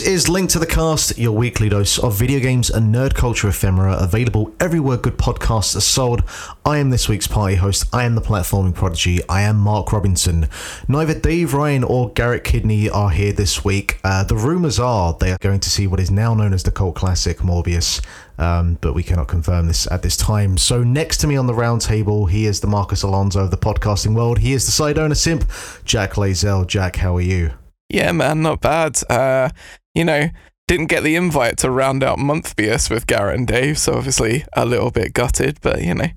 Is Link to the Cast, your weekly dose of video games and nerd culture ephemera, available everywhere good podcasts are sold. I am this week's party host. I am the platforming prodigy. I am Mark Robinson. Neither Dave Ryan or Garrett Kidney are here this week. Uh, the rumours are they are going to see what is now known as the cult classic Morbius. Um, but we cannot confirm this at this time. So next to me on the round table, he is the Marcus Alonso of the podcasting world. He is the side owner simp, Jack Lazell. Jack, how are you? Yeah, man, not bad. Uh, you know, didn't get the invite to round out month BS with Garrett and Dave, so obviously a little bit gutted. But you know,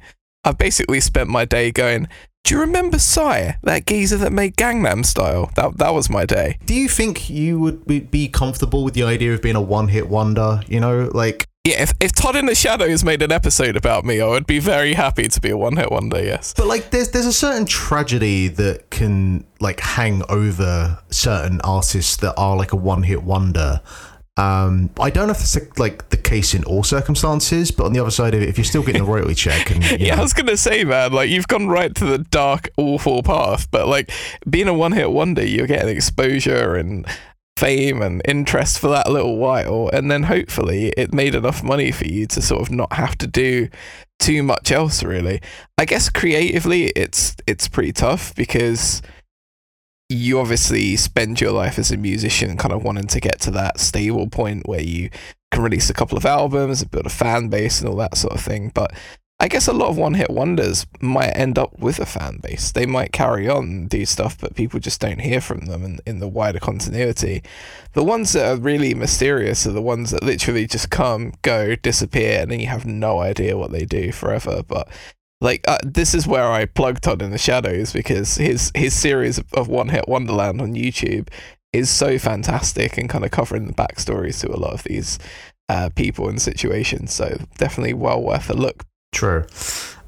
I've basically spent my day going. Do you remember Psy, that geezer that made Gangnam Style? That that was my day. Do you think you would be- be comfortable with the idea of being a one-hit wonder? You know, like Yeah, if, if Todd in the Shadows made an episode about me, I would be very happy to be a one hit wonder, yes. But like, there's there's a certain tragedy that can like hang over certain artists that are like a one hit wonder. Um, I don't know if it's like the case in all circumstances, but on the other side of it, if you're still getting a royalty check, and Yeah, know, I was gonna say, man, like you've gone right to the dark, awful path. But like being a one-hit wonder, you're getting exposure and fame and interest for that little while, and then hopefully it made enough money for you to sort of not have to do too much else. Really, I guess creatively, it's it's pretty tough because you obviously spend your life as a musician kind of wanting to get to that stable point where you can release a couple of albums, build a fan base, and all that sort of thing. But I guess a lot of one hit wonders might end up with a fan base. They might carry on do stuff, but people just don't hear from them in, in the wider continuity. The ones that are really mysterious are the ones that literally just come, go, disappear, and then you have no idea what they do forever. But like uh, this is where I plugged Todd in the Shadows because his his series of One Hit Wonderland on YouTube is so fantastic and kind of covering the backstories to a lot of these uh, people and situations. So definitely well worth a look. True.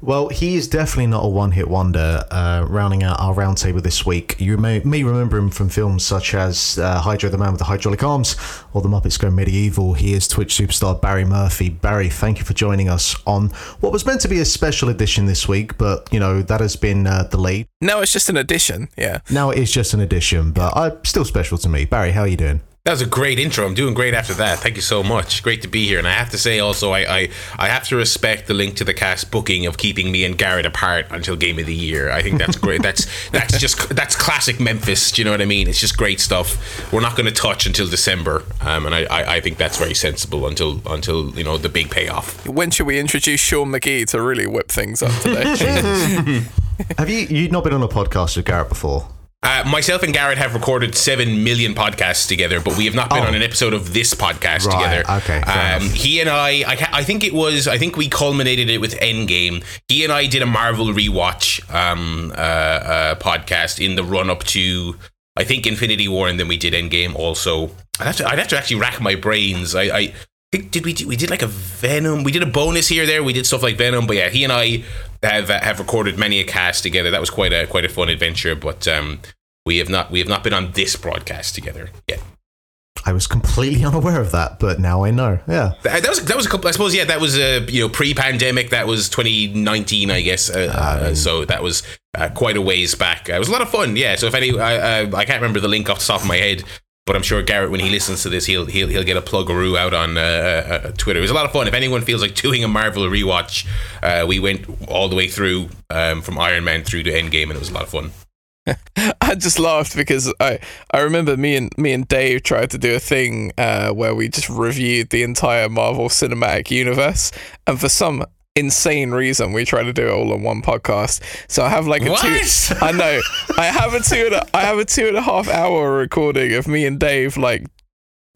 Well, he is definitely not a one hit wonder. Uh, rounding out our roundtable this week, you may, may remember him from films such as uh, Hydra the Man with the Hydraulic Arms or The Muppets Go Medieval. He is Twitch superstar Barry Murphy. Barry, thank you for joining us on what was meant to be a special edition this week, but, you know, that has been uh, delayed. No, it's just an addition. Yeah. Now it is just an edition, but uh, still special to me. Barry, how are you doing? That was a great intro. I'm doing great after that. Thank you so much. Great to be here. And I have to say also, I, I, I have to respect the link to the cast booking of keeping me and Garrett apart until game of the year. I think that's great. that's that's just that's classic Memphis. Do you know what I mean? It's just great stuff. We're not going to touch until December, um, and I, I, I think that's very sensible until until you know the big payoff. When should we introduce Sean McGee to really whip things up today? Have you you not been on a podcast with Garrett before? Uh, myself and Garrett have recorded seven million podcasts together, but we have not been Oh. on an episode of this podcast Right, together. okay, Um, he and I, I, I think it was, I think we culminated it with Endgame. He and I did a Marvel rewatch um, uh, uh, podcast in the run up to, I think Infinity War, and then we did Endgame also. I'd have to, I'd have to actually rack my brains. I, I think did we do, we did like a Venom? We did a bonus here there. We did stuff like Venom, but yeah, he and I have uh, have recorded many a cast together. That was quite a quite a fun adventure, but. Um, we have not we have not been on this broadcast together yet. I was completely unaware of that, but now I know. Yeah. That, that was that was a couple. I suppose yeah, that was uh, you know pre-pandemic. That was 2019, I guess. Uh, uh, so that was uh, quite a ways back. Uh, it was a lot of fun. Yeah. So if any, I uh, I can't remember the link off the top of my head, but I'm sure Garrett, when he listens to this, he'll he'll he'll get a plugaroo out on uh, uh, Twitter. It was a lot of fun. If anyone feels like doing a Marvel rewatch, uh, we went all the way through um, from Iron Man through to Endgame, and it was a lot of fun. I just laughed because I I remember me and me and Dave tried to do a thing uh, where we just reviewed the entire Marvel Cinematic Universe, and for some insane reason we tried to do it all on one podcast. So I have like a What? two. I know I have a two and a, I have a two and a half hour recording of me and Dave like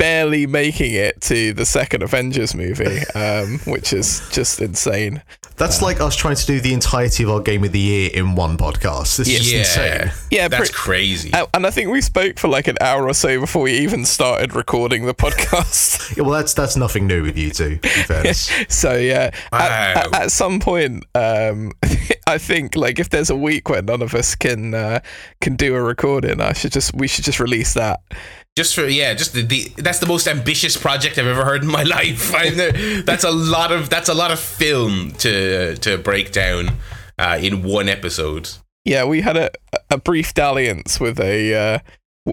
barely making it to the second Avengers movie, um, which is just insane. That's like us trying to do the entirety of our game of the year in one podcast. This is just insane. Yeah, that's pre- crazy. Uh, And I think we spoke for like an hour or so before we even started recording the podcast. Yeah, well, that's that's nothing new with you two. So yeah, at, at, at some point, um, I think like if there's a week where none of us can uh, can do a recording, I should just we should just release that. Just for yeah, just the, the that's the most ambitious project I've ever heard in my life. Never, that's a lot of that's a lot of film to to break down uh, in one episode. Yeah, we had a a brief dalliance with a uh,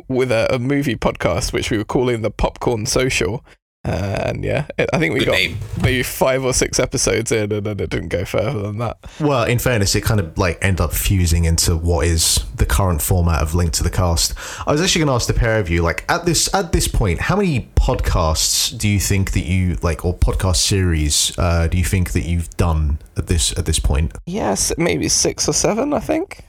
with a, a movie podcast, which we were calling the Popcorn Social. And yeah, it, I think we Good got name. maybe five or six episodes in, and then it didn't go further than that. Well, in fairness, it kind of like ended up fusing into what is the current format of Link to the Cast. I was actually going to ask the pair of you, like at this at this point, how many podcasts do you think that you like, or podcast series uh, do you think that you've done at this at this point? Yes, maybe six or seven, I think.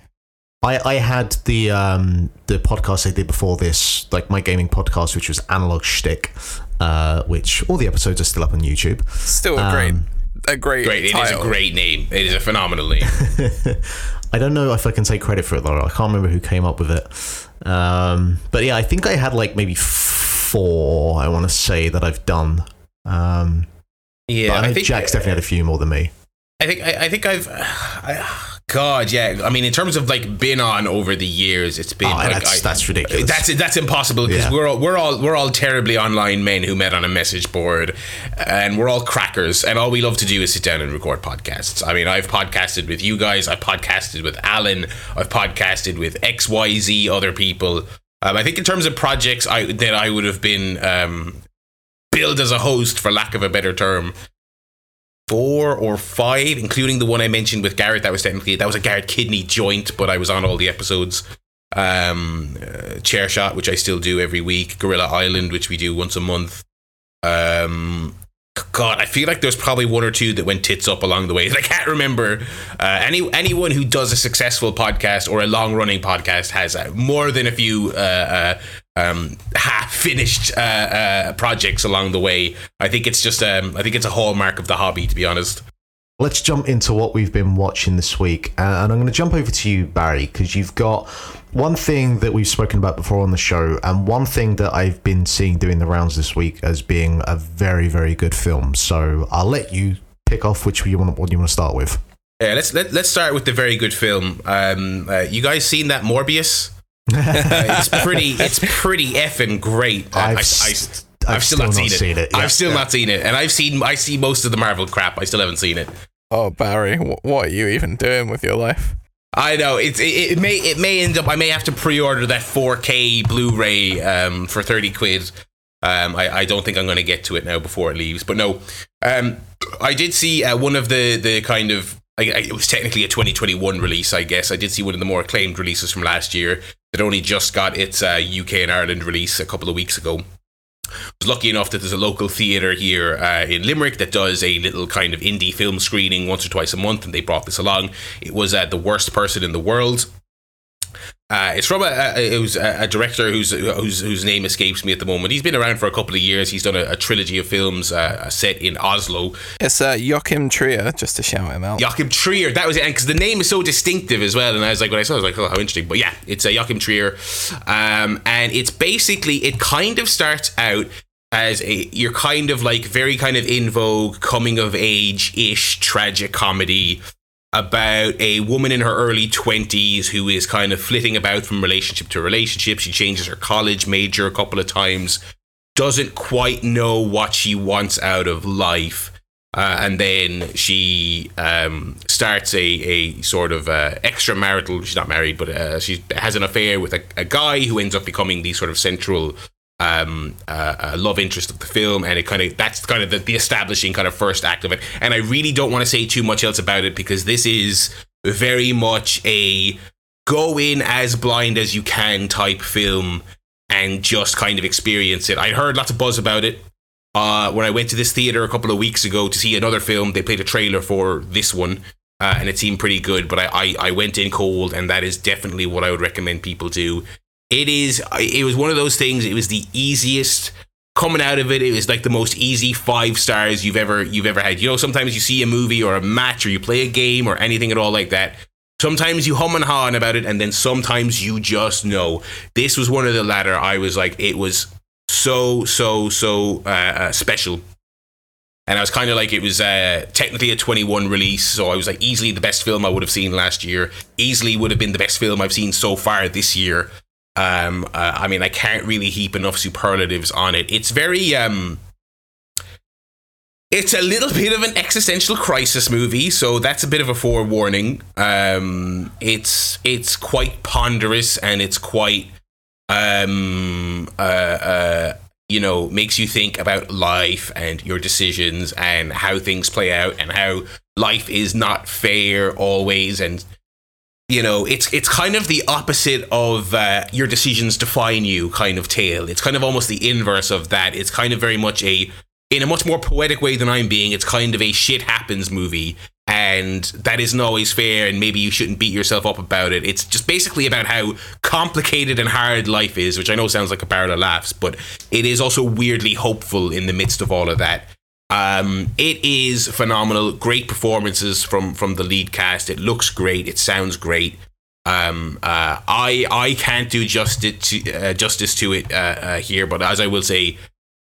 I, I had the um, the podcast I did before this, like my gaming podcast, which was Analog Shtick, uh, which all the episodes are still up on YouTube. Still a great, Um, a great, Great. It is a great name. It is a phenomenal name. I don't know if I can take credit for it though. I can't remember who came up with it. Um, but yeah, I think I had like maybe four. I want to say that I've done. Um, Yeah, but I I think Jack's definitely had a few more than me. I think I, I think I've. I, God, yeah. I mean, in terms of like been on over the years, it's been Oh, like, that's- I- that's ridiculous. That's that's impossible because Yeah. we're all, we're all we're all terribly online men who met on a message board, and we're all crackers, and all we love to do is sit down and record podcasts. I mean, I've podcasted with you guys, I've podcasted with Alan, I've podcasted with X Y Z other people. Um, I think in terms of projects, I that I would have been um, billed as a host, for lack of a better term, four or five, including the one I mentioned with Garrett. That was technically that was a Garrett Kidney joint, but I was on all the episodes. Um, uh, Chair Shot, which I still do every week. Gorilla Island, which we do once a month. Um, God, I feel like there's probably one or two that went tits up along the way. I can't remember. Uh, any anyone who does a successful podcast or a long running podcast has uh, more than a few uh, uh, um, half finished uh, uh, projects along the way. I think it's just um, I think it's a hallmark of the hobby, to be honest. Let's jump into what we've been watching this week. Uh, and I'm going to jump over to you, Barry, because you've got one thing that we've spoken about before on the show, and one thing that I've been seeing doing the rounds this week as being a very, very good film. So I'll let you pick off which you want, what you want to start with. Yeah, let's let, let's start with the very good film. Um, uh, you guys seen that Morbius? Uh, it's pretty. It's pretty effing great. I've I, s- I, I've I've still, still not, not seen, seen it. it, yeah. I've still Yeah. not seen it, and I've seen I see most of the Marvel crap. I still haven't seen it. Oh, Barry, what are you even doing with your life? I know it's it, it may it may end up I may have to pre-order that 4K Blu-ray um, for 30 quid. Um, I, I don't think I'm going to get to it now before it leaves, but no. Um, I did see uh, one of the the kind of I, I, it was technically a 2021 release, I guess. I did see one of the more acclaimed releases from last year that only just got its uh, UK and Ireland release a couple of weeks ago. Was lucky enough that there's a local theatre here uh, in Limerick that does a little kind of indie film screening once or twice a month, and they brought this along. It was uh, The Worst Person in the World. Uh, it's from a, a it was a, a director whose whose whose name escapes me at the moment. He's been around for a couple of years. He's done a, a trilogy of films uh, set in Oslo. It's uh, Joachim Trier, just to shout him out. Joachim Trier, that was it, because the name is so distinctive as well. And I was like, when I saw, it, I was like, oh, how interesting. But yeah, it's uh, Joachim Trier, um, and it's basically it kind of starts out as a you're kind of like very kind of in vogue coming of age ish tragic comedy about a woman in her early 20s who is kind of flitting about from relationship to relationship. She changes her college major a couple of times, doesn't quite know what she wants out of life. Uh, and then she um, starts a, a sort of uh, extramarital, she's not married, but uh, she has an affair with a, a guy who ends up becoming the sort of central um, uh, uh, love interest of the film, and it kind of that's kind of the, the establishing kind of first act of it. And I really don't want to say too much else about it because this is very much a go in as blind as you can type film and just kind of experience it. I heard lots of buzz about it. Uh, when I went to this theater a couple of weeks ago to see another film, they played a trailer for this one, uh, and it seemed pretty good. But I, I, I went in cold, and that is definitely what I would recommend people do. It is. It was one of those things. It was the easiest coming out of it. It was like the most easy five stars you've ever you've ever had. You know, sometimes you see a movie or a match or you play a game or anything at all like that. Sometimes you hum and haw about it, and then sometimes you just know. This was one of the latter. I was like, it was so so so uh, uh, special. And I was kind of like, it was uh, technically a 21 release, so I was like, easily the best film I would have seen last year. Easily would have been the best film I've seen so far this year. Um, uh, I mean, I can't really heap enough superlatives on it. It's very, um, it's a little bit of an existential crisis movie, so that's a bit of a forewarning. Um, it's it's quite ponderous and it's quite um, uh, uh, you know, makes you think about life and your decisions and how things play out and how life is not fair always and you know it's it's kind of the opposite of uh, your decisions define you kind of tale. It's kind of almost the inverse of that. It's kind of very much a in a much more poetic way than i'm being it's kind of a shit happens movie. And that isn't always fair and maybe you shouldn't beat yourself up about it. It's just basically about how complicated and hard life is which i know sounds like a barrel of laughs but it is also weirdly hopeful in the midst of all of that um, it is phenomenal. Great performances from from the lead cast. It looks great. It sounds great. Um, uh, I I can't do justice to, uh, justice to it uh, uh, here, but as I will say,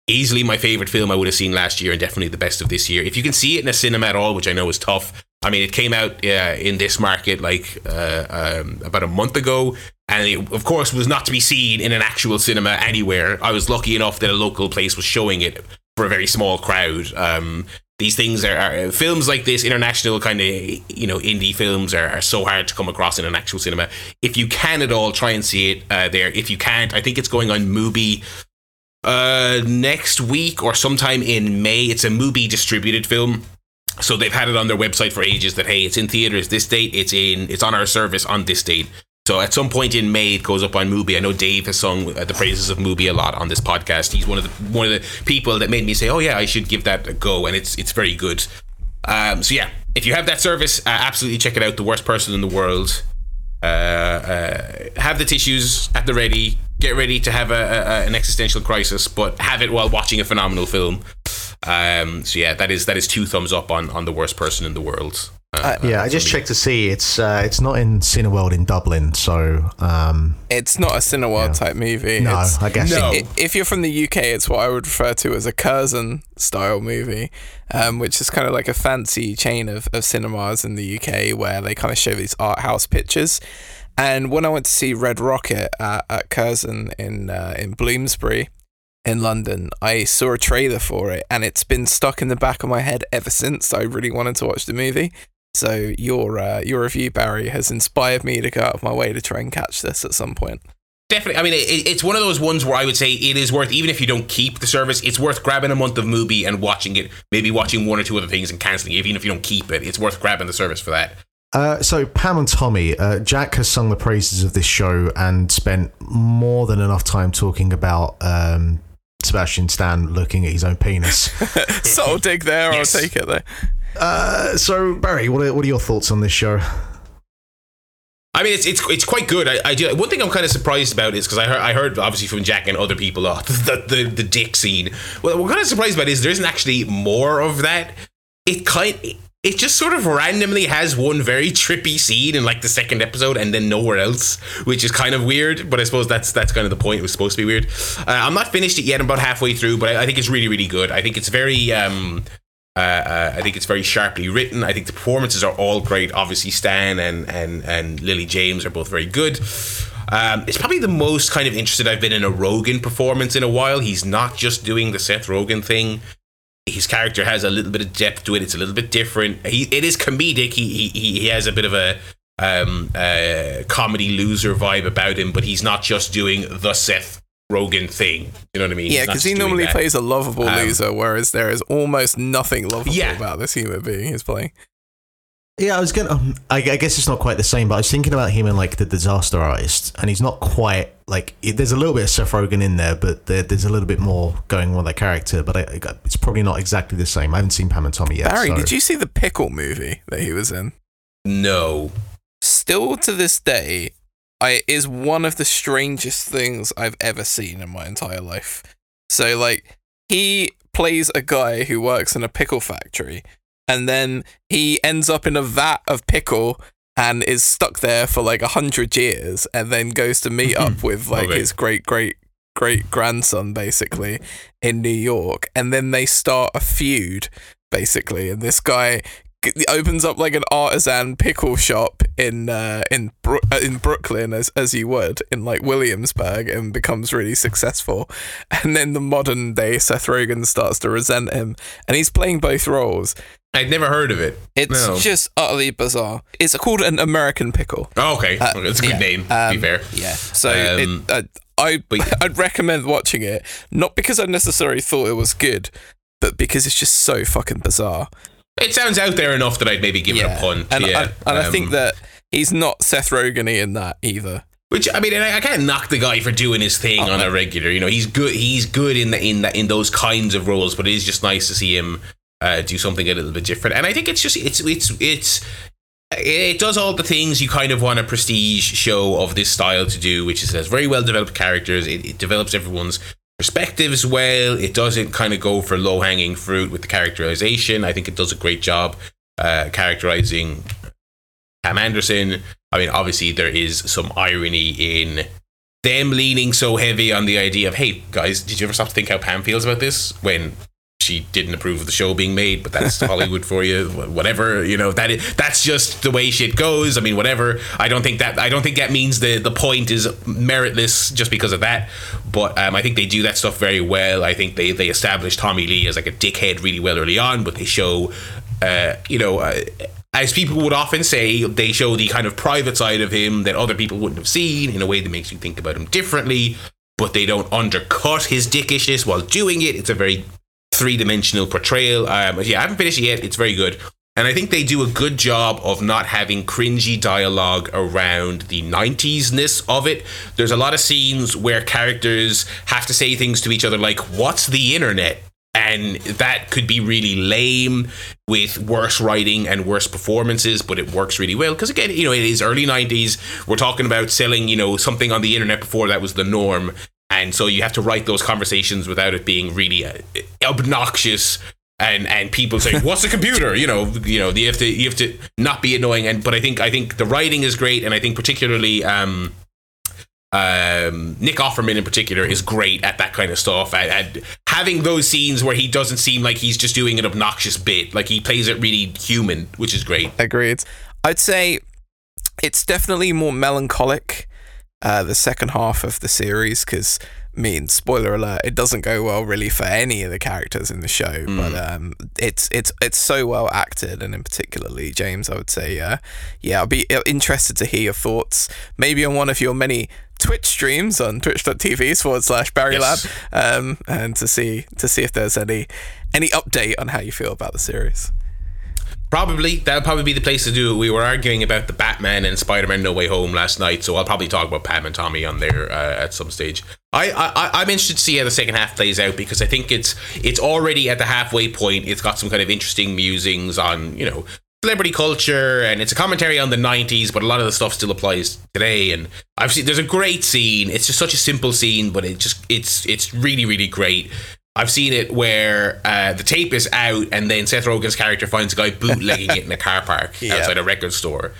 easily my favorite film I would have seen last year, and definitely the best of this year. If you can see it in a cinema at all, which I know is tough. I mean, it came out uh, in this market like uh, um, about a month ago, and it, of course, was not to be seen in an actual cinema anywhere. I was lucky enough that a local place was showing it for a very small crowd. Um, these things are, are, films like this, international kind of you know indie films are, are, so hard to come across in an actual cinema. If you can at all, try and see it uh, there. If you can't, I think it's going on Mubi uh, next week or sometime in May. It's a Mubi distributed film. So they've had it on their website for ages that hey, it's in theaters this date, it's in it's on our service on this date. So at some point in May, it goes up on Mubi. I know Dave has sung the praises of Mubi a lot on this podcast. He's one of the one of the people that made me say, "Oh yeah, I should give that a go," and it's it's very good. Um, so yeah, if you have that service, uh, absolutely check it out. The worst person in the world. Uh, uh, have the tissues at the ready. Get ready to have a, a, an existential crisis, but have it while watching a phenomenal film. Um, so yeah, that is that is two thumbs up on on the worst person in the world. Uh, yeah, I just checked to see it's uh, it's not in Cineworld in Dublin, so um, it's not a Cineworld yeah. type movie. No, it's, I guess no. If you're from the UK, it's what I would refer to as a Curzon style movie, um, which is kind of like a fancy chain of, of cinemas in the UK where they kind of show these art house pictures. And when I went to see Red Rocket at, at Curzon in uh, in Bloomsbury, in London, I saw a trailer for it and it's been stuck in the back of my head ever since. I really wanted to watch the movie. So your uh, your review, Barry, has inspired me to go out of my way to try and catch this at some point. Definitely. I mean, it, it's one of those ones where I would say it is worth, even if you don't keep the service, it's worth grabbing a month of Mubi and watching it, maybe watching one or two other things and canceling it, even if you don't keep it. It's worth grabbing the service for that. Uh, so Pam and Tommy, uh, Jack has sung the praises of this show and spent more than enough time talking about um, Sebastian Stan looking at his own penis. Subtle dig there. Yes. I'll take it there. Uh, so Barry, what are, what are your thoughts on this show? I mean, it's it's it's quite good. I, I do. One thing I'm kind of surprised about is because I heard I heard obviously from Jack and other people oh, the, the the dick scene. What I'm kind of surprised about is there isn't actually more of that. It kind it just sort of randomly has one very trippy scene in like the second episode and then nowhere else, which is kind of weird. But I suppose that's that's kind of the point. It was supposed to be weird. Uh, I'm not finished it yet. I'm about halfway through, but I, I think it's really really good. I think it's very um, uh, uh, I think it's very sharply written. I think the performances are all great. Obviously, Stan and and and Lily James are both very good. Um, it's probably the most kind of interested I've been in a Rogen performance in a while. He's not just doing the Seth Rogen thing. His character has a little bit of depth to it. It's a little bit different. He it is comedic. He he he has a bit of a um, uh, comedy loser vibe about him, but he's not just doing the Seth Rogen thing. You know what I mean? Yeah, because he normally plays a lovable um, loser, whereas there is almost nothing lovable yeah. about this human being he's playing. Yeah, I was gonna. Um, I, I, guess it's not quite the same, but I was thinking about him in like the Disaster Artist, and he's not quite like. It, there's a little bit of Seth Rogen in there, but there, there's a little bit more going on with that character. But I, it's probably not exactly the same. I haven't seen Pam and Tommy yet. Barry, so. did you see the Pickle movie that he was in? No. Still to this day, I is one of the strangest things I've ever seen in my entire life. So like he plays a guy who works in a pickle factory and then he ends up in a vat of pickle and is stuck there for like a hundred years and then goes to meet up with like his great great great grandson basically in New York. And then they start a feud basically. And this guy opens up like an artisan pickle shop in uh, in Bro- uh, in Brooklyn as as you would in like Williamsburg and becomes really successful, and then the modern day Seth Rogen starts to resent him, and he's playing both roles. I'd never heard of it. It's No. just utterly bizarre. It's called an American pickle. Oh, okay. Uh, it's a good yeah, name, to um, be fair. Yeah. So Um, it, uh, I I'd recommend watching it, not because I necessarily thought it was good, but because it's just so fucking bizarre. It sounds out there enough that I'd maybe give it a punt. And, yeah. I, and I think Um, that he's not Seth Rogen in that either. Which I mean, I, I can't knock the guy for doing his thing Oh, on no. a regular. You know, he's good. He's good in the in the, in those kinds of roles. But it is just nice to see him uh, do something a little bit different. And I think it's just it's it's it's it does all the things you kind of want a prestige show of this style to do, which is has very well developed characters. It, it develops everyone's perspectives well. It doesn't kind of go for low hanging fruit with the characterization. I think it does a great job uh, characterizing Pam Anderson. I mean, obviously there is some irony in them leaning so heavy on the idea of, hey guys, did you ever stop to think how Pam feels about this when she didn't approve of the show being made? But that's Hollywood for you. Whatever you know, that is, that's just the way shit goes. I mean, whatever. I don't think that I don't think that means the the point is meritless just because of that. But um, I think they do that stuff very well. I think they they establish Tommy Lee as like a dickhead really well early on, but they show, uh, you know. Uh, as people would often say, they show the kind of private side of him that other people wouldn't have seen in a way that makes you think about him differently, but they don't undercut his dickishness while doing it. It's a very three dimensional portrayal. Um, yeah, I haven't finished it yet. It's very good. And I think they do a good job of not having cringy dialogue around the 90s ness of it. There's a lot of scenes where characters have to say things to each other like, What's the internet? And that could be really lame with worse writing and worse performances, but it works really well. Because again, you know, it is early 90s. We're talking about selling, you know, something on the internet before that was the norm. And so you have to write those conversations without it being really uh, obnoxious and and people saying what's a computer you know you know you have to you have to not be annoying and but i think i think the writing is great and i think particularly um um, Nick Offerman in particular is great at that kind of stuff. At, at having those scenes where he doesn't seem like he's just doing an obnoxious bit, like he plays it really human, which is great. Agreed. I'd say it's definitely more melancholic. Uh, the second half of the series, because I mean, spoiler alert, it doesn't go well really for any of the characters in the show. But um, it's it's it's so well acted, and in particularly James, I would say, yeah, yeah. I'll be uh, interested to hear your thoughts, maybe on one of your many Twitch streams on twitch.tv forward slash Barry Lab, Yes. um, and to see to see if there's any any update on how you feel about the series. Probably that'll probably be the place to do it. We were arguing about the Batman and Spider-Man No Way Home last night, so I'll probably talk about Pam and Tommy on there uh, at some stage. I, I I'm interested to see how the second half plays out because I think it's it's already at the halfway point. It's got some kind of interesting musings on you know celebrity culture and it's a commentary on the 90s but a lot of the stuff still applies today and i've seen there's a great scene it's just such a simple scene but it just it's it's really really great I've seen it where uh, the tape is out, and then Seth Rogen's character finds a guy bootlegging it in a car park Yeah. outside a record store.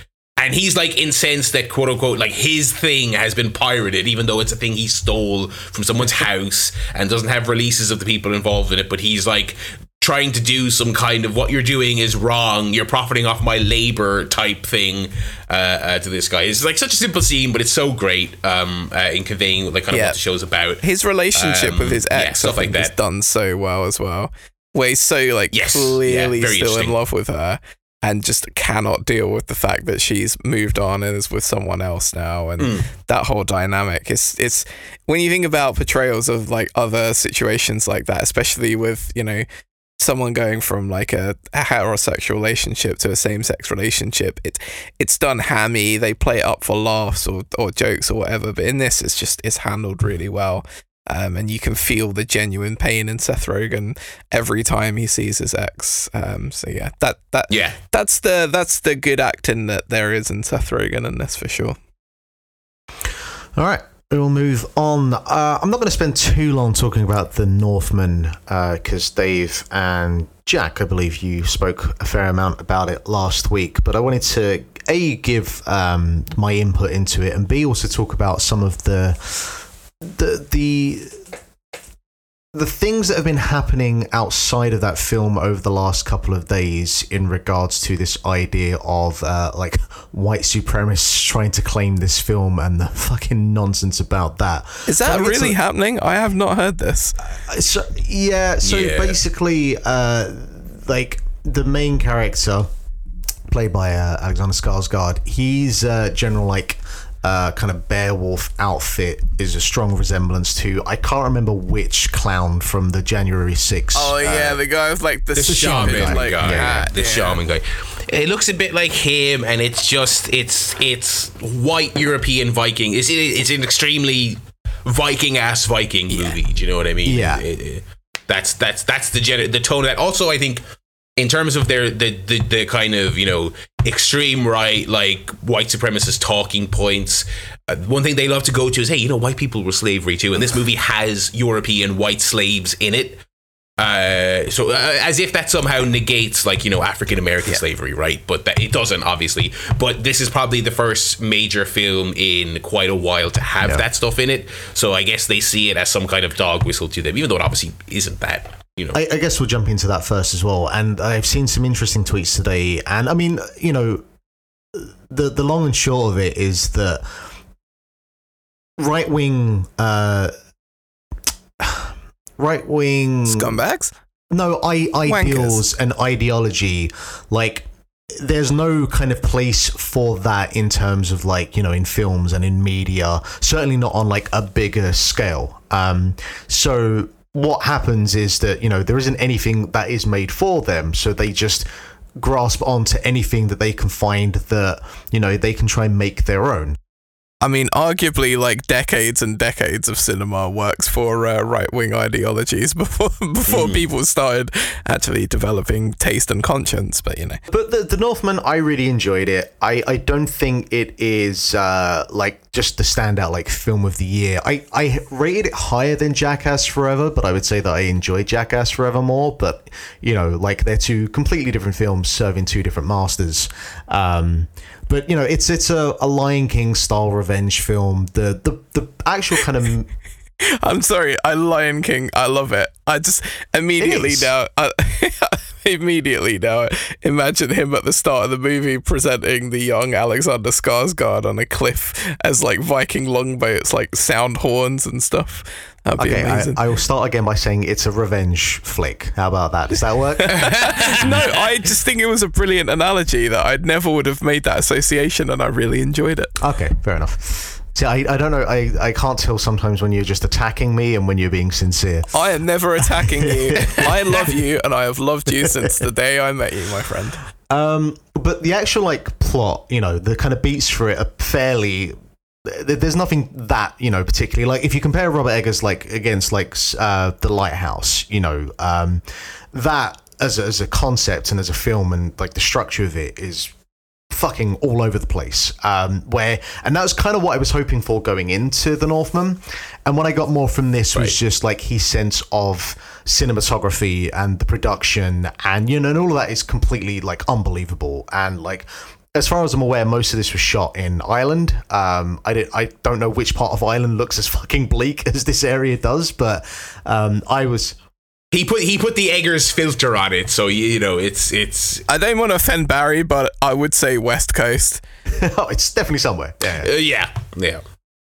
And he's like incensed that quote unquote like his thing has been pirated, even though it's a thing he stole from someone's house and doesn't have releases of the people involved in it. But he's like trying to do some kind of what you're doing is wrong. You're profiting off my labor type thing uh, uh, to this guy. It's like such a simple scene, but it's so great um, uh, in conveying like kind of Yeah. what the show's about. his relationship Um, with his yeah, ex, stuff I like think, is that. done so well as well. Where he's so like Yes, clearly yeah, still in love with her, and just cannot deal with the fact that she's moved on and is with someone else now, and Mm. that whole dynamic. It's it's when you think about portrayals of like other situations like that, especially with you know someone going from like a, a heterosexual relationship to a same-sex relationship it's it's done hammy they play it up for laughs or, or jokes or whatever but in this it's just it's handled really well um, and you can feel the genuine pain in Seth Rogen every time he sees his ex. Um, so yeah, that that Yeah, that's the that's the good acting that there is in Seth Rogen in this for sure. All right, we'll move on. Uh, I'm not going to spend too long talking about the Northman because Dave and Jack, I believe you spoke a fair amount about it last week. But I wanted to a give um, my input into it and b also talk about some of the the the the things that have been happening outside of that film over the last couple of days in regards to this idea of uh, like white supremacists trying to claim this film and the fucking nonsense about that. Is that I really so- happening? I have not heard this. so yeah so Yeah. basically uh like the main character, played by uh, Alexander Skarsgård, he's uh, general like uh, kind of Beowulf outfit is a strong resemblance to I can't remember which clown from the January 6th. Oh yeah, the guy with like the, the shaman stupid, guy, like, guy, hat, the yeah. shaman guy. It looks a bit like him, and it's just it's it's white European Viking. It's it's an extremely Viking ass Viking movie. Do you know what I mean? Yeah. It- it- that's that's that's the gen- the tone of that. Also, I think in terms of their the, the the kind of you know extreme right like white supremacist talking points uh, one thing they love to go to is hey you know white people were slavery too and this movie has european white slaves in it uh, so uh, as if that somehow negates like you know African American slavery, right? But that, it doesn't, obviously. But this is probably the first major film in quite a while to have Yeah. that stuff in it. So I guess they see it as some kind of dog whistle to them, even though it obviously isn't that. You know, I, I guess we'll jump into that first as well. And I've seen some interesting tweets today. And I mean, you know, the the long and short of it is that right wing, uh, right wing scumbags. no I, ideals and ideology. Like there's no kind of place for that in terms of like you know in films and in media certainly not on like a bigger scale. Um so what happens is that you know there isn't anything that is made for them. So they just grasp onto anything that they can find that you know they can try and make their own I mean, arguably, like decades and decades of cinema works for uh, right-wing ideologies before before people started actually developing taste and conscience. But you know, But the, the Northman, I really enjoyed it. I, I don't think it is uh, like just the standout like film of the year. I, I rated it higher than Jackass Forever, but I would say that I enjoyed Jackass Forever more. But you know, like they're two completely different films serving two different masters. Um, but you know, it's it's a, a Lion King style revenge film. The the the actual kind of I'm sorry, I Lion King, I love it. I just immediately now, I, immediately now, imagine him at the start of the movie presenting the young Alexander Skarsgård on a cliff as like Viking longboats, like sound horns and stuff. That'd be okay, I, I will start again by saying it's a revenge flick. How about that? Does that work? no, I just think it was a brilliant analogy that I never would have made that association, and I really enjoyed it. Okay, fair enough. See, I, I don't know. I, I can't tell sometimes when you're just attacking me and when you're being sincere. I am never attacking you. I love you, and I have loved you since the day I met you, my friend. Um, but the actual like plot, you know, the kind of beats for it are fairly. Th- There's nothing that you know particularly like if you compare Robert Eggers like against like uh, the Lighthouse, you know, um, that as a, as a concept and as a film and like the structure of it is fucking all over the place. Um, where and that was kind of what I was hoping for going into the Northman, and what I got more from this was Right. just like his sense of cinematography and the production, and you know, and all of that is completely like unbelievable. And like, as far as I'm aware, most of this was shot in Ireland. Um, I did, I don't know which part of Ireland looks as fucking bleak as this area does, but um, I was. he put he put the Eggers filter on it, so you, you know it's it's I don't want to offend Barry, but I would say West Coast. oh, it's definitely somewhere. Yeah. uh, yeah yeah.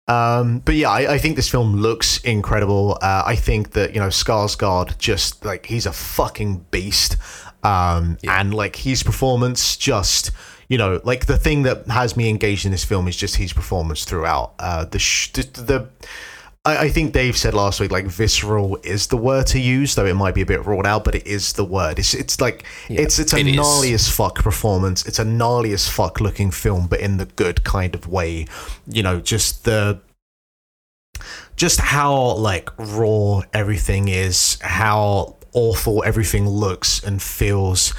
Um, but yeah, I, I think this film looks incredible. Uh, I think that you know Skarsgård just like he's a fucking beast, um, and like his performance just you know like the thing that has me engaged in this film is just his performance throughout. Uh, the sh- the, the I, I think Dave said last week like visceral is the word to use, though it might be a bit wrought out, but it is the word. It's it's like it's it's a it is. gnarly as fuck performance. It's a gnarly as fuck looking film, but in the good kind of way. You know, just the just how like raw everything is, how awful everything looks and feels.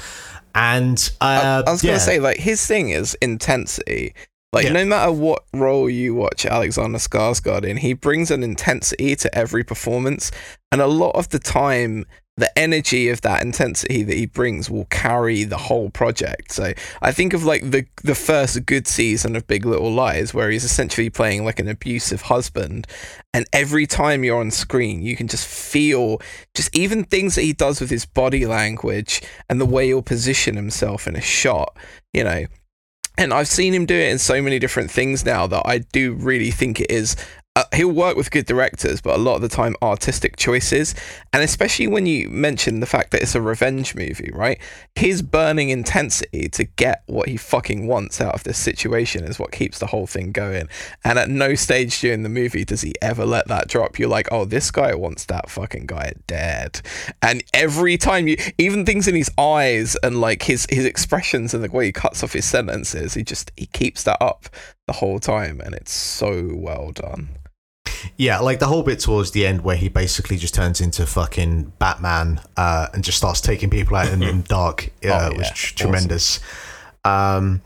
And uh, I was yeah. gonna say, like, his thing is intensity. Like, Yeah. no matter what role you watch Alexander Skarsgård in, he brings an intensity to every performance, and a lot of the time, the energy of that intensity that he brings will carry the whole project. So I think of like the the first good season of Big Little Lies, where he's essentially playing like an abusive husband, and every time you're on screen, you can just feel just even things that he does with his body language and the way he'll position himself in a shot. You know, and I've seen him do it in so many different things now that I do really think it is uh, he'll work with good directors, but a lot of the time artistic choices, and especially when you mention the fact that it's a revenge movie, right? His burning intensity to get what he fucking wants out of this situation is what keeps the whole thing going. And at no stage during the movie does he ever let that drop. You're like, oh, this guy wants that fucking guy dead. And every time you, even things in his eyes and like his his expressions and the way he cuts off his sentences, he just he keeps that up the whole time, and it's so well done. Yeah, like the whole bit towards the end where he basically just turns into fucking Batman uh, and just starts taking people out in, the dark uh, Oh, was yeah. tr- Awesome. tremendous. Um,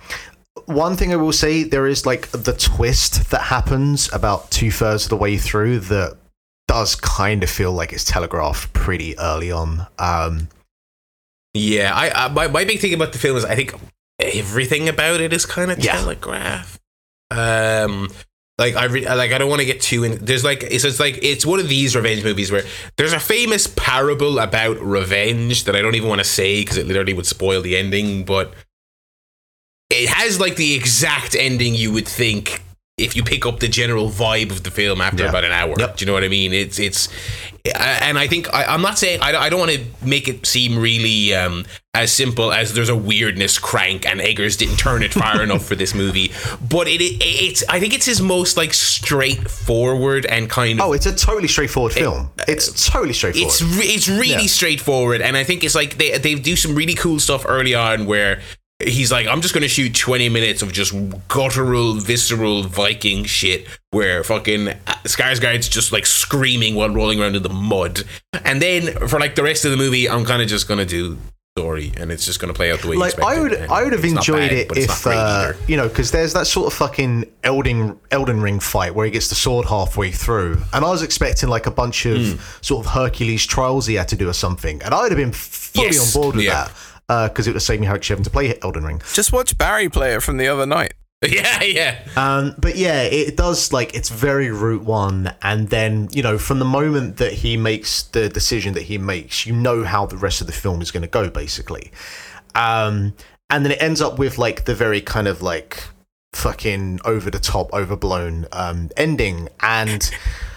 one thing I will say, there is like the twist that happens about two thirds of the way through that does kind of feel like it's telegraphed pretty early on. Um, Yeah, I, I my, my big thing about the film is I think everything about it is kind of Yeah. telegraph. Um, like I re- like I don't want to get too in. There's like it's just like it's one of these revenge movies where there's a famous parable about revenge that I don't even want to say because it literally would spoil the ending, but it has like the exact ending you would think if you pick up the general vibe of the film after Yeah. about an hour. Yep. Do you know what I mean? It's it's, and I think I, I'm not saying I, I don't want to make it seem really um, as simple as there's a weirdness crank and Eggers didn't turn it far enough for this movie, but it, it it's I think it's his most like straightforward and kind of oh, it's a totally straightforward film. It's totally straightforward. it's re- it's really Yeah. straightforward, and I think it's like they they do some really cool stuff early on where he's like, I'm just gonna shoot 20 minutes of just guttural, visceral Viking shit where fucking Skarsgård's just like screaming while rolling around in the mud, and then for like the rest of the movie, I'm kind of just gonna do story, and it's just gonna play out the way you like I would, I would have enjoyed bad, it if uh, you know, because there's that sort of fucking Elden Elden Ring fight where he gets the sword halfway through, and I was expecting like a bunch of Hmm. sort of Hercules trials he had to do or something, and I would have been fully Yes, on board with yeah. that because it would have saved me actually having to play Elden Ring. Just watch Barry play it from the other night. Yeah, yeah. Um, but yeah, it does like it's very route one, and then you know from the moment that he makes the decision that he makes, you know how the rest of the film is going to go, basically. Um, and then it ends up with like the very kind of like fucking over the top, overblown um, ending, and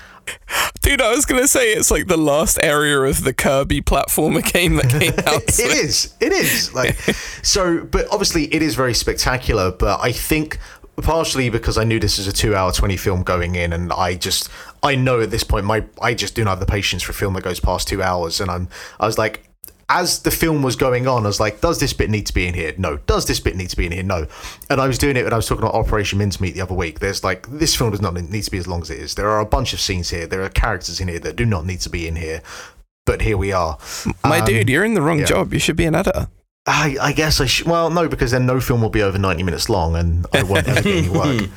Dude, I was gonna say it's like the last area of the Kirby platformer game that came out. it is, it is like so. But obviously, it is very spectacular. But I think partially because I knew this is a two-hour, twenty film going in, and I just I know at this point my I just do not have the patience for a film that goes past two hours, and I'm I was like. As the film was going on, I was like, "Does this bit need to be in here? No. Does this bit need to be in here? No." And I was doing it when I was talking about Operation Mincemeat the other week. There's like, this film does not need to be as long as it is. There are a bunch of scenes here. There are characters in here that do not need to be in here, but here we are. My Um, dude, you're in the wrong yeah. job. You should be an editor. I, I guess I should. Well, no, because then no film will be over 90 minutes long and I won't ever get any work.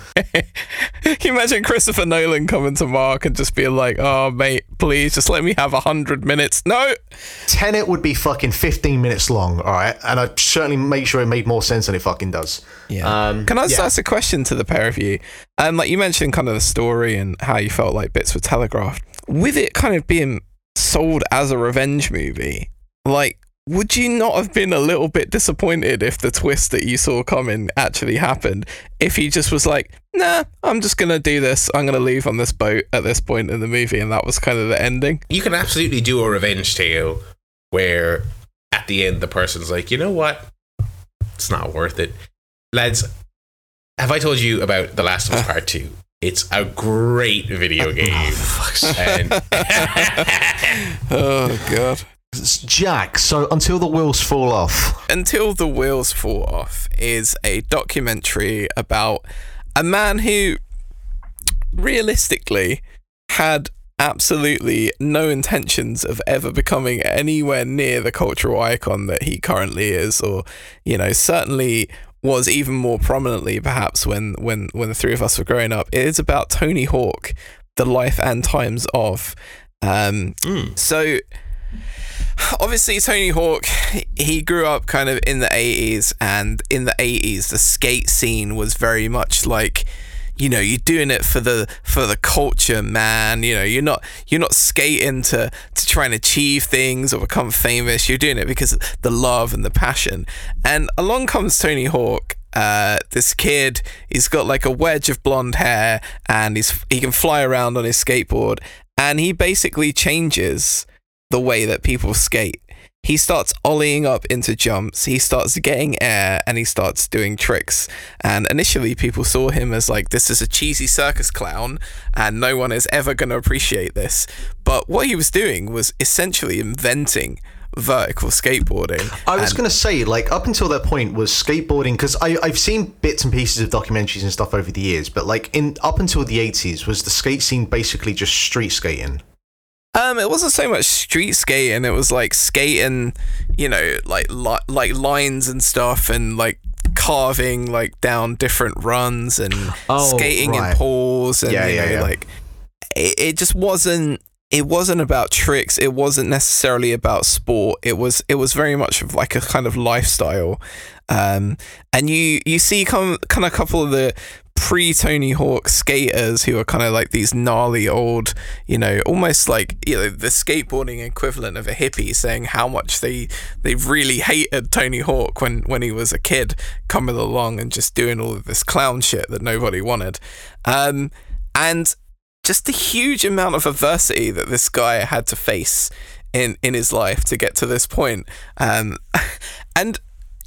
Can you imagine Christopher Nolan coming to Mark and just being like, "Oh, mate, please just let me have a hundred minutes." No, Tenet would be fucking 15 minutes long, all right? And I'd certainly make sure it made more sense than it fucking does. Um, Can I just yeah. ask a question to the pair of you? Um, like you mentioned, kind of the story and how you felt like bits were telegraphed. With it kind of being sold as a revenge movie, like, would you not have been a little bit disappointed if the twist that you saw coming actually happened? If he just was like, "Nah, I'm just gonna do this. I'm gonna leave on this boat at this point in the movie," and that was kind of the ending. you can absolutely do a revenge tale where at the end the person's like, you know what? It's not worth it. Lads, have I told you about The Last of Us Part 2? It's a great video oh, game. and Oh god. Jack, so until the wheels fall off. Until the Wheels Fall Off is a documentary about a man who realistically had absolutely no intentions of ever becoming anywhere near the cultural icon that he currently is or you know certainly was even more prominently perhaps when when when the three of us were growing up it is about Tony Hawk the life and times of um Mm. so obviously Tony Hawk he grew up kind of in the 80s and in the 80s the skate scene was very much like you know you're doing it for the for the culture man. You know you're not you're not skating to to try and achieve things or become famous. You're doing it because of the love and the passion. And along comes Tony Hawk. Uh, this kid. He's got like a wedge of blonde hair, and he's he can fly around on his skateboard, and he basically changes the way that people skate. He starts ollieing up into jumps. He starts getting air and he starts doing tricks. And initially, people saw him as like, this is a cheesy circus clown and no one is ever going to appreciate this. But what he was doing was essentially inventing vertical skateboarding. I was going to say, like, up until that point was skateboarding because I've seen bits and pieces of documentaries and stuff over the years, but like in up until the eighties, was the skate scene basically just street skating? Um, it wasn't so much street skating. It was like skating, you know, like li- like lines and stuff, and like carving like down different runs and Oh, skating right. in pools, and Yeah, you yeah, know, yeah. like it, it just wasn't. It wasn't about tricks. It wasn't necessarily about sport. It was. It was very much of like a kind of lifestyle. Um, and you you see kind kind of a couple of the pre Tony Hawk skaters who are kind of like these gnarly old, you know, almost like you know the skateboarding equivalent of a hippie saying how much they they really hated Tony Hawk when when he was a kid coming along and just doing all of this clown shit that nobody wanted, um, and just the huge amount of adversity that this guy had to face in in his life to get to this point, um, and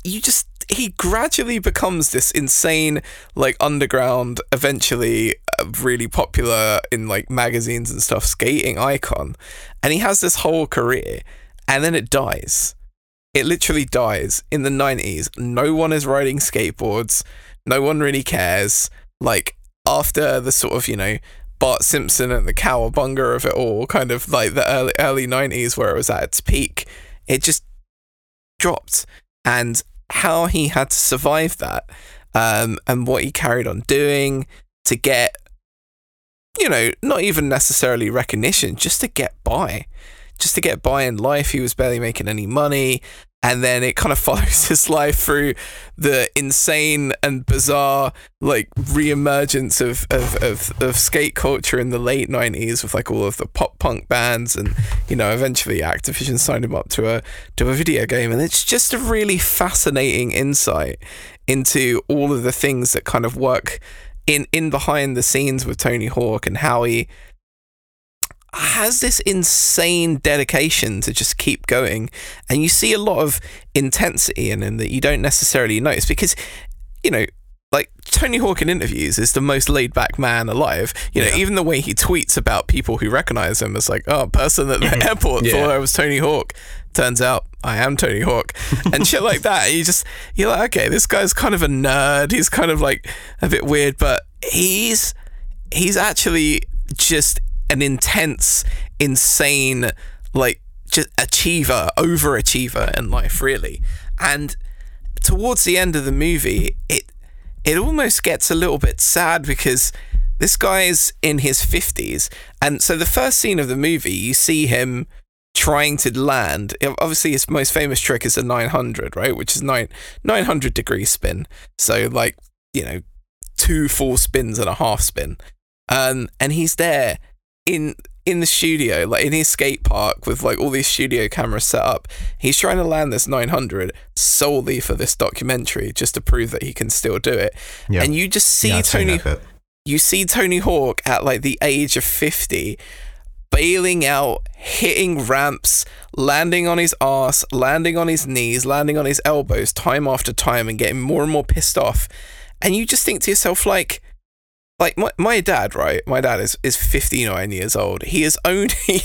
you just he gradually becomes this insane like underground eventually uh, really popular in like magazines and stuff skating icon. And he has this whole career and then it dies. It literally dies in the 90s no one is riding skateboards. No one really cares. Like after the sort of you know Bart Simpson and the cowabunga of it all kind of like the early early 90s where it was at its peak it just dropped. And how he had to survive that um, and what he carried on doing to get, you know, not even necessarily recognition, just to get by. Just to get by in life. He was barely making any money. And then it kind of follows his life through the insane and bizarre, like, re-emergence of, of, of, of skate culture in the late 90s with, like, all of the pop punk bands. And, you know, eventually Activision signed him up to a, to a video game. And it's just a really fascinating insight into all of the things that kind of work in, in behind the scenes with Tony Hawk and how he has this insane dedication to just keep going and you see a lot of intensity in him that you don't necessarily notice because you know like Tony Hawk in interviews is the most laid back man alive. You know, Yeah. even the way he tweets about people who recognize him as like, oh, person at the mm-hmm. airport Yeah. thought I was Tony Hawk. Turns out I am Tony Hawk. And shit like that. You just you're like, okay, this guy's kind of a nerd. He's kind of like a bit weird, but he's he's actually just an intense, insane, like just achiever, overachiever in life, really. And towards the end of the movie, it it almost gets a little bit sad because this guy's in his 50s. And so the first scene of the movie, you see him trying to land. Obviously, his most famous trick is a 900, right? Which is nine, 900 degree spin. So, like, you know, two full spins and a half spin. Um, and he's there in in the studio, like in his skate park with like all these studio cameras set up. He's trying to land this 900 solely for this documentary, just to prove that he can still do it. Yeah. And you just see Yeah, Tony you see Tony Hawk at like the age of 50 bailing out, hitting ramps, landing on his ass, landing on his knees, landing on his elbows time after time and getting more and more pissed off. And you just think to yourself like like my, my dad, right? My dad is is 59 years old. He is only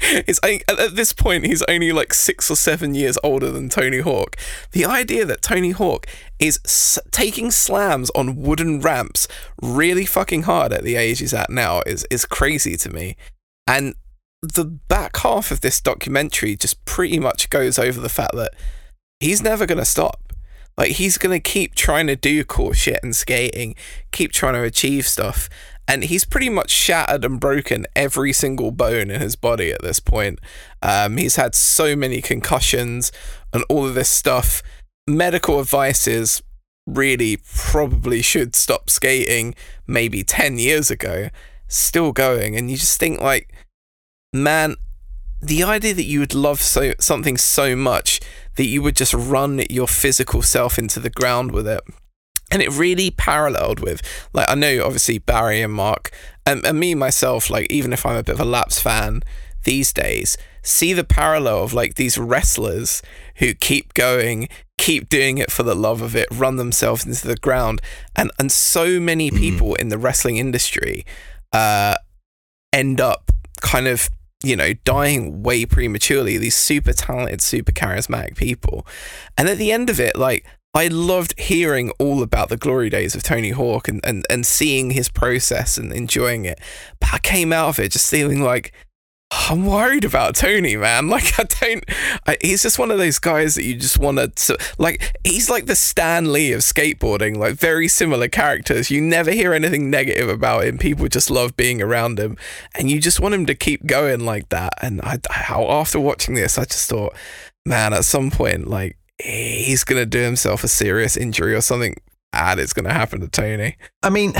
It's at this point he's only like six or seven years older than Tony Hawk. The idea that Tony Hawk is s- taking slams on wooden ramps really fucking hard at the age he's at now is is crazy to me. And the back half of this documentary just pretty much goes over the fact that he's never gonna stop. Like he's gonna keep trying to do cool shit and skating, keep trying to achieve stuff, and he's pretty much shattered and broken every single bone in his body at this point. Um, he's had so many concussions and all of this stuff. Medical advice is really probably should stop skating maybe 10 years ago, still going. And you just think, like, man, the idea that you would love so something so much that you would just run your physical self into the ground with it and it really paralleled with like I know obviously Barry and Mark and, and me myself like even if I'm a bit of a Laps fan these days see the parallel of like these wrestlers who keep going keep doing it for the love of it run themselves into the ground and and so many Mm-hmm. people in the wrestling industry uh end up kind of you know dying way prematurely these super talented super charismatic people and at the end of it like I loved hearing all about the glory days of Tony Hawk and, and, and seeing his process and enjoying it. But I came out of it just feeling like I'm worried about Tony, man. Like I don't. I, he's just one of those guys that you just want to like. He's like the Stan Lee of skateboarding. Like very similar characters. You never hear anything negative about him. People just love being around him, and you just want him to keep going like that. And I, I after watching this, I just thought, man, at some point, like he's gonna do himself a serious injury or something bad is gonna happen to Tony. I mean,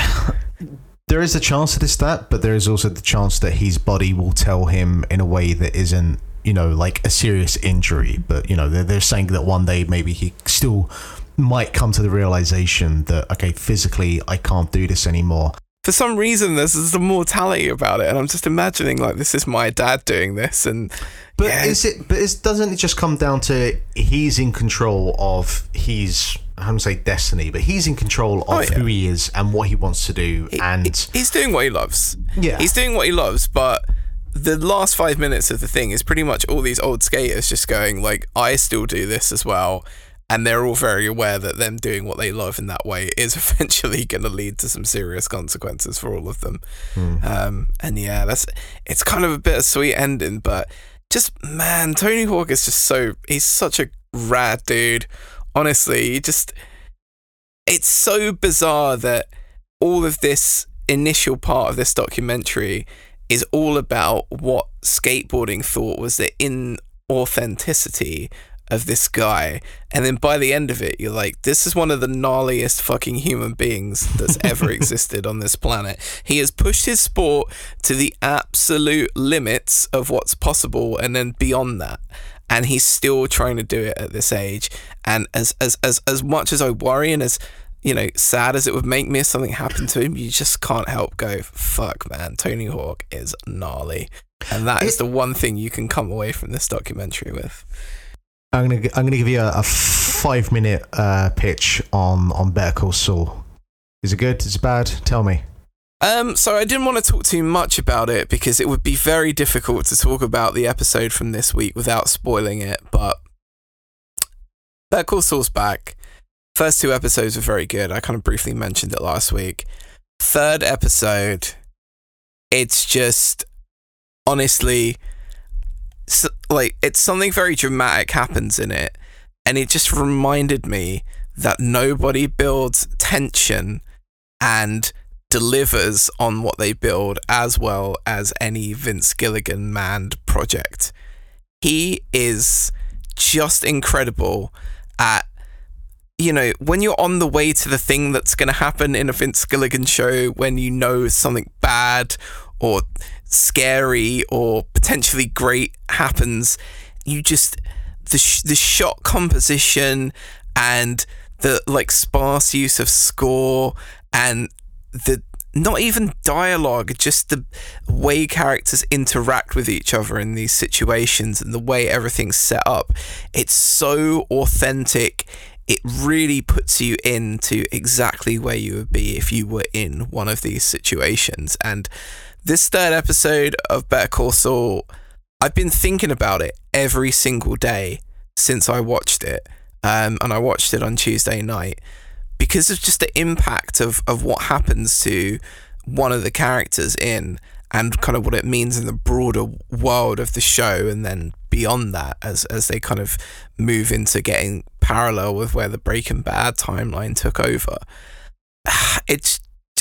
there is a chance that it's that, but there is also the chance that his body will tell him in a way that isn't, you know, like a serious injury. But, you know, they're, they're saying that one day maybe he still might come to the realization that, okay, physically, I can't do this anymore. For some reason, there's, there's a mortality about it, and I'm just imagining like this is my dad doing this, and But yeah, is it? But is, doesn't it just come down to he's in control of his? I don't say destiny, but he's in control of Oh, yeah. who he is and what he wants to do. and he's doing what he loves. Yeah. he's doing what he loves, but the last five minutes of the thing is pretty much all these old skaters just going like, I still do this as well. And they're all very aware that them doing what they love in that way is eventually going to lead to some serious consequences for all of them. Um, and yeah, that's it's kind of a bittersweet ending, but just man, Tony Hawk is just so he's such a rad dude. Honestly, he just it's so bizarre that all of this initial part of this documentary is all about what skateboarding thought was the inauthenticity of this guy. And then by the end of it, you're like, this is one of the gnarliest fucking human beings that's ever existed on this planet. He has pushed his sport to the absolute limits of what's possible and then beyond that. And he's still trying to do it at this age. And as as as, as much as I worry and as you know, sad as it would make me if something happened to him, you just can't help go, fuck, man, Tony Hawk is gnarly. And that is It- the one thing you can come away from this documentary with. I'm gonna I'm gonna give you a, a five minute uh, pitch on on Better Call Saul. Is it good? Is it bad? Tell me. Um, so I didn't want to talk too much about it because it would be very difficult to talk about the episode from this week without spoiling it. But Better Call Saul's back. First two episodes were very good. I kind of briefly mentioned it last week. Third episode, it's just honestly, s like it's something very dramatic happens in it, and it just reminded me that nobody builds tension and delivers on what they build as well as any Vince Gilligan manned project. He is just incredible at you know, when you're on the way to the thing that's going to happen in a Vince Gilligan show, when you know something bad or scary or potentially great happens, you just the sh- the shot composition and the like sparse use of score and the not even dialogue, just the way characters interact with each other in these situations and the way everything's set up. It's so authentic. It really puts you into exactly where you would be if you were in one of these situations. And this third episode of Better Call Saul, I've been thinking about it every single day since I watched it. Um, and I watched it on Tuesday night because of just the impact of, of what happens to one of the characters in and kind of what it means in the broader world of the show and then beyond that as as they kind of move into getting parallel with where the Breaking Bad timeline took over. It's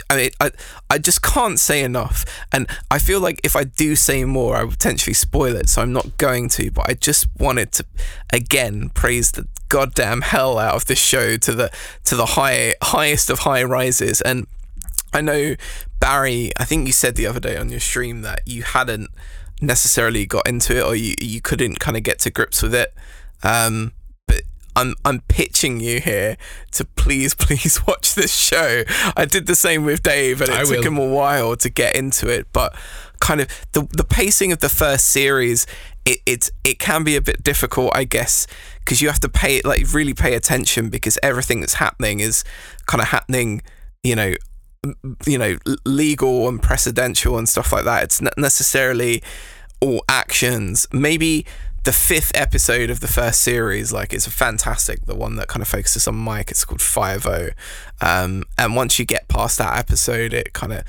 I mean, I, I just can't say enough. And I feel like if I do say more, I potentially spoil it. So I'm not going to. But I just wanted to, again, praise the goddamn hell out of this show to the to the high highest of high rises. And I know Barry. I think you said the other day on your stream that you hadn't necessarily got into it, or you you couldn't kind of get to grips with it. Um, I'm I'm pitching you here to please please watch this show. I did the same with Dave, and it I took will. him a while to get into it, but kind of the the pacing of the first series. It, it it can be a bit difficult, I guess, because you have to pay like really pay attention because everything that's happening is kind of happening, you know, you know legal and precedential and stuff like that it's not necessarily all actions maybe the fifth episode of the first series like it's fantastic the one that kind of focuses on mike it's called 5 um, and once you get past that episode it kind of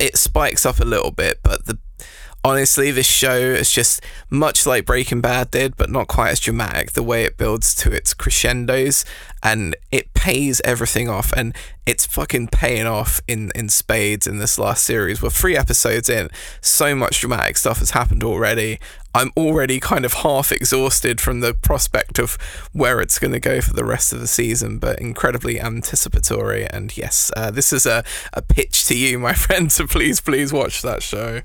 it spikes up a little bit but the honestly, this show is just much like Breaking Bad did, but not quite as dramatic. The way it builds to its crescendos and it pays everything off, and it's fucking paying off in in spades in this last series. We're three episodes in, so much dramatic stuff has happened already. I'm already kind of half exhausted from the prospect of where it's going to go for the rest of the season, but incredibly anticipatory. And yes, uh, this is a, a pitch to you, my friend, to please, please watch that show.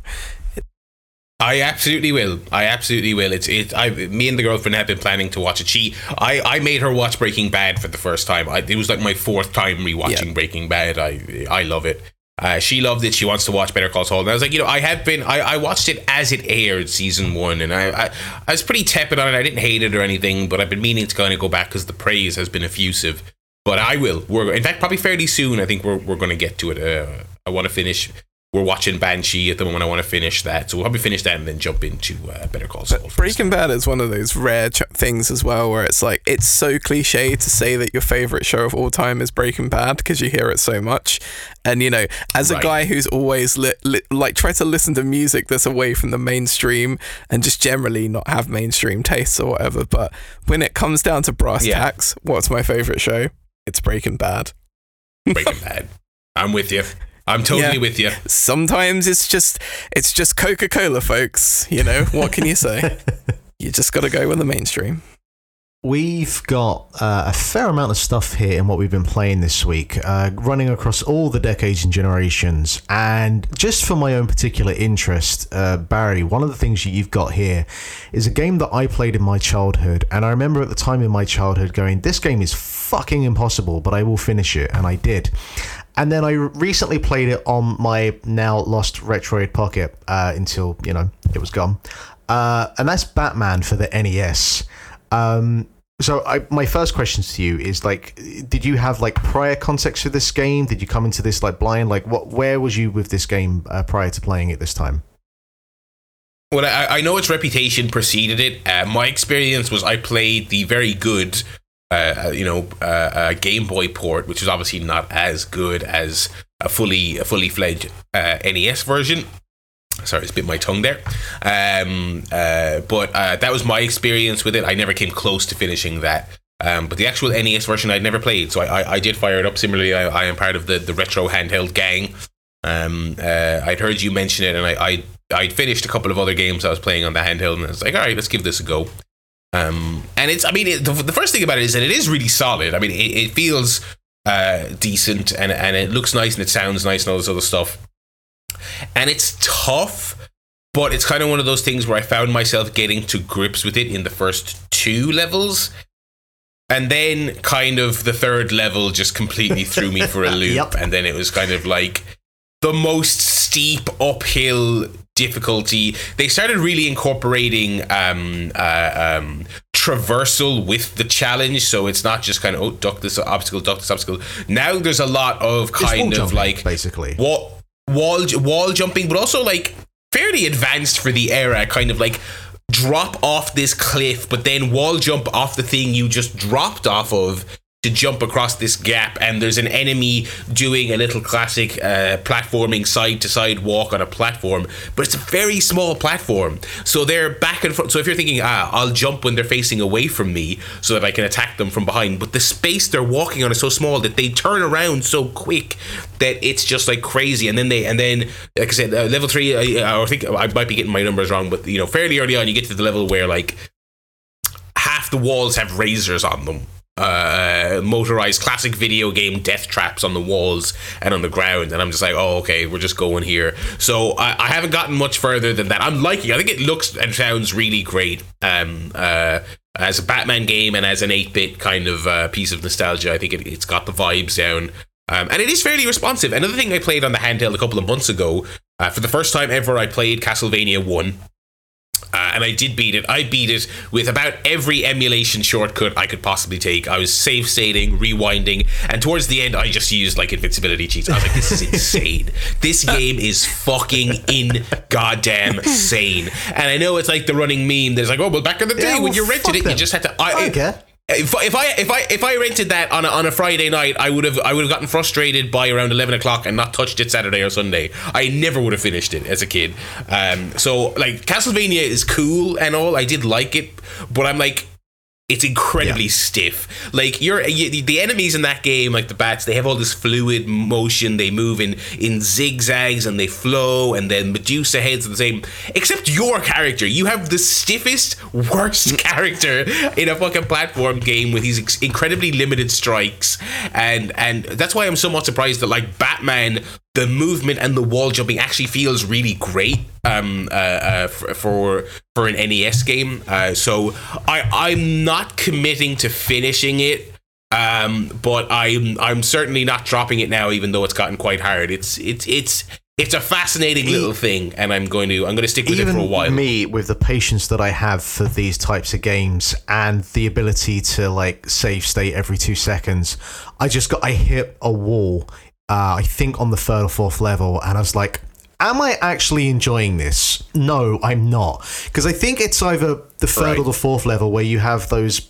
I absolutely will. I absolutely will. It's it. I me and the girlfriend have been planning to watch it. She, I, I made her watch Breaking Bad for the first time. I, it was like my fourth time rewatching Yeah. Breaking Bad. I, I love it. Uh, she loved it. She wants to watch Better Call Saul. And I was like, you know, I have been. I, I watched it as it aired, season one, and I, I, I was pretty tepid on it. I didn't hate it or anything, but I've been meaning to kind of go back because the praise has been effusive. But I will. We're in fact probably fairly soon. I think we're we're going to get to it. Uh, I want to finish. We're watching Banshee at the moment. I want to finish that, so we'll probably finish that and then jump into uh, Better Call Saul. Breaking Bad is one of those rare ch- things as well, where it's like it's so cliche to say that your favorite show of all time is Breaking Bad because you hear it so much, and you know, as a Right. guy who's always li- li- like try to listen to music that's away from the mainstream and just generally not have mainstream tastes or whatever, but when it comes down to brass Yeah. tacks, what's my favorite show? It's Breaking Bad. Breaking Bad. I'm with you. I'm totally Yeah. with you. Sometimes it's just it's just Coca Cola, folks. You know what can you say? you just got to go with the mainstream. We've got uh, a fair amount of stuff here in what we've been playing this week, uh, running across all the decades and generations. And just for my own particular interest, uh, Barry, one of the things that you've got here is a game that I played in my childhood. And I remember at the time in my childhood going, this game is fucking impossible, but I will finish it. And I did. And then I recently played it on my now lost Retroid Pocket uh, until, you know, it was gone. Uh, and that's Batman for the NES. Um, so I, my first questions to you is like, did you have like prior context for this game? Did you come into this like blind? Like, what? Where was you with this game uh, prior to playing it this time? Well, I, I know its reputation preceded it. Uh, my experience was I played the very good, uh, you know, uh, uh, Game Boy port, which is obviously not as good as a fully a fully fledged uh, NES version. Sorry, I bit my tongue there. Um, uh, but uh, that was my experience with it. I never came close to finishing that. Um, but the actual NES version I'd never played, so I, I, I did fire it up. Similarly, I, I am part of the, the retro handheld gang. Um, uh, I'd heard you mention it, and I, I I'd finished a couple of other games I was playing on the handheld, and I was like, all right, let's give this a go. Um, and it's, I mean, it, the, the first thing about it is that it is really solid. I mean, it, it feels uh, decent, and and it looks nice, and it sounds nice, and all this other stuff. And it's tough, but it's kind of one of those things where I found myself getting to grips with it in the first two levels. And then, kind of, the third level just completely threw me for a loop. Yep. And then it was kind of like the most steep uphill difficulty. They started really incorporating um, uh, um, traversal with the challenge, so it's not just kind of oh duck this obstacle, duck this obstacle. Now there's a lot of kind of jumping, like basically. wall wall wall jumping, but also like fairly advanced for the era. Kind of like drop off this cliff, but then wall jump off the thing you just dropped off of to jump across this gap. And there's an enemy doing a little classic uh, platforming side to side walk on a platform, but it's a very small platform. So they're back and forth. So if you're thinking, ah, I'll jump when they're facing away from me so that I can attack them from behind, but the space they're walking on is so small that they turn around so quick that it's just like crazy. And then they, and then, like I said, uh, level three, I, I think I might be getting my numbers wrong, but you know, fairly early on, you get to the level where like half the walls have razors on them. Uh, motorized classic video game death traps on the walls and on the ground, and I'm just like, oh, okay, we're just going here. So I, I haven't gotten much further than that. I'm liking. I think it looks and sounds really great. Um, uh, as a Batman game and as an 8-bit kind of uh, piece of nostalgia, I think it, it's got the vibes down. Um, and it is fairly responsive. Another thing I played on the handheld a couple of months ago, uh, for the first time ever, I played Castlevania 1. Uh, and I did beat it. I beat it with about every emulation shortcut I could possibly take. I was save stating, rewinding, and towards the end, I just used like invincibility cheats. I was like, "This is insane. this game is fucking in goddamn insane." And I know it's like the running meme. There's like, "Oh, well, back in the day Yeah, when well, you rented it, them. you just had to." I care. If, if I if I if I rented that on a, on a Friday night, I would have I would have gotten frustrated by around eleven o'clock and not touched it Saturday or Sunday. I never would have finished it as a kid. Um, so like Castlevania is cool and all. I did like it, but I'm like. It's incredibly Yeah. stiff. Like you're you, the enemies in that game, like the bats, they have all this fluid motion. They move in in zigzags and they flow, and then Medusa heads are the same. Except your character, you have the stiffest, worst character in a fucking platform game with these ex- incredibly limited strikes, and and that's why I'm somewhat surprised that like Batman, the movement and the wall jumping actually feels really great um, uh, uh, for, for for an NES game. Uh, so I I'm not committing to finishing it. Um, but I'm I'm certainly not dropping it now, even though it's gotten quite hard. It's it's it's it's a fascinating little thing, and I'm going to I'm going to stick with it for a while. me, with the patience that I have for these types of games and the ability to like save state every two seconds, I just got I hit a wall. Uh, I think on the third or fourth level, and I was like, "Am I actually enjoying this?" No, I'm not, because I think it's either the third Right. or the fourth level where you have those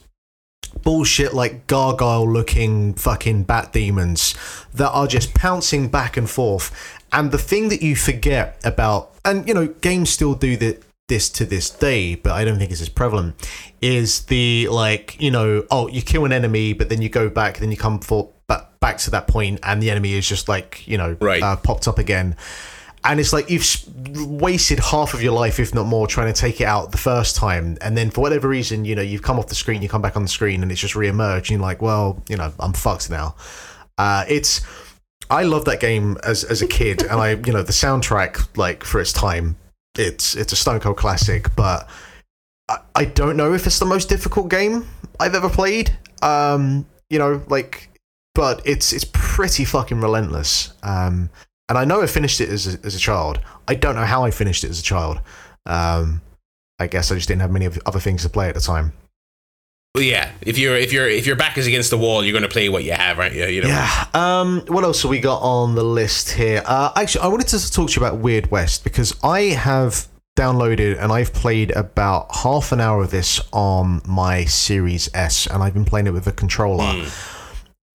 bullshit like gargoyle looking fucking bat demons that are just pouncing back and forth and the thing that you forget about and you know games still do that this to this day but i don't think it's as prevalent is the like you know oh you kill an enemy but then you go back then you come for back, back to that point and the enemy is just like you know Right. uh, popped up again and it's like you've wasted half of your life, if not more, trying to take it out the first time, and then for whatever reason, you know, you've come off the screen, you come back on the screen, and it's just re-emerged, and you're like, well, you know, I'm fucked now. Uh, it's, I love that game as as a kid, and I, you know, the soundtrack, like for its time, it's it's a Stone Cold classic, but I, I don't know if it's the most difficult game I've ever played. Um, you know, like, but it's it's pretty fucking relentless. Um, and I know I finished it as a, as a child. I don't know how I finished it as a child. Um, I guess I just didn't have many other things to play at the time. Well, yeah, if you're if you're if your back is against the wall, you're going to play what you have, aren't you? You know. Yeah. Um, what else have we got on the list here? Uh, actually, I wanted to talk to you about Weird West because I have downloaded and I've played about half an hour of this on my Series S, and I've been playing it with a controller.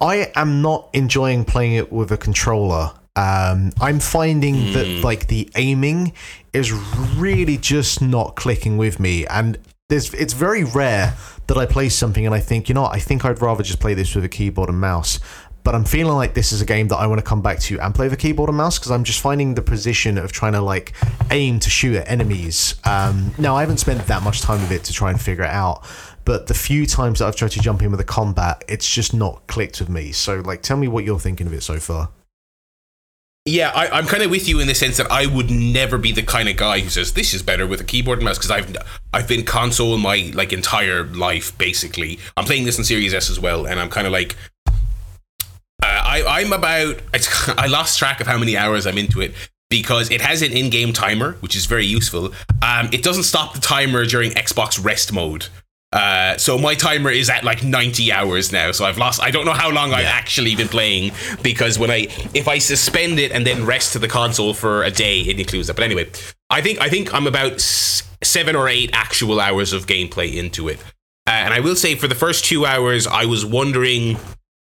I am not enjoying playing it with a controller. Um, I'm finding that like the aiming is really just not clicking with me, and there's it's very rare that I play something and I think you know what, I think I'd rather just play this with a keyboard and mouse. But I'm feeling like this is a game that I want to come back to and play with a keyboard and mouse because I'm just finding the position of trying to like aim to shoot at enemies. Um, now I haven't spent that much time with it to try and figure it out, but the few times that I've tried to jump in with a combat, it's just not clicked with me. So like, tell me what you're thinking of it so far. Yeah, I, I'm kind of with you in the sense that I would never be the kind of guy who says this is better with a keyboard and mouse because I've I've been console my like entire life basically. I'm playing this in Series S as well, and I'm kind of like. Uh, I, I'm about. I lost track of how many hours I'm into it because it has an in-game timer, which is very useful. Um, it doesn't stop the timer during Xbox rest mode. Uh, so my timer is at like 90 hours now. So I've lost. I don't know how long I've actually been playing because when I if I suspend it and then rest to the console for a day, it includes that. But anyway, I think I think I'm about s- seven or eight actual hours of gameplay into it. Uh, and I will say, for the first two hours, I was wondering.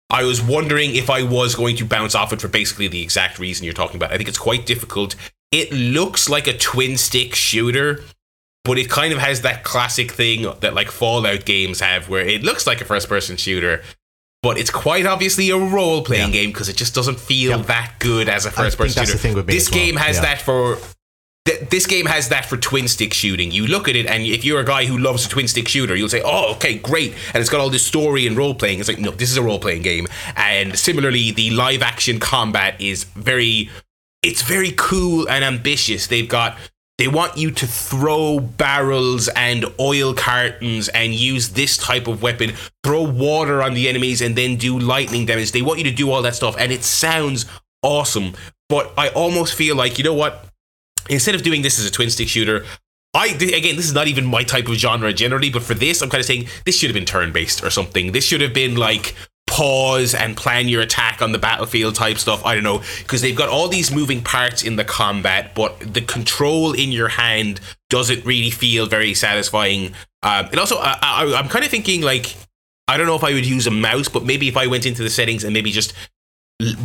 I was wondering if I was going to bounce off it for basically the exact reason you're talking about. I think it's quite difficult. It looks like a twin stick shooter, but it kind of has that classic thing that like Fallout games have where it looks like a first person shooter, but it's quite obviously a role playing game because it just doesn't feel Yeah. that good as a first person shooter. the thing with me this as well. game has Yeah. that for th- this game has that for twin stick shooting. You look at it, and if you're a guy who loves a twin stick shooter, you'll say, "Oh, okay, great," and it's got all this story and role playing. It's like, no, this is a role playing game. And similarly, the live action combat is very, it's very cool and ambitious. They've got. They want you to throw barrels and oil cartons and use this type of weapon, throw water on the enemies, and then do lightning damage. They want you to do all that stuff, and it sounds awesome. But I almost feel like, you know what? instead of doing this as a twin stick shooter, I again, this is not even my type of genre generally, but for this, I'm kind of saying this should have been turn based or something. This should have been like pause and plan your attack on the battlefield type stuff. I don't know because they've got all these moving parts in the combat, but the control in your hand doesn't really feel very satisfying. Um, and also, I, I, I'm kind of thinking like I don't know if I would use a mouse, but maybe if I went into the settings and maybe just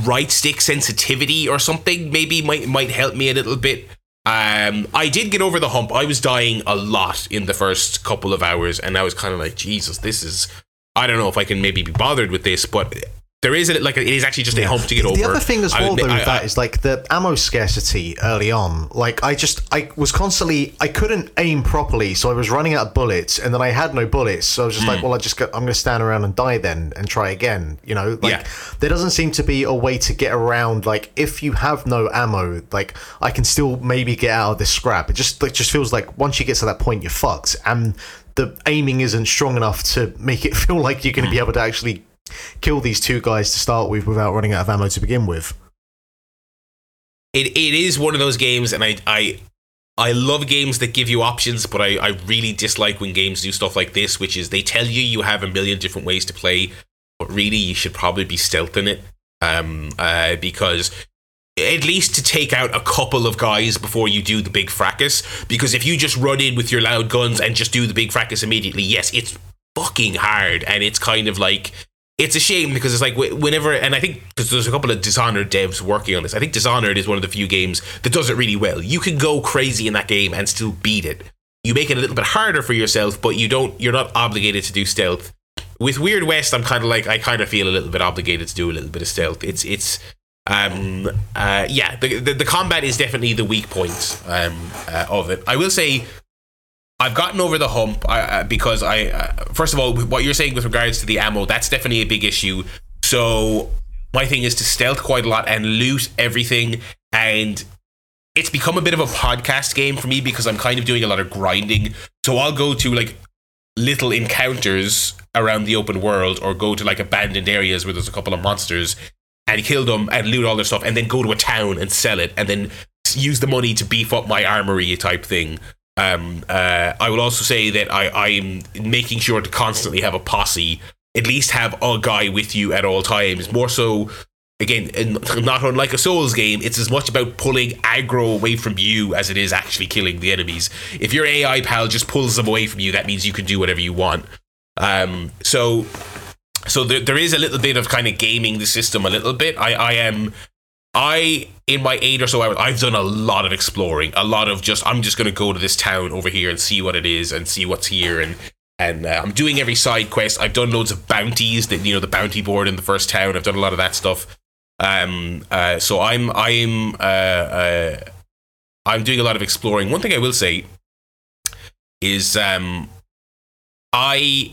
right stick sensitivity or something, maybe might might help me a little bit. Um, I did get over the hump. I was dying a lot in the first couple of hours, and I was kind of like, Jesus, this is. I don't know if I can maybe be bothered with this, but there is a, like it is actually just a hump to get the, over. The other thing as well, I, though, I, with that is like the ammo scarcity early on. Like I just, I was constantly, I couldn't aim properly, so I was running out of bullets, and then I had no bullets, so I was just Hmm. like, well, I just, go, I'm going to stand around and die then, and try again. You know, like Yeah. there doesn't seem to be a way to get around. Like if you have no ammo, like I can still maybe get out of this scrap. It just, it just feels like once you get to that point, you're fucked, and the aiming isn't strong enough to make it feel like you're going to be able to actually kill these two guys to start with without running out of ammo to begin with. it, it is one of those games, and I I I love games that give you options, but I, I really dislike when games do stuff like this, which is they tell you you have a million different ways to play, but really you should probably be stealthing it, um, uh, because at least to take out a couple of guys before you do the big fracas. Because if you just run in with your loud guns and just do the big fracas immediately, yes, it's fucking hard, and it's kind of like it's a shame because it's like whenever, and I think because there's a couple of Dishonored devs working on this. I think Dishonored is one of the few games that does it really well. You can go crazy in that game and still beat it. You make it a little bit harder for yourself, but you don't. You're not obligated to do stealth. With Weird West, I'm kind of like I kind of feel a little bit obligated to do a little bit of stealth. It's it's um uh yeah the the, the combat is definitely the weak point um uh, of it. I will say I've gotten over the hump uh, uh, because I, uh, first of all, what you're saying with regards to the ammo, that's definitely a big issue. So my thing is to stealth quite a lot and loot everything, and it's become a bit of a podcast game for me because I'm kind of doing a lot of grinding. So I'll go to like little encounters around the open world, or go to like abandoned areas where there's a couple of monsters and kill them and loot all their stuff, and then go to a town and sell it, and then use the money to beef up my armory type thing. Um, uh, I will also say that I, I'm making sure to constantly have a posse, at least have a guy with you at all times. More so, again, in- not unlike a Souls game, it's as much about pulling aggro away from you as it is actually killing the enemies. If your AI pal just pulls them away from you, that means you can do whatever you want. Um, so, so there, there is a little bit of kind of gaming the system a little bit. I, I am I in my eight or so hours, I've done a lot of exploring, a lot of just I'm just gonna go to this town over here and see what it is and see what's here and and uh, I'm doing every side quest. I've done loads of bounties, that you know the bounty board in the first town. I've done a lot of that stuff. Um, uh, so I'm I'm uh, uh, I'm doing a lot of exploring. One thing I will say is um, I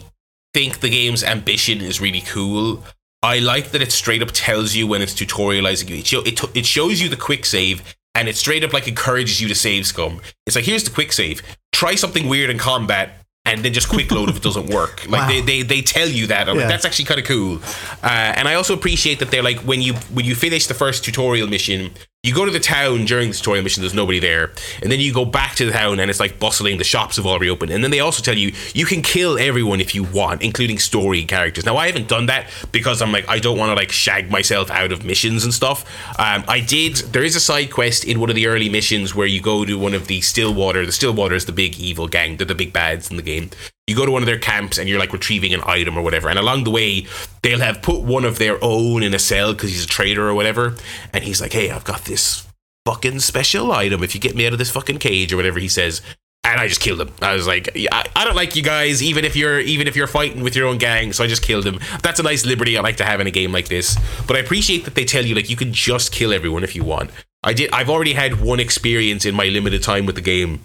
think the game's ambition is really cool. I like that it straight up tells you when it's tutorializing you. It, show, it, it shows you the quick save and it straight up like encourages you to save scum. It's like, here's the quick save. Try something weird in combat and then just quick load if it doesn't work. Like Wow. they, they, they tell you that. I'm like, that's actually kind of cool. Uh, and I also appreciate that they're like, when you when you finish the first tutorial mission, you go to the town during the tutorial mission, there's nobody there. And then you go back to the town and it's like bustling, the shops have all reopened. And then they also tell you, you can kill everyone if you want, including story characters. Now, I haven't done that because I'm like, I don't want to like shag myself out of missions and stuff. Um, I did, there is a side quest in one of the early missions where you go to one of the Stillwater. The Stillwater is the big evil gang, they're the big bads in the game. You go to one of their camps and you're like retrieving an item or whatever. And along the way, they'll have put one of their own in a cell because he's a traitor or whatever. And he's like, hey, I've got this fucking special item if you get me out of this fucking cage or whatever he says. And I just killed him. I was like, I, I don't like you guys, even if you're even if you're fighting with your own gang. So I just killed him. That's a nice liberty I like to have in a game like this. But I appreciate that they tell you like you can just kill everyone if you want. I did. I've already had one experience in my limited time with the game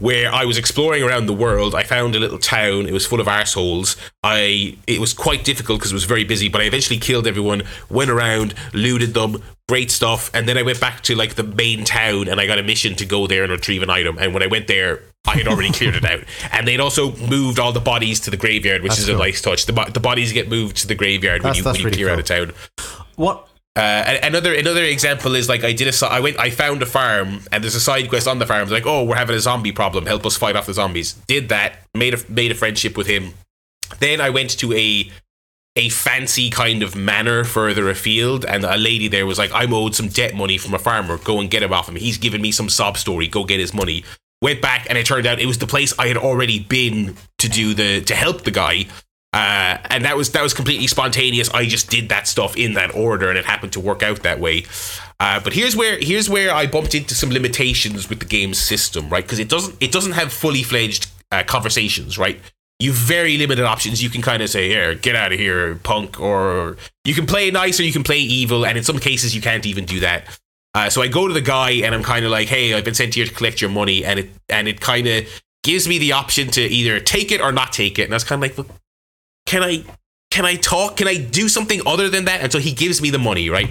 where I was exploring around the world. I found a little town. It was full of assholes. I it was quite difficult because it was very busy, but I eventually killed everyone. Went around, looted them, great stuff, and then I went back to like the main town and I got a mission to go there and retrieve an item. And when I went there, I had already cleared it out, and they'd also moved all the bodies to the graveyard, which That's is cool. a nice touch. The, the bodies get moved to the graveyard when you, that's when you clear out cool. a town. What? Uh, another another example is like I did a I went I found a farm and there's a side quest on the farm. Like oh we're having a zombie problem. Help us fight off the zombies. Did that made a made a friendship with him. Then I went to a a fancy kind of manor further afield and a lady there was like I'm owed some debt money from a farmer. Go and get him off him he's given me some sob story. Go get his money. Went back and it turned out it was the place I had already been to do the to help the guy uh, and that was that was completely spontaneous. I just did that stuff in that order, and it happened to work out that way. Uh, but here's where here's where I bumped into some limitations with the game's system, right? Because it doesn't it doesn't have fully fledged uh, conversations, right? You've very limited options. You can kind of say, "Here, get out of here, punk," or you can play nice or you can play evil, and in some cases you can't even do that. Uh, so I go to the guy and I'm kind of like, "Hey, I've been sent here to collect your money," and it and it kind of gives me the option to either take it or not take it, and I was kind of like, "Look, can I can I talk? Can I do something other than that? And so he gives me the money, right?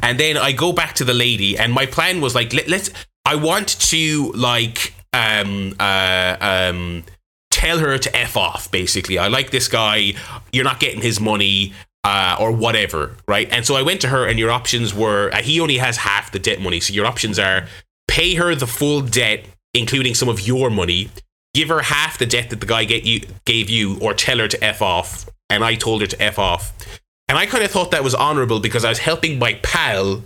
And then I go back to the lady, and my plan was like, let, let's. I want to like um uh um tell her to f off. Basically, I like this guy. You're not getting his money. Uh, or whatever, right? And so I went to her, and your options were uh, he only has half the debt money. So your options are pay her the full debt, including some of your money, give her half the debt that the guy get you, gave you, or tell her to F off. And I told her to F off. And I kind of thought that was honorable because I was helping my pal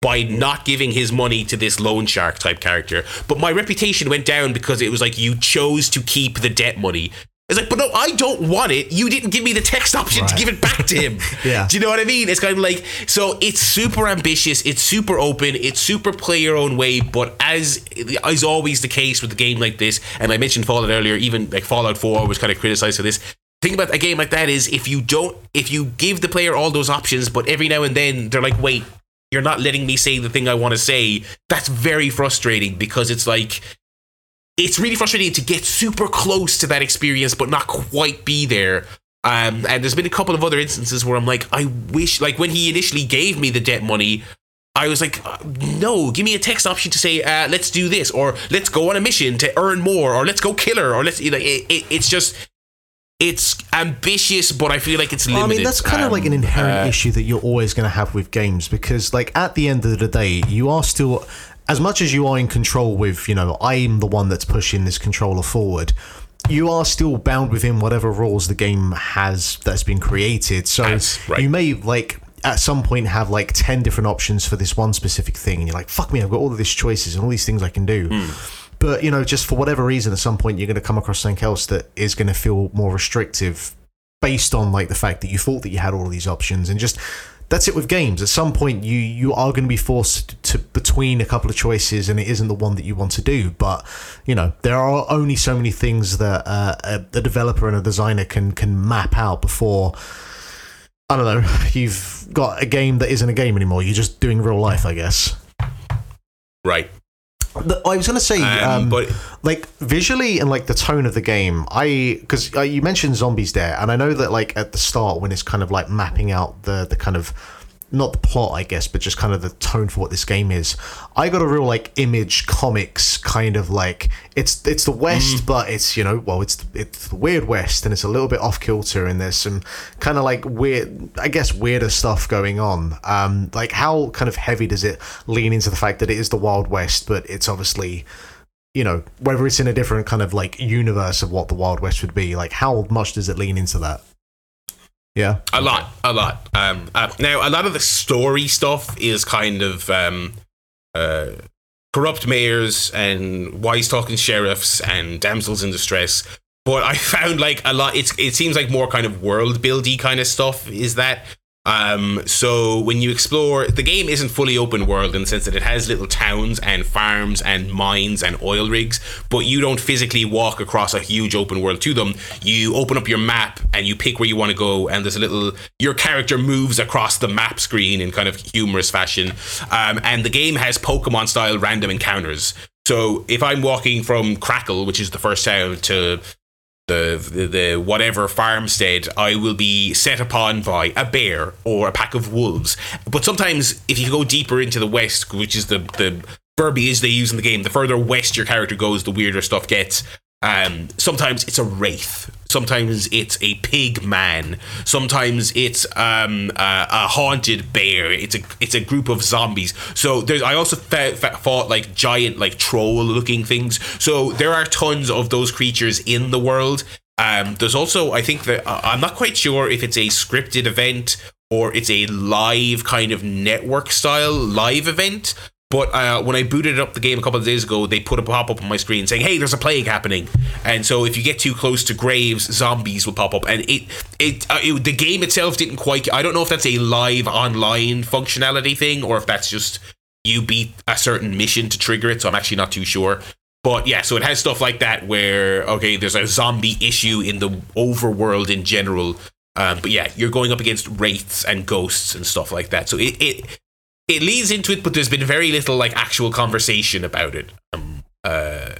by not giving his money to this loan shark type character. But my reputation went down because it was like, you chose to keep the debt money. It's like, but no, I don't want it. You didn't give me the text option to give it back to him. Yeah. Do you know what I mean? It's kind of like so. It's super ambitious. It's super open. It's super play your own way. But as is always the case with a game like this, and I mentioned Fallout earlier, even like Fallout Four was kind of criticized for this. Thing about a game like that is if you don't, if you give the player all those options, but every now and then they're like, wait, you're not letting me say the thing I want to say. That's very frustrating because it's like it's really frustrating to get super close to that experience but not quite be there. Um, and there's been a couple of other instances where I'm like, I wish, like when he initially gave me the debt money, I was like, uh, no, give me a text option to say, uh, let's do this, or let's go on a mission to earn more, or let's go kill her, or let's, you know, it, it, it's just, it's ambitious, but I feel like it's limited. I mean, that's kind of like an Um, inherent uh, issue that you're always going to have with games because, like, at the end of the day, you are still, as much as you are in control with, you know, I'm the one that's pushing this controller forward. You are still bound within whatever rules the game has that's been created. So right. you may like at some point have like 10 different options for this one specific thing and you're like fuck me i've got all of these choices and all these things i can do Hmm. but you know just for whatever reason at some point you're going to come across something else that is going to feel more restrictive based on like the fact that you thought that you had all of these options and just that's it with games at some point you you are going to be forced to between a couple of choices and it isn't the one that you want to do but you know there are only so many things that uh, a, a developer and a designer can can map out before I don't know. You've got a game that isn't a game anymore. You're just doing real life, I guess. right. The- I was gonna say, Um, um, but like visually and like the tone of the game. I because uh, you mentioned zombies there, and I know that like at the start when it's kind of like mapping out the the kind of not the plot, I guess, but just kind of the tone for what this game is. I got a real like image comics kind of like it's it's the West, but it's you know well it's it's the weird West, and it's a little bit off kilter, and there's some kind of like weird, I guess weirder stuff going on. Um, like how kind of heavy does it lean into the fact that it is the Wild West, but it's obviously you know whether it's in a different kind of like universe of what the Wild West would be. Like how much does it lean into that? Yeah. A lot, a lot. Um, uh, now, a lot of the story stuff is kind of um, uh, corrupt mayors and wise talking sheriffs and damsels in distress. But I found like a lot. It's it seems like more kind of world buildy kind of stuff. Is that Um, so when you explore, the game isn't fully open world in the sense that it has little towns and farms and mines and oil rigs, but you don't physically walk across a huge open world to them. You open up your map and you pick where you want to go, and there's a little. Your character moves across the map screen in kind of humorous fashion, um, and the game has Pokemon style random encounters. So if I'm walking from Crackle, which is the first town, to the, the, the whatever farmstead, I will be set upon by a bear or a pack of wolves. But sometimes, if you go deeper into the west, which is the the verbiage they use in the game, the further west your character goes, the weirder stuff gets. Um, sometimes it's a wraith. Sometimes it's a pig man. Sometimes it's um, a, a haunted bear. It's a it's a group of zombies. So there's I also fa- fa- fought like giant like troll looking things. So there are tons of those creatures in the world. Um, there's also I think that uh, I'm not quite sure if it's a scripted event or it's a live kind of network style live event. But uh, when I booted up the game a couple of days ago, they put a pop up on my screen saying, "Hey, there's a plague happening," and so if you get too close to graves, zombies will pop up. And it, it, uh, it, the game itself didn't quite. I don't know if that's a live online functionality thing or if that's just you beat a certain mission to trigger it. So I'm actually not too sure. But yeah, so it has stuff like that where okay, there's a zombie issue in the overworld in general. Um, but yeah, you're going up against wraiths and ghosts and stuff like that. So it, it it leads into it, but there's been very little like actual conversation about it. Um, uh,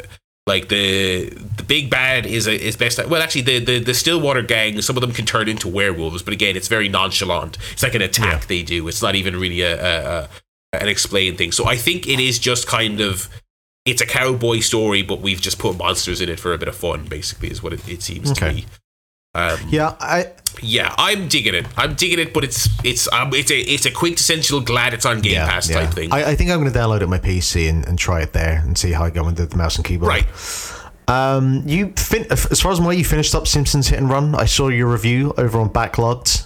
like the the big bad is a, is best. Well, actually, the, the the Stillwater gang, some of them can turn into werewolves, but again, it's very nonchalant. It's like an attack yeah. they do. It's not even really a, a, a an explained thing. So I think it is just kind of it's a cowboy story, but we've just put monsters in it for a bit of fun. Basically, is what it, it seems okay. to be. Um, yeah, I yeah, I'm digging it. I'm digging it, but it's it's um, it's a it's a quintessential glad it's on Game yeah, Pass yeah. type thing. I, I, think I'm going to download it on my PC and, and try it there and see how I go with the, the mouse and keyboard. Right. Um, you fin- as far as my you finished up Simpsons Hit and Run. I saw your review over on Backlogged.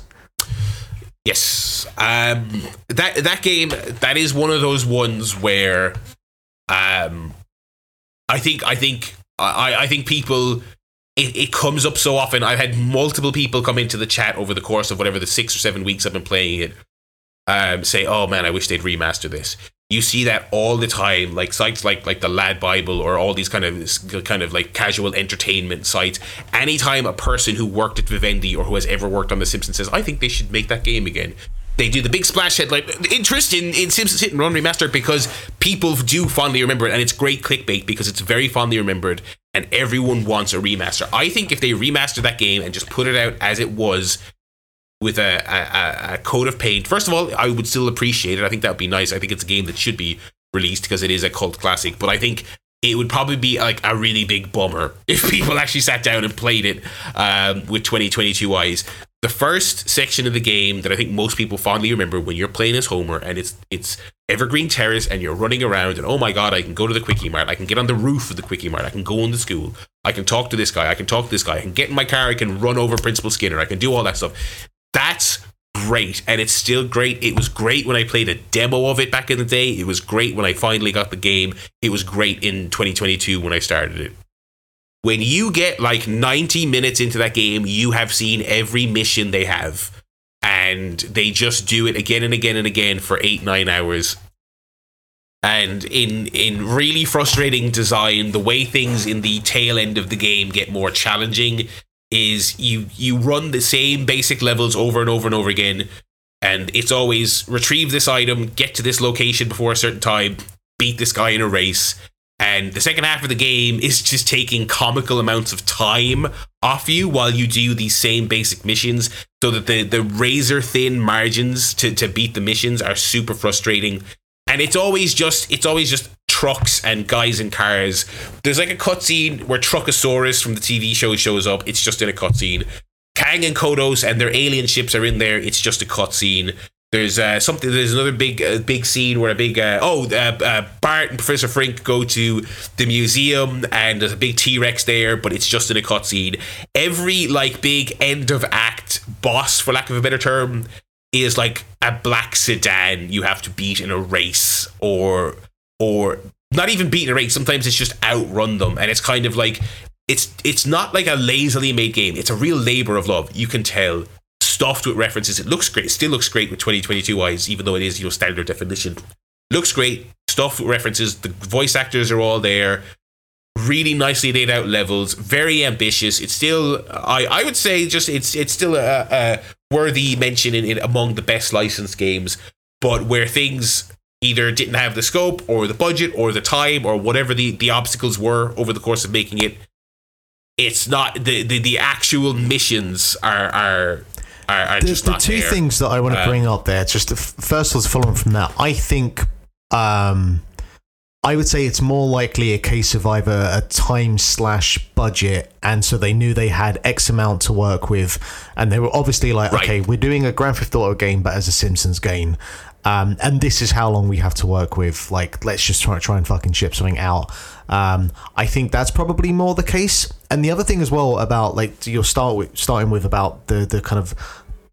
Yes, um, that that game that is one of those ones where, um, I think I think I I think people it, it comes up so often. I've had multiple people come into the chat over the course of whatever the six or seven weeks I've been playing it, um, say, "Oh man, I wish they'd remaster this." You see that all the time, like sites like like the Lad Bible or all these kind of kind of like casual entertainment sites. Anytime a person who worked at Vivendi or who has ever worked on The Simpsons says, "I think they should make that game again," they do the big splash headline interest in, in Simpsons Hit and Run Remastered because people do fondly remember it and it's great clickbait because it's very fondly remembered and everyone wants a remaster. I think if they remaster that game and just put it out as it was with a, a, a coat of paint, first of all, I would still appreciate it. I think that would be nice. I think it's a game that should be released because it is a cult classic. But I think it would probably be like a really big bummer if people actually sat down and played it um, with 2022 eyes the first section of the game that I think most people fondly remember when you're playing as Homer and it's it's Evergreen Terrace and you're running around and oh my god, I can go to the Quickie Mart, I can get on the roof of the Quickie Mart, I can go into school, I can talk to this guy, I can talk to this guy, I can get in my car, I can run over Principal Skinner, I can do all that stuff. That's great. And it's still great. It was great when I played a demo of it back in the day. It was great when I finally got the game. It was great in 2022 when I started it when you get like 90 minutes into that game, you have seen every mission they have. And they just do it again and again and again for eight, nine hours. And in in really frustrating design, the way things in the tail end of the game get more challenging is you you run the same basic levels over and over and over again. And it's always retrieve this item, get to this location before a certain time, beat this guy in a race and the second half of the game is just taking comical amounts of time off you while you do these same basic missions so that the, the razor thin margins to, to beat the missions are super frustrating. And it's always just it's always just trucks and guys in cars. There's like a cutscene where Truckosaurus from the TV show shows up. It's just in a cutscene. Kang and Kodos and their alien ships are in there. It's just a cutscene. There's uh, something. There's another big, uh, big scene where a big uh, oh, uh, uh, Bart and Professor Frink go to the museum, and there's a big T Rex there, but it's just in a cutscene. Every like big end of act boss, for lack of a better term, is like a black sedan you have to beat in a race, or or not even beat in a race. Sometimes it's just outrun them, and it's kind of like it's it's not like a lazily made game. It's a real labor of love. You can tell stuffed with references. It looks great. It still looks great with 2022 eyes, even though it is you know standard definition. Looks great. Stuffed with references. The voice actors are all there. Really nicely laid out levels. Very ambitious. It's still, I, I would say, just it's it's still a, a worthy mention in, in among the best licensed games. But where things either didn't have the scope or the budget or the time or whatever the, the obstacles were over the course of making it, it's not the the, the actual missions are are are, are the, just the two there. things that I want to Uh, bring up there, just to, first of all, following from that, I think um, I would say it's more likely a case of either a time slash budget, and so they knew they had X amount to work with, and they were obviously like, Right. okay, we're doing a Grand Theft Auto game, but as a Simpsons game. Um, and this is how long we have to work with. Like, let's just try try and fucking ship something out. Um, I think that's probably more the case. And the other thing as well about like you're start with, starting with about the the kind of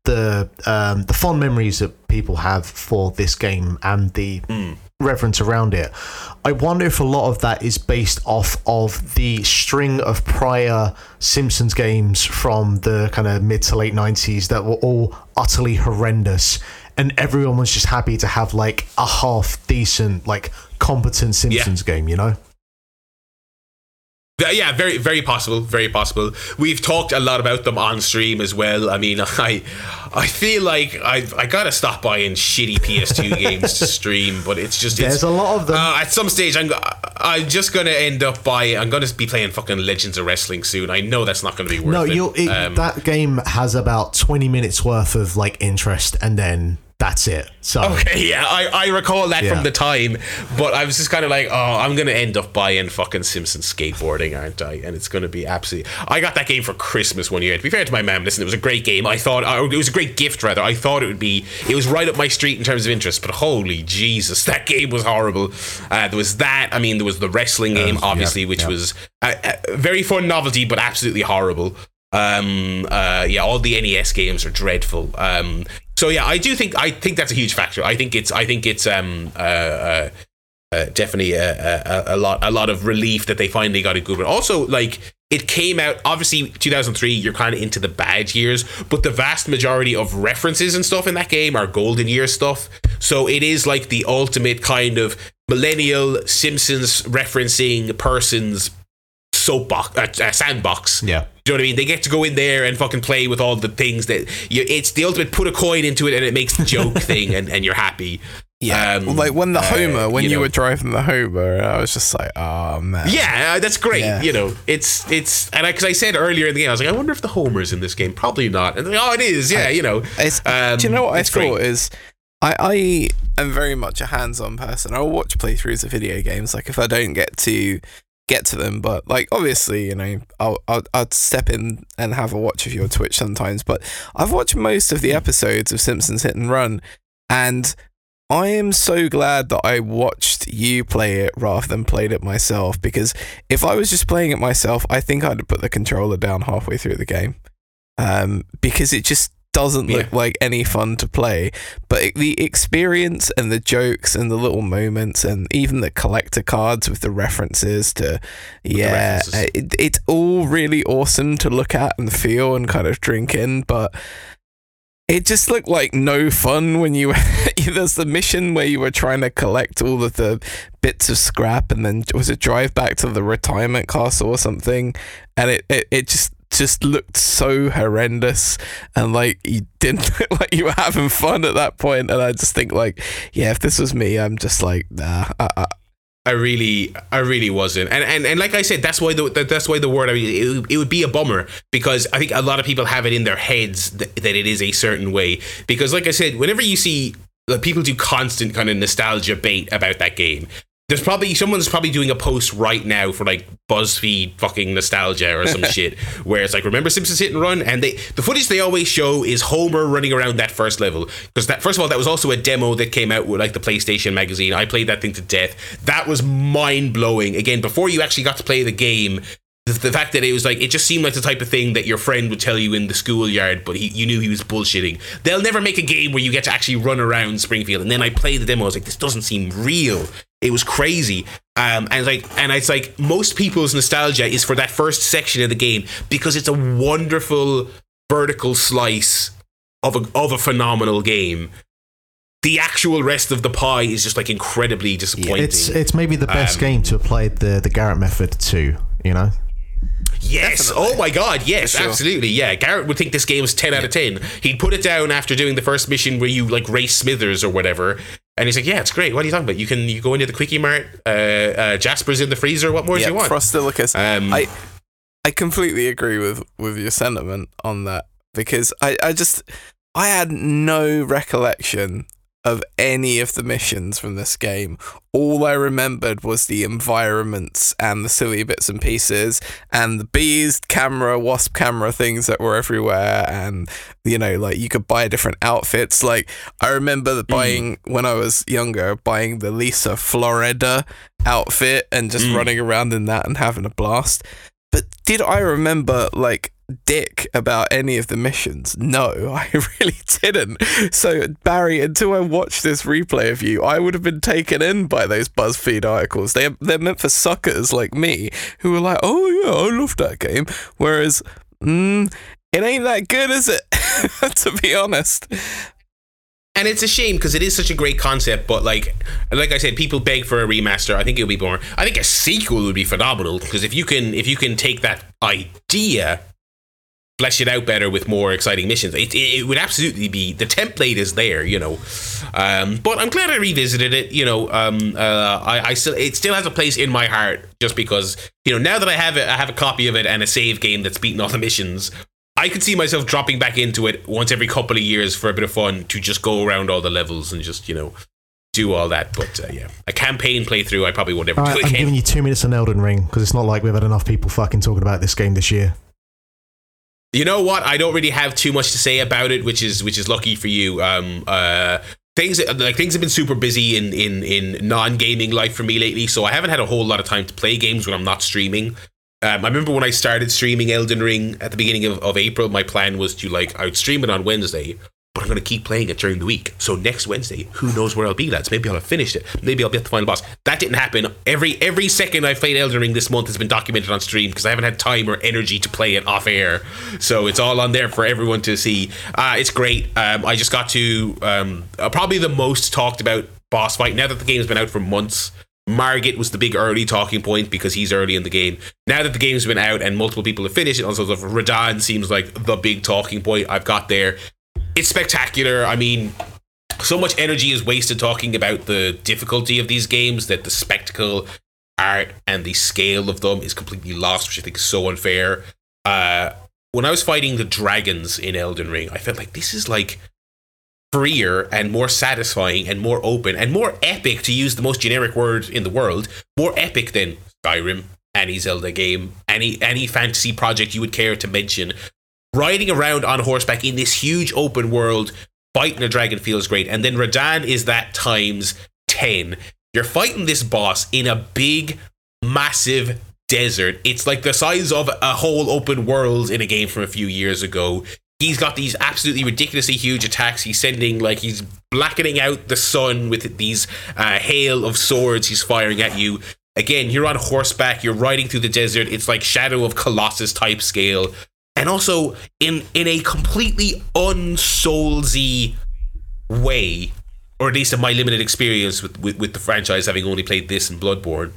the um, the fond memories that people have for this game and the reverence around it. I wonder if a lot of that is based off of the string of prior Simpsons games from the kind of mid to late nineties that were all utterly horrendous. And everyone was just happy to have like a half decent, like competent Simpsons game, you know? Yeah, very, very possible. Very possible. We've talked a lot about them on stream as well. I mean, I, I feel like I, I gotta stop buying shitty PS2 games to stream, but it's just There's it's, a lot of them. Uh, at some stage, I'm, I'm just gonna end up buying. I'm gonna be playing fucking Legends of Wrestling soon. I know that's not gonna be worth No, it. it, Um, that game has about 20 minutes worth of like interest and then that's it. So Okay, yeah, I, I recall that Yeah. from the time, but I was just kind of like, oh, I'm gonna end up buying fucking Simpsons skateboarding, aren't I? And it's gonna be absolutely. I got that game for Christmas one year. To be fair to my mom, listen, it was a great game. I thought uh, it was a great gift, rather. I thought it would be. It was right up my street in terms of interest, but holy Jesus, that game was horrible. Uh, there was that. I mean, there was the wrestling game, obviously, which yeah. was a, a very fun novelty, but absolutely horrible. Um, uh, yeah, all the NES games are dreadful. Um, so yeah, I do think I think that's a huge factor. I think it's I think it's um uh, uh, uh definitely a, a, a lot a lot of relief that they finally got a good one. Also, like it came out obviously 2003. You're kind of into the bad years, but the vast majority of references and stuff in that game are golden year stuff. So it is like the ultimate kind of millennial Simpsons referencing person's soapbox uh, uh, sandbox. yeah. Do you know what I mean? They get to go in there and fucking play with all the things that you. It's the ultimate put a coin into it and it makes the joke thing, and, and you're happy. Yeah, Um, like when the uh, Homer, when you you, know. were driving the Homer, I was just like, oh man. Yeah, that's great. Yeah. You know, it's it's and because I, said earlier in the game, I was like, I wonder if the Homer's in this game. Probably not. And like, oh, it is. Yeah, you know. It's, Um, do you know what I it's great. thought is I, I am very much a hands-on person. I'll watch playthroughs of video games, like if I don't get to get to them, but like obviously, you know, I'll, I'll I'd step in and have a watch of your Twitch sometimes. But I've watched most of the episodes of Simpsons Hit and Run, and I am so glad that I watched you play it rather than played it myself. Because if I was just playing it myself, I think I'd have put the controller down halfway through the game, um, because it just doesn't look Yeah. like any fun to play. But it- the experience and the jokes and the little moments and even the collector cards with the references to, yeah, references. Uh, it, it's all really awesome to look at and feel and kind of drink in. But it just looked like no fun when you there's the mission where you were trying to collect all of the bits of scrap and then was it drive back to the retirement castle or something and it, it, it just just looked so horrendous and like you didn't look like you were having fun at that point and I just think like yeah if this was me I'm just like nah I, I, I really, I really wasn't, and and, and like I said, that's why the that- that's why the word. I mean, it, it would be a bummer because I think a lot of people have it in their heads that, that it is a certain way. Because, like I said, whenever you see like, people do constant kind of nostalgia bait about that game, there's probably someone's probably doing a post right now for like BuzzFeed fucking nostalgia or some shit where it's like remember Simpsons Hit and Run and they the footage they always show is Homer running around that first level because that first of all that was also a demo that came out with like the PlayStation magazine I played that thing to death that was mind blowing again before you actually got to play the game the, the fact that it was like it just seemed like the type of thing that your friend would tell you in the schoolyard, but he, you knew he was bullshitting. They'll never make a game where you get to actually run around Springfield. And then I played the demo. I was like, this doesn't seem real. It was crazy. Um, and it's like, and it's like most people's nostalgia is for that first section of the game because it's a wonderful vertical slice of a of a phenomenal game. The actual rest of the pie is just like incredibly disappointing. It's it's maybe the best Um, game to have played the the Garrett method too. You know, Yes. Oh my God. Yes. Sure. Absolutely. Yeah. Garrett would think this game is ten out of ten. He'd put it down after doing the first mission where you like race Smithers or whatever, and he's like, "Yeah, it's great. What are you talking about? You can you go into the quickie mart. Uh, uh, Jasper's in the freezer. What more do you want?" Frostillicus. Um, I I completely agree with with your sentiment on that because I I just I had no recollection of any of the missions from this game. All I remembered was the environments and the silly bits and pieces and the bees camera, wasp camera things that were everywhere and you know like you could buy different outfits like I remember the buying when I was younger buying the Lisa Florida outfit and just Mm. running around in that and having a blast. But did I remember like dick about any of the missions? No, I really didn't. So Barry, until I watched this replay of you, I would have been taken in by those BuzzFeed articles. They they're meant for suckers like me who are like, oh yeah, I love that game. Whereas, mm, it ain't that good, is it? to be honest. and it's a shame because it is such a great concept, but like, like I said, people beg for a remaster. I think it would be more. I think a sequel would be phenomenal because if you can, if you can take that idea, flesh it out better with more exciting missions, it, it, it would absolutely be. The template is there, you know. Um, but I'm glad I revisited it. You know, um, uh, I, I still, it still has a place in my heart just because you know now that I have it, I have a copy of it and a save game that's beaten all the missions. I could see myself dropping back into it once every couple of years for a bit of fun to just go around all the levels and just you know do all that. But uh, yeah, a campaign playthrough I probably would never All do right, I'm giving you two minutes on Elden Ring because it's not like we've had enough people fucking talking about this game this year. You know what? I don't really have too much to say about it, which is which is lucky for you. Um, uh, things like things have been super busy in in in non gaming life for me lately, so I haven't had a whole lot of time to play games when I'm not streaming. Um, I remember when I started streaming Elden Ring at the beginning of, of April, my plan was to like I would stream it on Wednesday, but I'm gonna keep playing it during the week. So next Wednesday, who knows where I'll be, lads? Maybe I'll have finished it. Maybe I'll be at the final boss. That didn't happen. Every every second I've played Elden Ring this month has been documented on stream because I haven't had time or energy to play it off air. So it's all on there for everyone to see. Uh, it's great. Um, I just got to um, uh, probably the most talked about boss fight now that the game's been out for months. Margit was the big early talking point because he's early in the game. Now that the game's been out and multiple people have finished it, also Radahn seems like the big talking point I've got there. It's spectacular. I mean, so much energy is wasted talking about the difficulty of these games that the spectacle, art, and the scale of them is completely lost, which I think is so unfair. Uh, when I was fighting the dragons in Elden Ring, I felt like this is like freer and more satisfying and more open and more epic to use the most generic word in the world more epic than skyrim any zelda game any any fantasy project you would care to mention riding around on horseback in this huge open world fighting a dragon feels great and then radahn is that times 10 you're fighting this boss in a big massive desert it's like the size of a whole open world in a game from a few years ago he's got these absolutely ridiculously huge attacks. He's sending like he's blackening out the sun with these uh, hail of swords he's firing at you. Again, you're on horseback. You're riding through the desert. It's like Shadow of Colossus type scale, and also in in a completely unsoulsy way, or at least in my limited experience with, with with the franchise, having only played this and Bloodborne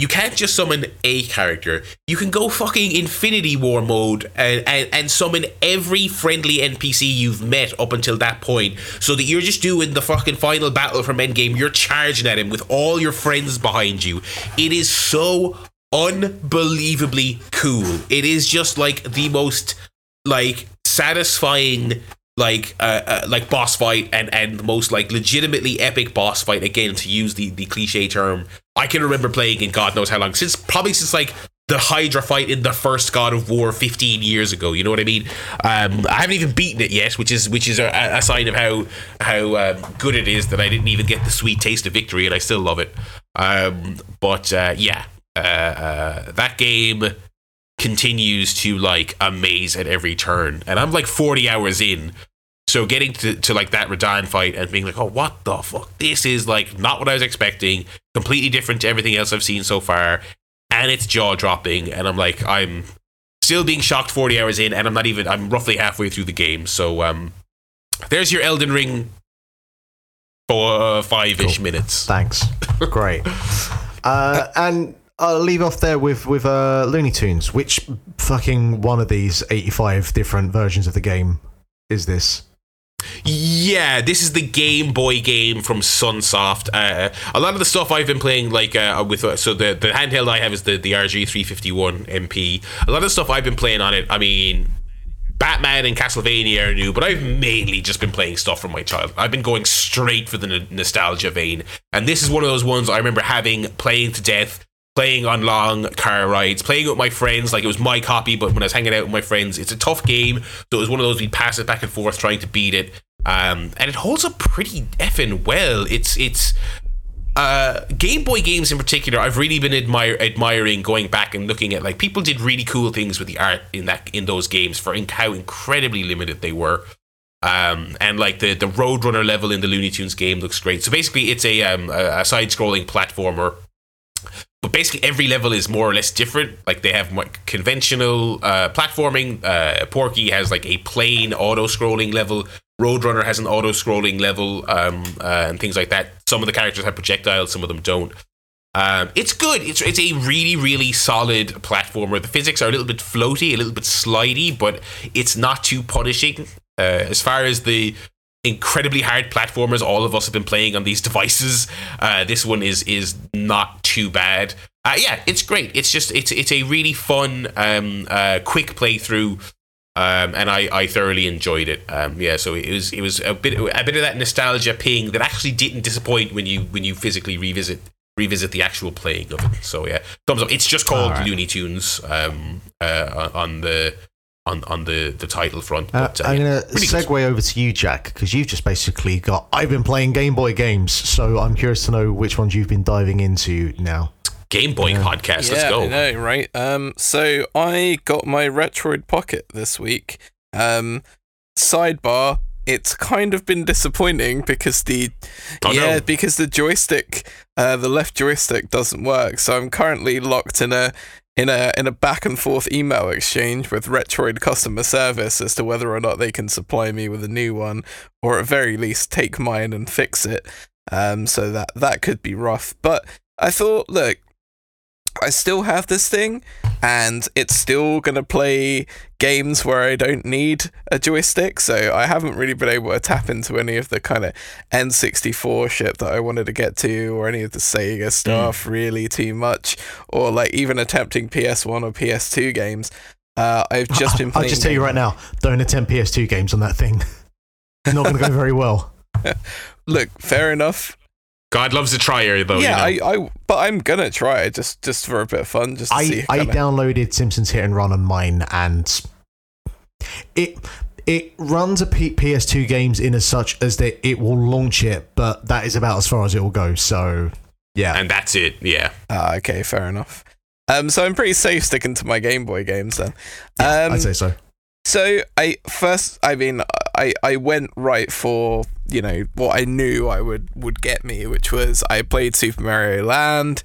you can't just summon a character. You can go fucking Infinity War mode and, and, and summon every friendly NPC you've met up until that point, so that you're just doing the fucking final battle from Endgame. You're charging at him with all your friends behind you. It is so unbelievably cool. It is just like the most like satisfying like uh, uh like boss fight and and the most like legitimately epic boss fight. Again to use the the cliche term i can remember playing in god knows how long. Since probably since like the hydra fight in the first god of war 15 years ago you know what i mean? Um i haven't even beaten it yet which is which is a, a sign of how how um, good it is that i didn't even get the sweet taste of victory and i still love it. Um but uh yeah uh, uh that game continues to like amaze at every turn and i'm like 40 hours in so getting to, to like that Radahn fight and being like oh what the fuck this is like not what i was expecting completely different to everything else i've seen so far and it's jaw dropping and i'm like i'm still being shocked 40 hours in, and I'm not even. I'm roughly halfway through the game. So um, there's your Elden Ring for uh, five ish Cool. minutes. Thanks. Great. Uh, and I'll leave off there with with uh, Looney Tunes. Which fucking one of these eighty-five different versions of the game is this? Yeah, this is the Game Boy game from Sunsoft. Uh, a lot of the stuff I've been playing, like uh, with uh, so the the handheld I have is the the RG three fifty one MP. A lot of the stuff I've been playing on it, I mean. Batman and Castlevania are new, but I've mainly just been playing stuff from my childhood. I've been going straight for the n- nostalgia vein, and this is one of those ones I remember having playing to death, playing on long car rides, playing with my friends. Like it was my copy, but when I was hanging out with my friends, it's a tough game. So it was one of those we pass it back and forth trying to beat it, um, and it holds up pretty effing well. It's it's uh, Game Boy games in particular, I've really been admire, admiring going back and looking at like people did really cool things with the art in that in those games for in, how incredibly limited they were. Um, and like the the Roadrunner level in the Looney Tunes game looks great. So basically, it's a um, a, a side scrolling platformer. But basically, every level is more or less different. Like they have conventional uh, platforming. Uh, Porky has like a plain auto scrolling level. Roadrunner has an auto scrolling level um, uh, and things like that. Some of the characters have projectiles, some of them don't. Um, it's good. It's it's a really really solid platformer. The physics are a little bit floaty, a little bit slidey, but it's not too punishing. Uh, as far as the incredibly hard platformers all of us have been playing on these devices, uh, this one is is not too bad. Uh, yeah, it's great. It's just it's it's a really fun, um, uh, quick playthrough um, and I, I thoroughly enjoyed it. Um, yeah, so it was it was a bit a bit of that nostalgia ping that actually didn't disappoint when you when you physically revisit revisit the actual playing of it. So yeah, thumbs up. It's just called Alright. Looney Tunes um, uh, on the on on the the title front. Uh, But, uh, I'm gonna really good. segue over to you, Jack, because you've just basically got. I've been playing Game Boy games, so I'm curious to know which ones you've been diving into now. Game Boy podcast. Let's yeah, go. I know, right? Um, so I got my Retroid Pocket this week. Um, sidebar. It's kind of been disappointing because the Oh, yeah no. because the joystick, uh, the left joystick doesn't work. So I'm currently locked in a in a in a back and forth email exchange with Retroid customer service as to whether or not they can supply me with a new one, or at very least take mine and fix it. Um, so that that could be rough. But I thought, look, I still have this thing, and it's still gonna play games where I don't need a joystick. So I haven't really been able to tap into any of the kind of N64 shit that I wanted to get to, or any of the Sega stuff really too much, or like even attempting PS1 or PS2 games. Uh, I've just been. I'll just tell you right now, don't attempt PS2 games on that thing. It's not going to go very well. Look, fair enough. God loves a trier though. yeah, you know? I, I, but I'm gonna try it just, just for a bit of fun, just to see. I, I kinda- downloaded Simpsons Hit and Run on mine, and it it runs a P- PS2 games in as such as that it will launch it, but that is about as far as it will go. So yeah, and that's it. Yeah. Ah, okay, fair enough. Um, so I'm pretty safe sticking to my Game Boy games then. Um, I'd say so. So I first, I mean, I I went right for you know what I knew I would would get me, which was I played Super Mario Land.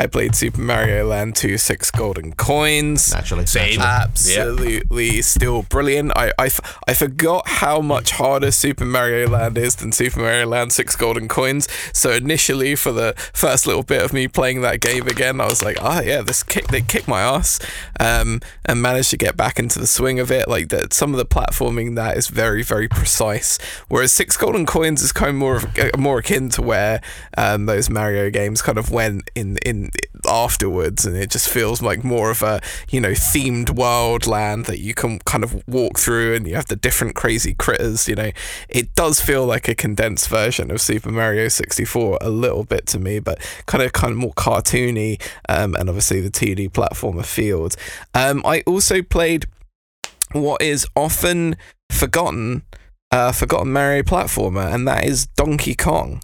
I played Super Mario Land 2 Six Golden Coins. Naturally, Same. Absolutely still brilliant. I, I, f- I forgot how much harder Super Mario Land is than Super Mario Land 6 Golden Coins. So initially, for the first little bit of me playing that game again, I was like, oh yeah, this kick, they kicked my ass. Um, and managed to get back into the swing of it. Like that, some of the platforming that is very, very precise. Whereas 6 Golden Coins is kind of more, of, uh, more akin to where um, those Mario games kind of went in, in afterwards and it just feels like more of a you know themed world land that you can kind of walk through and you have the different crazy critters you know. It does feel like a condensed version of super mario 64 a little bit to me but kind of kind of more cartoony um, and obviously the 2d platformer field. Um, i also played what is often forgotten uh, forgotten mario platformer and that is donkey kong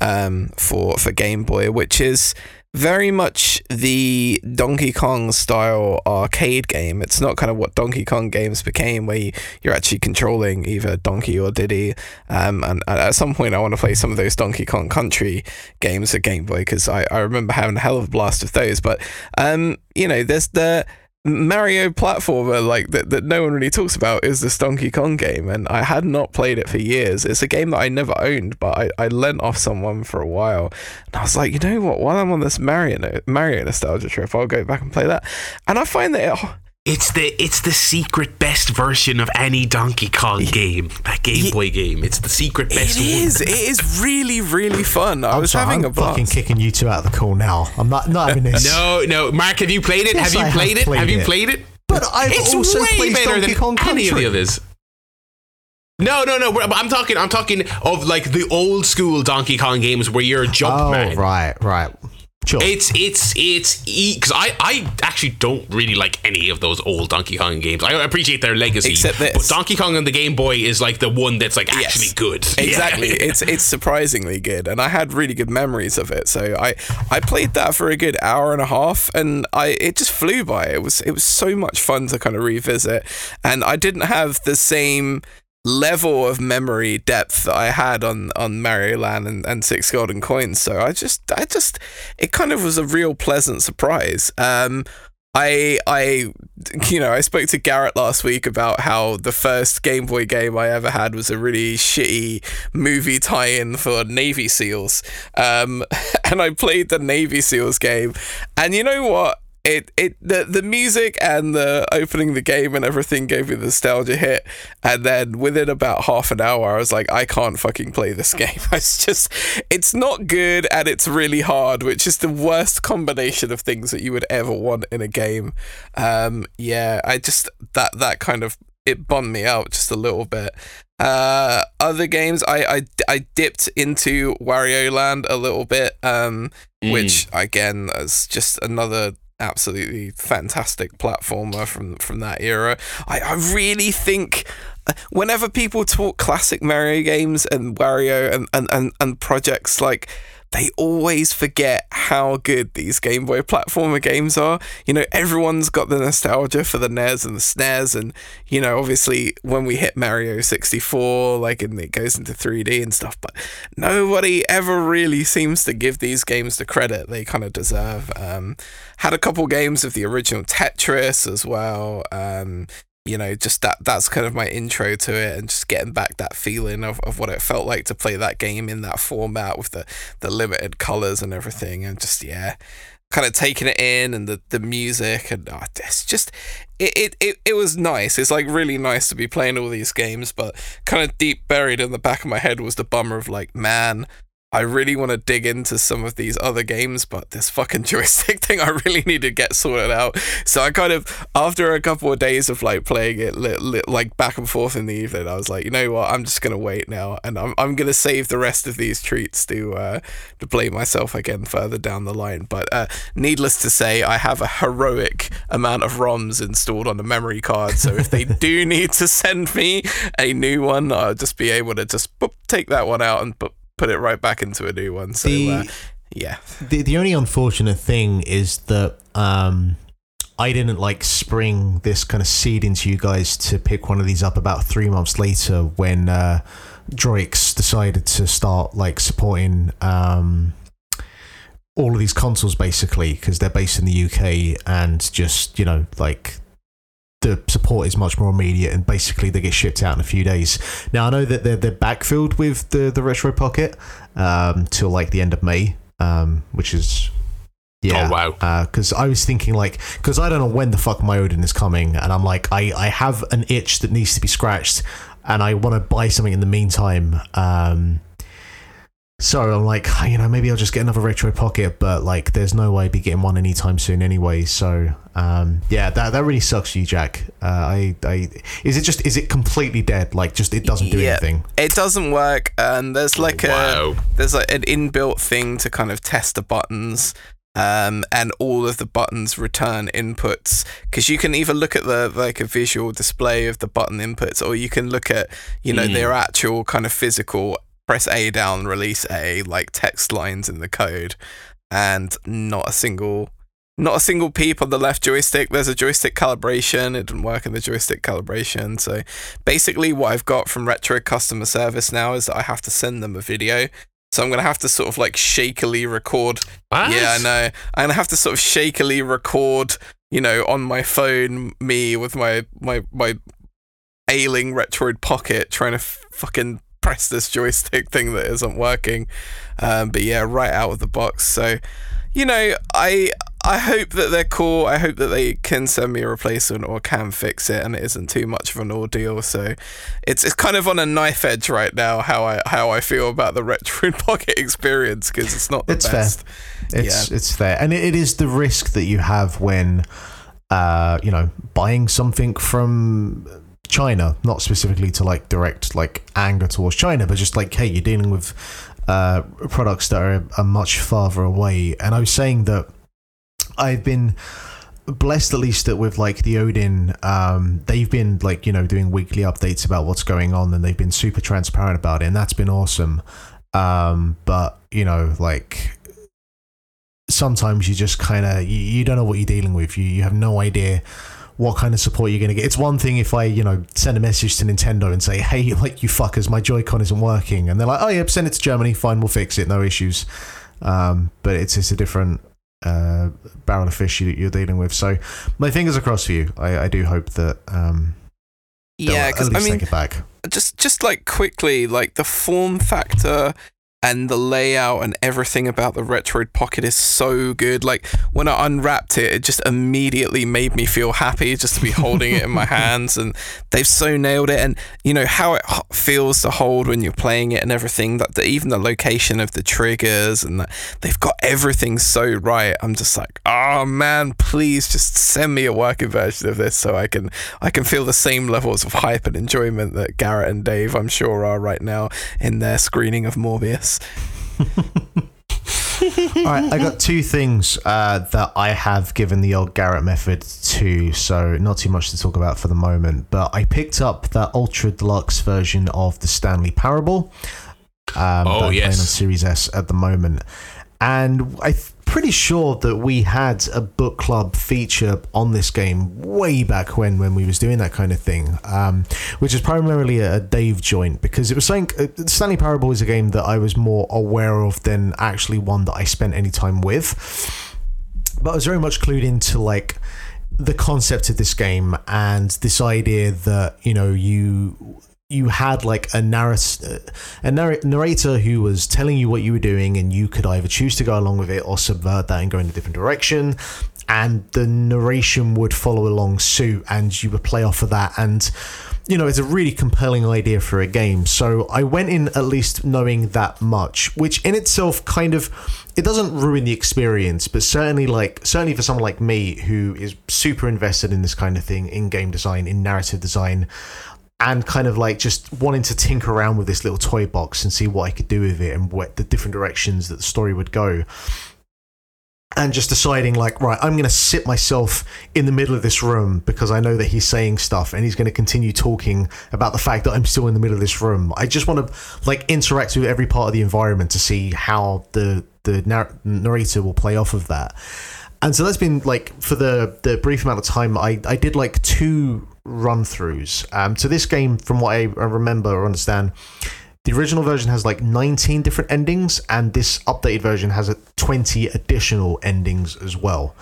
um, for for game boy which is very much the Donkey Kong style arcade game. It's not kind of what Donkey Kong games became, where you, you're actually controlling either Donkey or Diddy. Um, and, and at some point, I want to play some of those Donkey Kong Country games at Game Boy because I, I remember having a hell of a blast with those. But um, you know, there's the Mario platformer like that, that no one really talks about is this Donkey Kong game and I had not played it for years. It's a game that I never owned, but I, I lent off someone for a while and I was like, you know what, while I'm on this Mario Mario nostalgia trip, I'll go back and play that. And I find that it, it's the it's the secret best version of any Donkey Kong game. That Game Boy game. It's the secret best. It is. One. It is really really fun. I I'm was sorry, having I'm a blast. fucking kicking you two out of the call now. I'm not not having this. no, no, Mark, have you played it? Yes, have you I have played it? played have you played it? But I've It's also way played better Donkey than Kong any of Country. the others. No, no, no. I'm talking. I'm talking of like the old school Donkey Kong games where you're a jump Oh man. right, right. Sure. It's it's it's because I I actually don't really like any of those old Donkey Kong games. I appreciate their legacy, Except this. but Donkey Kong on the Game Boy is like the one that's like Yes. actually good. Exactly. Yeah. it's it's surprisingly good and I had really good memories of it. So I I played that for a good hour and a half and I it just flew by. It was it was so much fun to kind of revisit and I didn't have the same level of memory depth that I had on on Mario Land and, and Six Golden Coins. So I just I just it kind of was a real pleasant surprise. Um I I you know, I spoke to Garrett last week about how the first Game Boy game I ever had was a really shitty movie tie-in for Navy SEALs. Um and I played the Navy SEALs game and you know what? It it the the music and the opening the game and everything gave me the nostalgia hit and then within about half an hour I was like I can't fucking play this game. It's just it's not good and it's really hard, which is the worst combination of things that you would ever want in a game. Um yeah, I just that that kind of it bummed me out just a little bit. Uh, other games, I, I I dipped into Wario Land a little bit, um, which again is just another absolutely fantastic platformer from from that era. I, I really think uh, whenever people talk classic Mario games and Wario and, and, and, and projects like they always forget how good these Game Boy platformer games are. You know, everyone's got the nostalgia for the NES and the SNES, and you know, obviously when we hit Mario 64, like and it goes into 3D and stuff, but nobody ever really seems to give these games the credit they kind of deserve. Um, had a couple games of the original Tetris as well. Um, you know, just that that's kind of my intro to it and just getting back that feeling of, of what it felt like to play that game in that format with the, the limited colours and everything and just yeah. Kind of taking it in and the, the music and oh, it's just it, it, it, it was nice. It's like really nice to be playing all these games, but kind of deep buried in the back of my head was the bummer of like, man, I really want to dig into some of these other games, but this fucking joystick thing I really need to get sorted out. So I kind of, after a couple of days of like playing it li- li- like back and forth in the evening, I was like, you know what, I'm just gonna wait now, and I'm I'm gonna save the rest of these treats to uh, to play myself again further down the line. But uh, needless to say, I have a heroic amount of ROMs installed on the memory card, so if they do need to send me a new one, I'll just be able to just boop, take that one out and boop, put it right back into a new one. So The- uh, yeah, The the only unfortunate thing is that um, I didn't like spring this kind of seed into you guys to pick one of these up about three months later when uh, Droix decided to start like supporting um, all of these consoles basically because they're based in the UK and just you know like the support is much more immediate and basically they get shipped out in a few days. Now I know that they're they're backfilled with the the Retroid Pocket um, till like the end of May, um, which is yeah. Oh, wow. Because I was thinking like because I don't know when the fuck my Odin is coming, and I'm like I I have an itch that needs to be scratched, and I want to buy something in the meantime. Um, so I'm like, you know, maybe I'll just get another Retroid Pocket, but like, there's no way I'd be getting one anytime soon anyway. So, um, yeah, that that really sucks for you, Jack. Uh, I, I, is it just is it completely dead? Like, just it doesn't do Yeah. anything. it doesn't work, and there's like a wow. there's like an inbuilt thing to kind of test the buttons um, and all of the buttons return inputs because you can either look at the like a visual display of the button inputs or you can look at you know Mm. their actual kind of physical press a down release a like text lines in the code and not a single not a single peep on the left joystick there's a joystick calibration it didn't work in the joystick calibration so basically what i've got from Retroid customer service now is that i have to send them a video so i'm going to have to sort of like shakily record What? yeah, I know. I'm gonna have to sort of shakily record you know, on my phone, me with my my my ailing Retroid Pocket trying to f- fucking press this joystick thing that isn't working. Um, but yeah, right out of the box. So, you know, I I hope that they're cool. I hope that they can send me a replacement or can fix it, and it isn't too much of an ordeal. So, it's it's kind of on a knife edge right now how I how I feel about the Retroid Pocket experience because it's not the It's best. fair. It's it's fair, and it, it is the risk that you have when, uh, you know, buying something from China, not specifically to like direct like anger towards China, but just like hey, you're dealing with uh, products that are, are much farther away. And I was saying that I've been blessed at least that with like the Odin, um, they've been like you know doing weekly updates about what's going on, and they've been super transparent about it, and that's been awesome. Um, but you know, like sometimes you just kind of you, you don't know what you're dealing with. You you have no idea what kind of support you're going to get. It's one thing if I, you know, send a message to Nintendo and say, "Hey, like you fuckers, my Joy-Con isn't working," and they're like, "Oh yeah, send it to Germany. Fine, we'll fix it. No issues." Um, but it's it's a different uh, barrel of fish you, you're dealing with. So my fingers are crossed for you. I, I do hope that um, Yeah, because I mean, take it back. just just like quickly, like the form factor and the layout and everything about the Retroid Pocket is so good. Like when I unwrapped it, it just immediately made me feel happy just to be holding it in my hands. And they've so nailed it. And you know how it feels to hold when you're playing it and everything. That the, even the location of the triggers and that they've got everything so right. I'm just like, oh man, please just send me a working version of this so I can I can feel the same levels of hype and enjoyment that Garrett and Dave, I'm sure, are right now in their screening of Morbius. All right, I got two things uh, that I have given the old Garrett method to, so not too much to talk about for the moment. But I picked up that ultra deluxe version of the Stanley Parable. Um, Oh, that I'm yes. playing on Series S at the moment, and I'm pretty sure that we had a book club feature on this game way back when when we was doing that kind of thing, um, which is primarily a Dave joint because it was saying uh, Stanley Parable is a game that I was more aware of than actually one that I spent any time with. But I was very much clued into like the concept of this game and this idea that you know you you had like a narrat- a narr- narrator who was telling you what you were doing and you could either choose to go along with it or subvert that and go in a different direction. And the narration would follow along suit and you would play off of that. And you know it's a really compelling idea for a game. So i went in at least knowing that much which in itself kind of it doesn't ruin the experience but certainly like certainly for someone like me who is super invested in this kind of thing in game design in narrative design and kind of like just wanting to tinker around with this little toy box and see what I could do with it and what the different directions that the story would go. And just deciding, like, right, I'm going to sit myself in the middle of this room because I know that he's saying stuff and he's going to continue talking about the fact that I'm still in the middle of this room. I just want to, like, interact with every part of the environment to see how the, the narr- narrator will play off of that and so that's been like for the the brief amount of time I, I did like two run throughs um to this game from what I remember or understand the original version has like 19 different endings and this updated version has a 20 additional endings as well.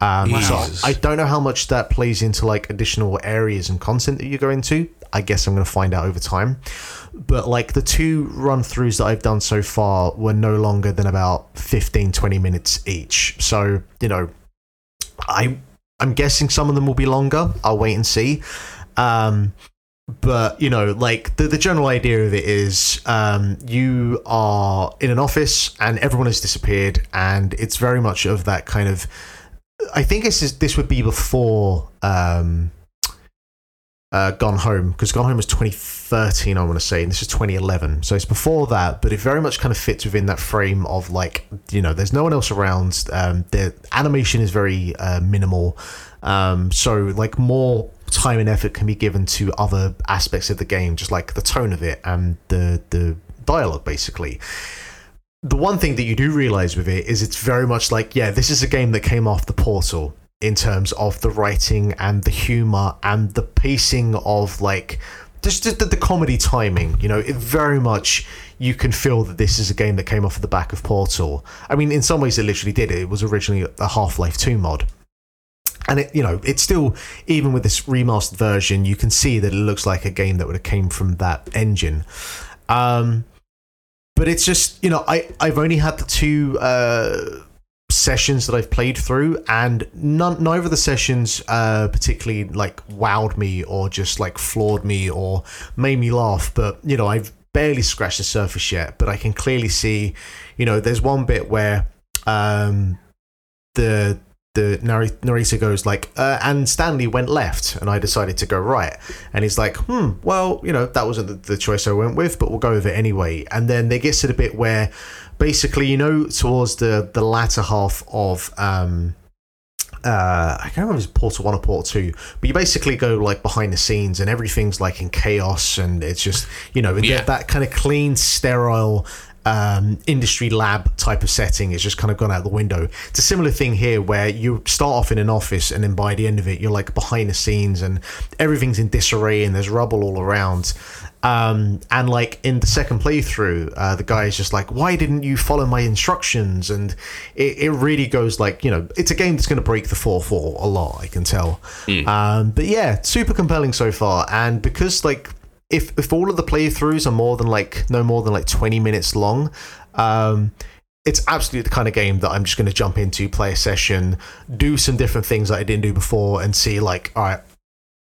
Um so I don't know how much that plays into like additional areas and content that you go into. I guess I'm going to find out over time. But like the two run throughs that I've done so far were no longer than about 15 20 minutes each. So you know I I'm guessing some of them will be longer. I'll wait and see. Um but you know like the, the general idea of it is um you are in an office and everyone has disappeared and it's very much of that kind of I think this is this would be before um uh, Gone Home because Gone Home was 2013, I want to say, and this is 2011. So it's before that, but it very much kind of fits within that frame of like, you know, there's no one else around. Um, the animation is very uh, minimal. Um, so like more time and effort can be given to other aspects of the game, just like the tone of it and the the dialogue, basically the one thing that you do realize with it is it's very much like, yeah, this is a game that came off the portal in terms of the writing and the humor and the pacing of like just the, the comedy timing. You know, it very much you can feel that this is a game that came off of the back of Portal. I mean, in some ways, it literally did. It was originally a Half Life 2 mod. and it you know it's still even with this remastered version you can see that it looks like a game that would have came from that engine um but it's just you know i i've only had the two uh sessions that I've played through, and none, neither of the sessions uh, particularly like wowed me or just like floored me or made me laugh. But you know, I've barely scratched the surface yet, but I can clearly see, you know, there's one bit where um, the the narrator goes like, uh, and Stanley went left, and I decided to go right. And he's like, hmm, well, you know, that wasn't the, the choice I went with, but we'll go with it anyway. And then there gets to the bit where, basically, you know, towards the the latter half of. Um, uh, I can't remember if it's Portal One or Portal Two, but you basically go like behind the scenes and everything's like in chaos and it's just you know Yeah. that, that kind of clean, sterile um, industry lab type of setting is just kind of gone out the window. It's a similar thing here where you start off in an office and then by the end of it you're like behind the scenes and everything's in disarray and there's rubble all around. Um, and like in the second playthrough, uh, the guy is just like, "Why didn't you follow my instructions?" And it, it really goes like, you know, it's a game that's going to break the four four a lot. I can tell. Um, but yeah, super compelling so far. And because like if if all of the playthroughs are more than like no more than like 20 minutes long um it's absolutely the kind of game that I'm just going to jump into, play a session, do some different things that I didn't do before, and see like, all right,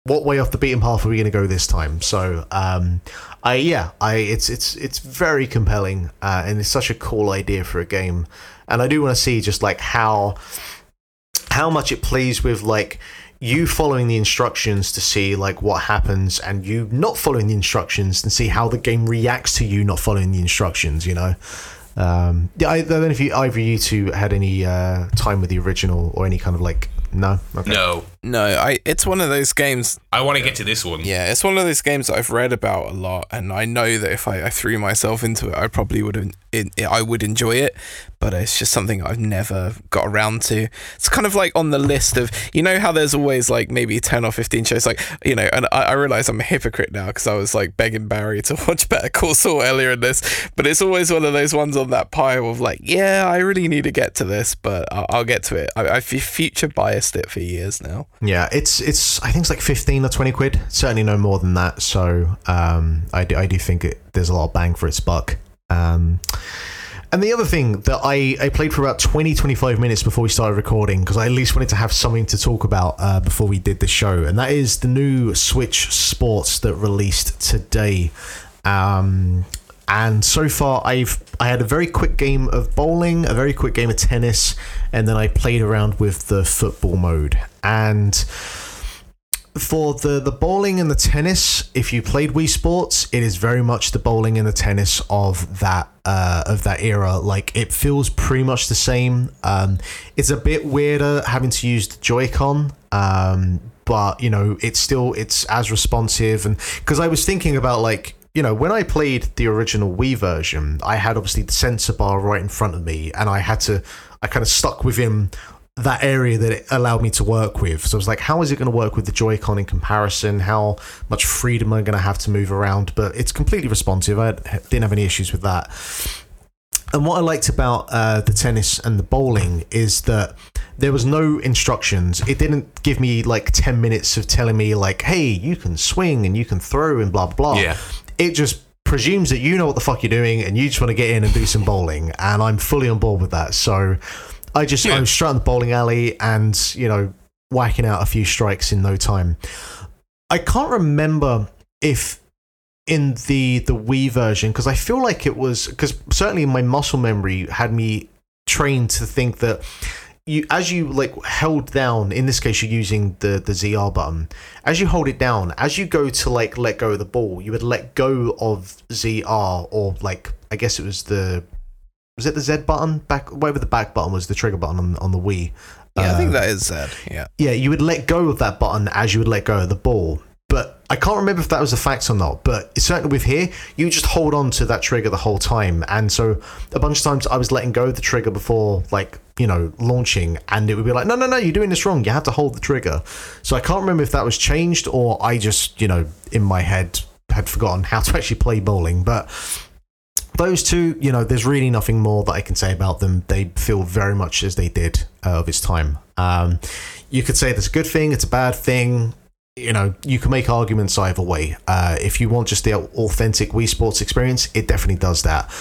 what way off the beaten path are we going to go this time? So, um, I yeah, I it's it's it's very compelling, uh, and it's such a cool idea for a game, and I do want to see just like how how much it plays with like you following the instructions to see like what happens and you not following the instructions and see how the game reacts to you not following the instructions you know? Um yeah i, I don't know if you either you two had any uh time with the original or any kind of like no? Okay. No, No, I. It's one of those games. I want to get to this one. Yeah, it's one of those games that I've read about a lot, and I know that if I, I threw myself into it, I probably would have. It, I would enjoy it, but it's just something I've never got around to. It's kind of like on the list of you know how there's always like maybe ten or fifteen shows, like you know, and I, I realize I'm a hypocrite now because I was like begging Barry to watch Better Call Saul earlier in this, but it's always one of those ones on that pile of like, yeah, I really need to get to this, but I'll, I'll get to it. I, I've future biased it for years now. Yeah it's it's i think it's like 15 or 20 quid. Certainly no more than that. So um i do, I do think it, there's a lot of bang for its buck. Um and the other thing that I, I played for about 20, 25 minutes before we started recording, because I at least wanted to have something to talk about uh, before we did the show, and that is the new Switch Sports that released today. Um, and so far, I've I had a very quick game of bowling, a very quick game of tennis, and then I played around with the football mode. And for the the bowling and the tennis, if you played Wii Sports, it is very much the bowling and the tennis of that uh, of that era. Like it feels pretty much the same. Um, it's a bit weirder having to use the Joy-Con, um, but you know it's still it's as responsive. And because I was thinking about like you know when I played the original Wii version, I had obviously the sensor bar right in front of me, and I had to I kind of stuck within that area that it allowed me to work with. So I was like, how is it going to work with the Joy-Con in comparison? How much freedom am I going to have to move around? But it's completely responsive. I didn't have any issues with that. And what I liked about uh, the tennis and the bowling is that there was no instructions. It didn't give me like 10 minutes of telling me, like, hey, you can swing and you can throw and blah, blah, blah. Yeah. It just presumes that you know what the fuck you're doing and you just want to get in and do some bowling. And I'm fully on board with that. So I just, I'm was straight on the bowling alley and, you know, whacking out a few strikes in no time. I can't remember if in the the Wii version because I feel like it was because certainly my muscle memory had me trained to think that you as you like held down in this case you're using the the ZR button as you hold it down as you go to like let go of the ball you would let go of ZR or like I guess it was the was it the Z button back whatever the back button was the trigger button on on the Wii Yeah, I think Uh, that is Zed. Yeah. yeah, you would let go of that button as you would let go of the ball. But I can't remember if that was a fact or not. But certainly with here, you just hold on to that trigger the whole time. And so a bunch of times I was letting go of the trigger before, like, you know, launching. And it would be like, no, no, no, you're doing this wrong. You have to hold the trigger. So I can't remember if that was changed or I just, you know, in my head had forgotten how to actually play bowling. But those two, you know, there's really nothing more that I can say about them. They feel very much as they did uh, of its time. Um, you could say that's a good thing, it's a bad thing. You know, you can make arguments either way. Uh, if you want just the authentic Wii Sports experience, it definitely does that.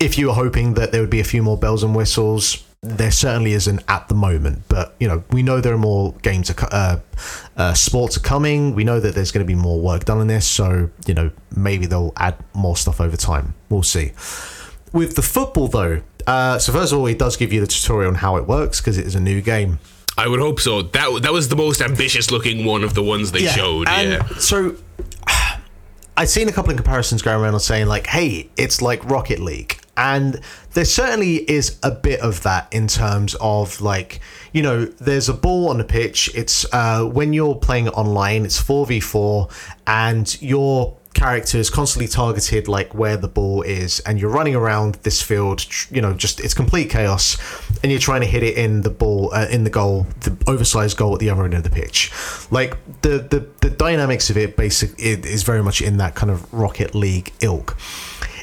If you were hoping that there would be a few more bells and whistles, there certainly isn't at the moment. But you know, we know there are more games, uh, uh, sports are coming. We know that there's going to be more work done on this. So you know, maybe they'll add more stuff over time. We'll see. With the football though, uh, so first of all, it does give you the tutorial on how it works because it is a new game. I would hope so. That that was the most ambitious looking one of the ones they yeah, showed. yeah. So I've seen a couple of comparisons going around on saying like, "Hey, it's like Rocket League," and there certainly is a bit of that in terms of like, you know, there's a ball on the pitch. It's uh, when you're playing online, it's four v four, and you're character is constantly targeted like where the ball is and you're running around this field you know just it's complete chaos and you're trying to hit it in the ball uh, in the goal the oversized goal at the other end of the pitch. Like the the, the dynamics of it basically it is very much in that kind of rocket league ilk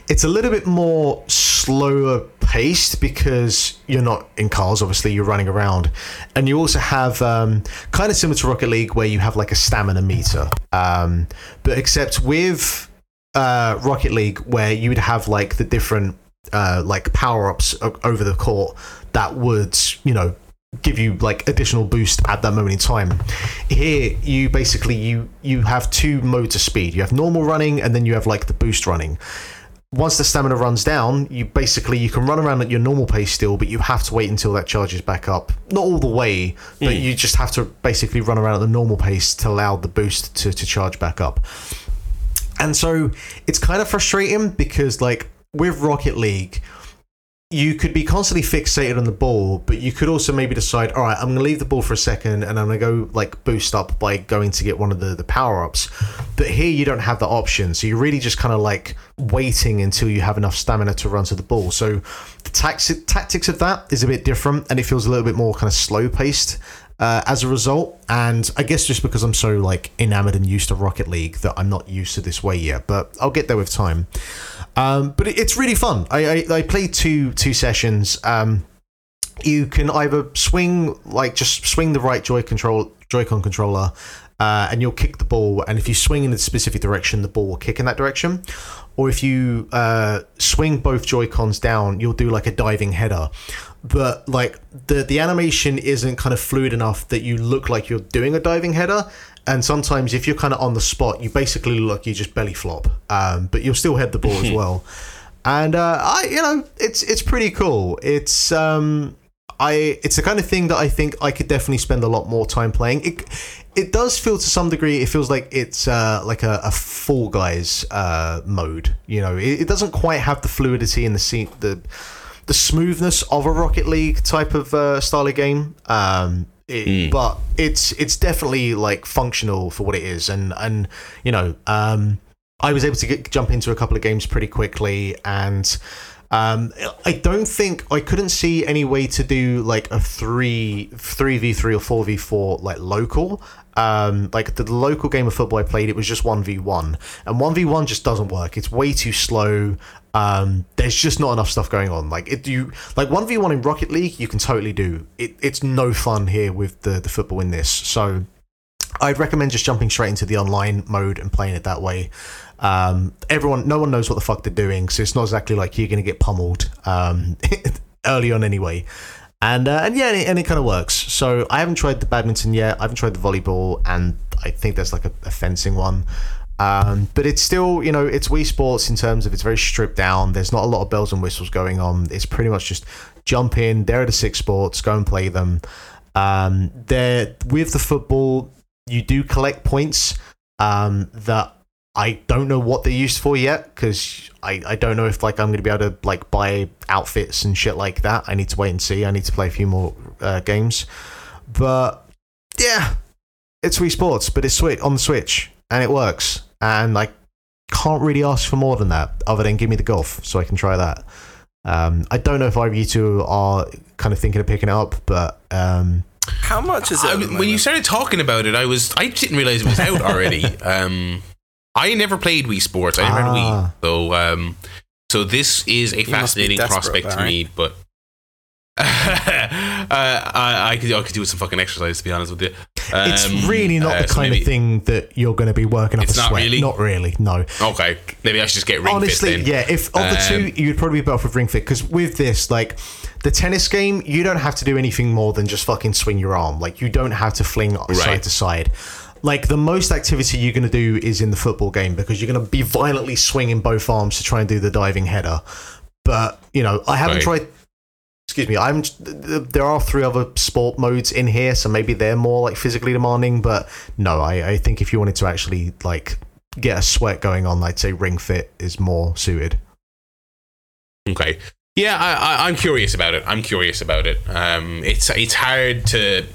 it's a little bit more slower paced because you're not in cars, obviously, you're running around. And you also have um, kind of similar to Rocket League where you have like a stamina meter. Um, but except with uh, Rocket League, where you would have like the different uh, like power ups over the court that would, you know, give you like additional boost at that moment in time. Here, you basically you you have two modes of speed. You have normal running, and then you have like the boost running once the stamina runs down, you basically you can run around at your normal pace still, but you have to wait until that charges back up. Not all the way, but mm. you just have to basically run around at the normal pace to allow the boost to, to charge back up. And so it's kind of frustrating because like with Rocket League, you could be constantly fixated on the ball, but you could also maybe decide, all right, I'm going to leave the ball for a second and I'm going to go like boost up by going to get one of the, the power ups. But here you don't have the option. So you're really just kind of like waiting until you have enough stamina to run to the ball. So the tactics of that is a bit different and it feels a little bit more kind of slow paced. Uh, as a result, and I guess just because I'm so like enamored and used to Rocket League that I'm not used to this way yet, but I'll get there with time. Um, but it, it's really fun. I, I, I played two two sessions. Um, you can either swing like just swing the right Joy control Joy-Con controller, uh, and you'll kick the ball. And if you swing in a specific direction, the ball will kick in that direction. Or if you uh, swing both Joy Cons down, you'll do like a diving header. But like the the animation isn't kind of fluid enough that you look like you're doing a diving header and sometimes if you're kind of on the spot, you basically look like you just belly flop, um, but you'll still head the ball as well. And uh, I, you know, it's it's pretty cool. It's um, I it's the kind of thing that I think I could definitely spend a lot more time playing. It it does feel to some degree it feels like it's uh, like a, a Fall Guys uh, mode. You know, it, it, doesn't quite have the fluidity and the scene the the smoothness of a Rocket League type of uh, style of game. Um, it, mm. but it's it's definitely like functional for what it is, and and you know, um, I was able to get, jump into a couple of games pretty quickly, and um, I don't think I couldn't see any way to do like a three three v three or four v four like local. Um, like the, local game of football I played, it was just one v one, and one v one just doesn't work. It's way too slow. Um, there's just not enough stuff going on. Like it, you like one v one in Rocket League, you can totally do. It, it's no fun here with the the football in this. So I'd recommend just jumping straight into the online mode and playing it that way. Um, everyone, no one knows what the fuck they're doing, so it's not exactly like you're gonna get pummeled um, early on anyway. And uh, and yeah, and it, and it kind of works. So I haven't tried the badminton yet. I haven't tried the volleyball, and I think there's like a, a fencing one. Um, but it's still, you know, it's Wii Sports in terms of it's very stripped down. There's not a lot of bells and whistles going on. It's pretty much just jump in. There are the six sports. Go and play them. Um, there with the football, you do collect points um, that I don't know what they're used for yet because I, I don't know if like I'm going to be able to like buy outfits and shit like that. I need to wait and see. I need to play a few more uh, games, but yeah, it's Wii Sports, but it's Switch on the Switch and it works. And I can't really ask for more than that, other than give me the golf so I can try that. Um, I don't know if either of you two are kind of thinking of picking it up, but um, how much is it? I, when you started talking about it, I was I didn't realize it was out already. um, I never played Wii Sports. I never ah. had Wii, so um, So this is a be fascinating prospect to me, but uh, I, I could I could do some fucking exercise to be honest with you. it's Um, really not uh, the so kind of thing that you're going to be working up It's a not sweat. really? Not really. No. Okay, maybe I should just get ring Honestly, fit then. yeah. If of the Um, two, you'd probably be better off with Ring Fit because with this, like the tennis game, you don't have to do anything more than just fucking swing your arm. Like you don't have to fling side to side. Like the most activity you're going to do is in the football game because you're going to be violently swinging both arms to try and do the diving header. But you know, I haven't Right. tried. Excuse me. I'm. There are three other sport modes in here, so maybe they're more like physically demanding. But no, I, I think if you wanted to actually like get a sweat going on, I'd say Ring Fit is more suited. Okay. Yeah, I, I, I'm curious about it. I'm curious about it. Um, it's it's hard to,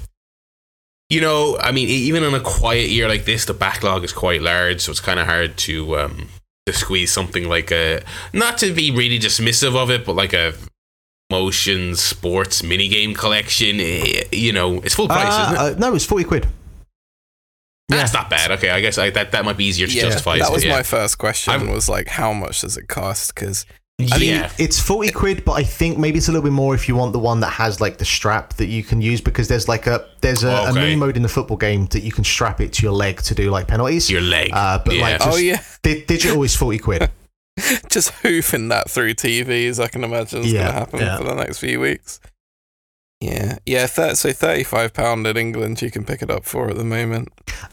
you know, I mean, e- even on a quiet year like this, the backlog is quite large, so it's kind of hard to um to squeeze something like a not to be really dismissive of it, but like a motion sports minigame collection. eh, You know, it's full price, Uh, isn't it? uh, no, it's forty quid. That's not bad. Okay, I guess I, that that might be easier to Yeah, justify. that was yeah. my first question. I'm- was like, how much does it cost? Because I mean, yeah. it's forty quid, but I think maybe it's a little bit more if you want the one that has like the strap that you can use because there's like a there's a, a Okay. mini mode in the football game that you can strap it to your leg to do like penalties. Your leg. Uh, but Yeah. like, just, oh yeah, di- digital is forty quid. just hoofing that through TVs. I can imagine is Yeah, going to happen yeah. for the next few weeks. Yeah, yeah. Th- so thirty-five pound in England, you can pick it up for at the moment.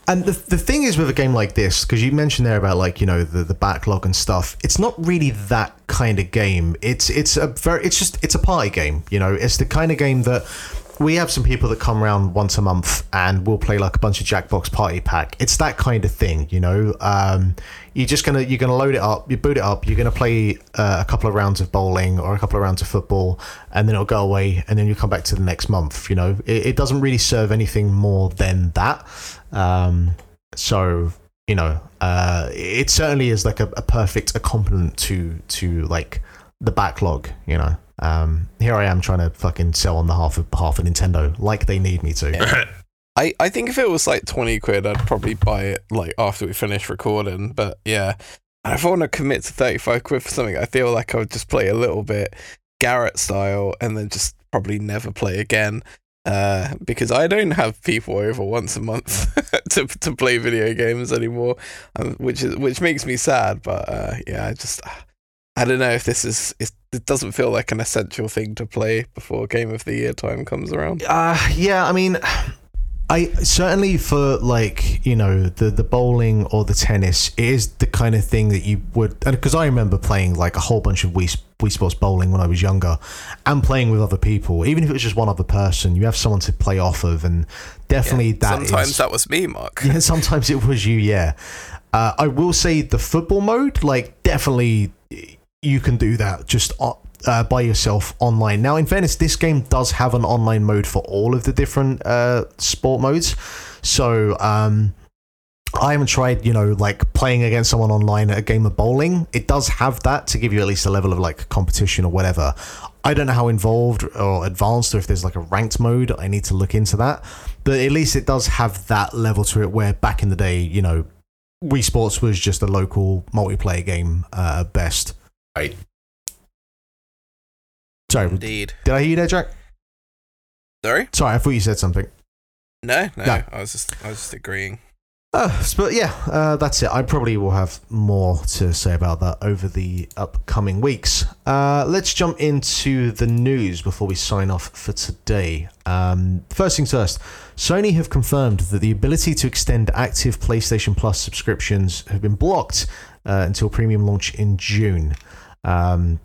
And the, the thing is with a game like this, because you mentioned there about like you know the, the backlog and stuff, it's not really that kind of game. It's it's a very it's just it's a party game. You know, it's the kind of game that we have some people that come around once a month and we'll play like a bunch of Jackbox Party Pack. It's that kind of thing. You know, um, you're just gonna you're gonna load it up, you boot it up, you're gonna play uh, a couple of rounds of bowling or a couple of rounds of football, and then it'll go away, and then you come back to the next month. You know, it, it doesn't really serve anything more than that. Um, so you know, uh, it certainly is like a, a perfect accompaniment to to like the backlog. You know, um, here I am trying to fucking sell on behalf of behalf of Nintendo, like they need me to. I, I think if it was like 20 quid, I'd probably buy it like after we finish recording. But yeah, and if I want to commit to 35 quid for something, I feel like I would just play a little bit Garrett style and then just probably never play again. Uh, because I don't have people over once a month to to play video games anymore, um, which is which makes me sad. But uh, yeah, I just I don't know if this is it doesn't feel like an essential thing to play before Game of the Year time comes around. Uh, yeah, I mean, I certainly for like you know the the bowling or the tennis it is the kind of thing that you would and because I remember playing like a whole bunch of Wii Wii Sports bowling when I was younger and playing with other people even if it was just one other person you have someone to play off of and definitely that is Sometimes that was me, Mark. yeah, sometimes it was you, yeah. Uh, I will say the football mode, like, definitely you can do that just uh, by yourself online. Now, in fairness, this game does have an online mode for all of the different uh, sport modes. So, um, I haven't tried, you know, like playing against someone online at a game of bowling. It does have that to give you at least a level of like competition or whatever. I don't know how involved or advanced or if there's like a ranked mode. I need to look into that. But at least it does have that level to it where back in the day, you know, Wii Sports was just a local multiplayer game uh, best. Right. Sorry, Indeed. did I hear you there, Jack? Sorry? Sorry, I thought you said something. No, no, No. I was just I was just agreeing. Uh, but yeah, uh, that's it. I probably will have more to say about that over the upcoming weeks. Uh, let's jump into the news before we sign off for today. Um, first things first, Sony have confirmed that the ability to extend active PlayStation Plus subscriptions have been blocked uh, until premium launch in June. Um,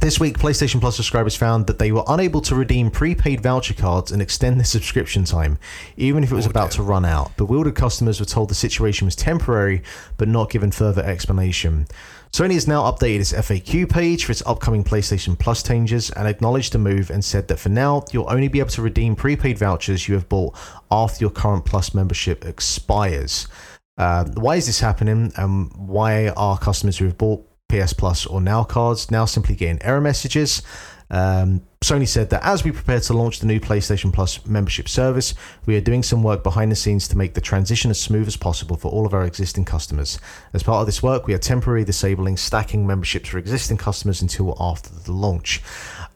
this week, PlayStation Plus subscribers found that they were unable to redeem prepaid voucher cards and extend their subscription time, even if it was Oh, about dear. to run out. Bewildered customers were told the situation was temporary, but not given further explanation. Sony has now updated its FAQ page for its upcoming PlayStation Plus changes and acknowledged the move and said that for now, you'll only be able to redeem prepaid vouchers you have bought after your current Plus membership expires. Uh, why is this happening, and why are customers who have bought PS Plus or Now cards now simply getting error messages? Um, Sony said that as we prepare to launch the new PlayStation Plus membership service, we are doing some work behind the scenes to make the transition as smooth as possible for all of our existing customers. As part of this work, we are temporarily disabling stacking memberships for existing customers until after the launch.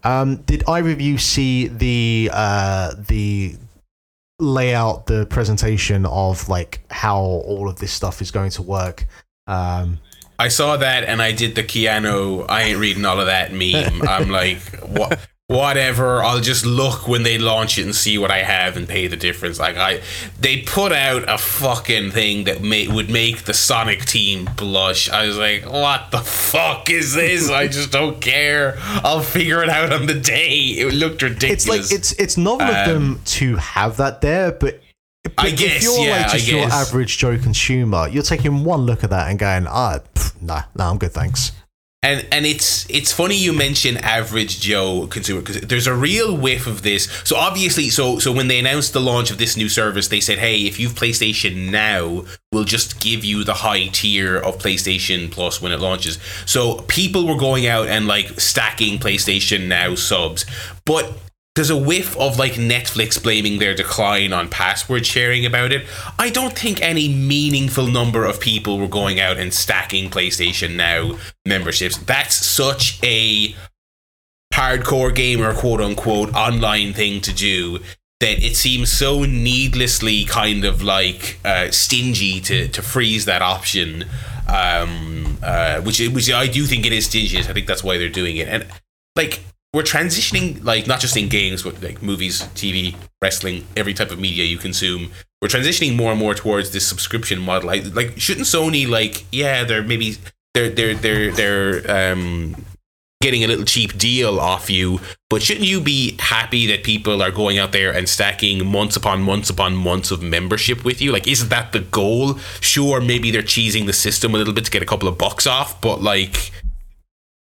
Um, did either of you see the uh, the layout, the presentation of like how all of this stuff is going to work? Um, I saw that and I did the Keanu. I ain't reading all of that meme. I'm like, what? Whatever. I'll just look when they launch it and see what I have and pay the difference. Like I, they put out a fucking thing that may, would make the Sonic team blush. I was like, what the fuck is this? I just don't care. I'll figure it out on the day. It looked ridiculous. it's like it's it's novel of them um, to have that there, but. But I if guess, you're yeah, like just your average Joe consumer, you're taking one look at that and going, ah, pff, nah, nah, I'm good, thanks. And and it's it's funny you mention average Joe consumer because there's a real whiff of this. So obviously, so so when they announced the launch of this new service, they said, "Hey, if you've PlayStation Now, we'll just give you the high tier of PlayStation Plus when it launches." So people were going out and like stacking PlayStation Now subs, but there's a whiff of like Netflix blaming their decline on password sharing about it. I don't think any meaningful number of people were going out and stacking PlayStation Now memberships. That's such a hardcore gamer, quote unquote, online thing to do that it seems so needlessly kind of like uh, stingy to, to freeze that option. Um, uh, which which I do think it is stingy I think that's why they're doing it. And like we're transitioning like not just in games but like movies tv wrestling every type of media you consume. We're transitioning more and more towards this subscription model. Like, like shouldn't sony like yeah they're maybe they're they're they're they're um getting a little cheap deal off you but shouldn't you be happy that people are going out there and stacking months upon months upon months of membership with you? Like isn't that the goal? Sure maybe they're cheesing the system a little bit to get a couple of bucks off but like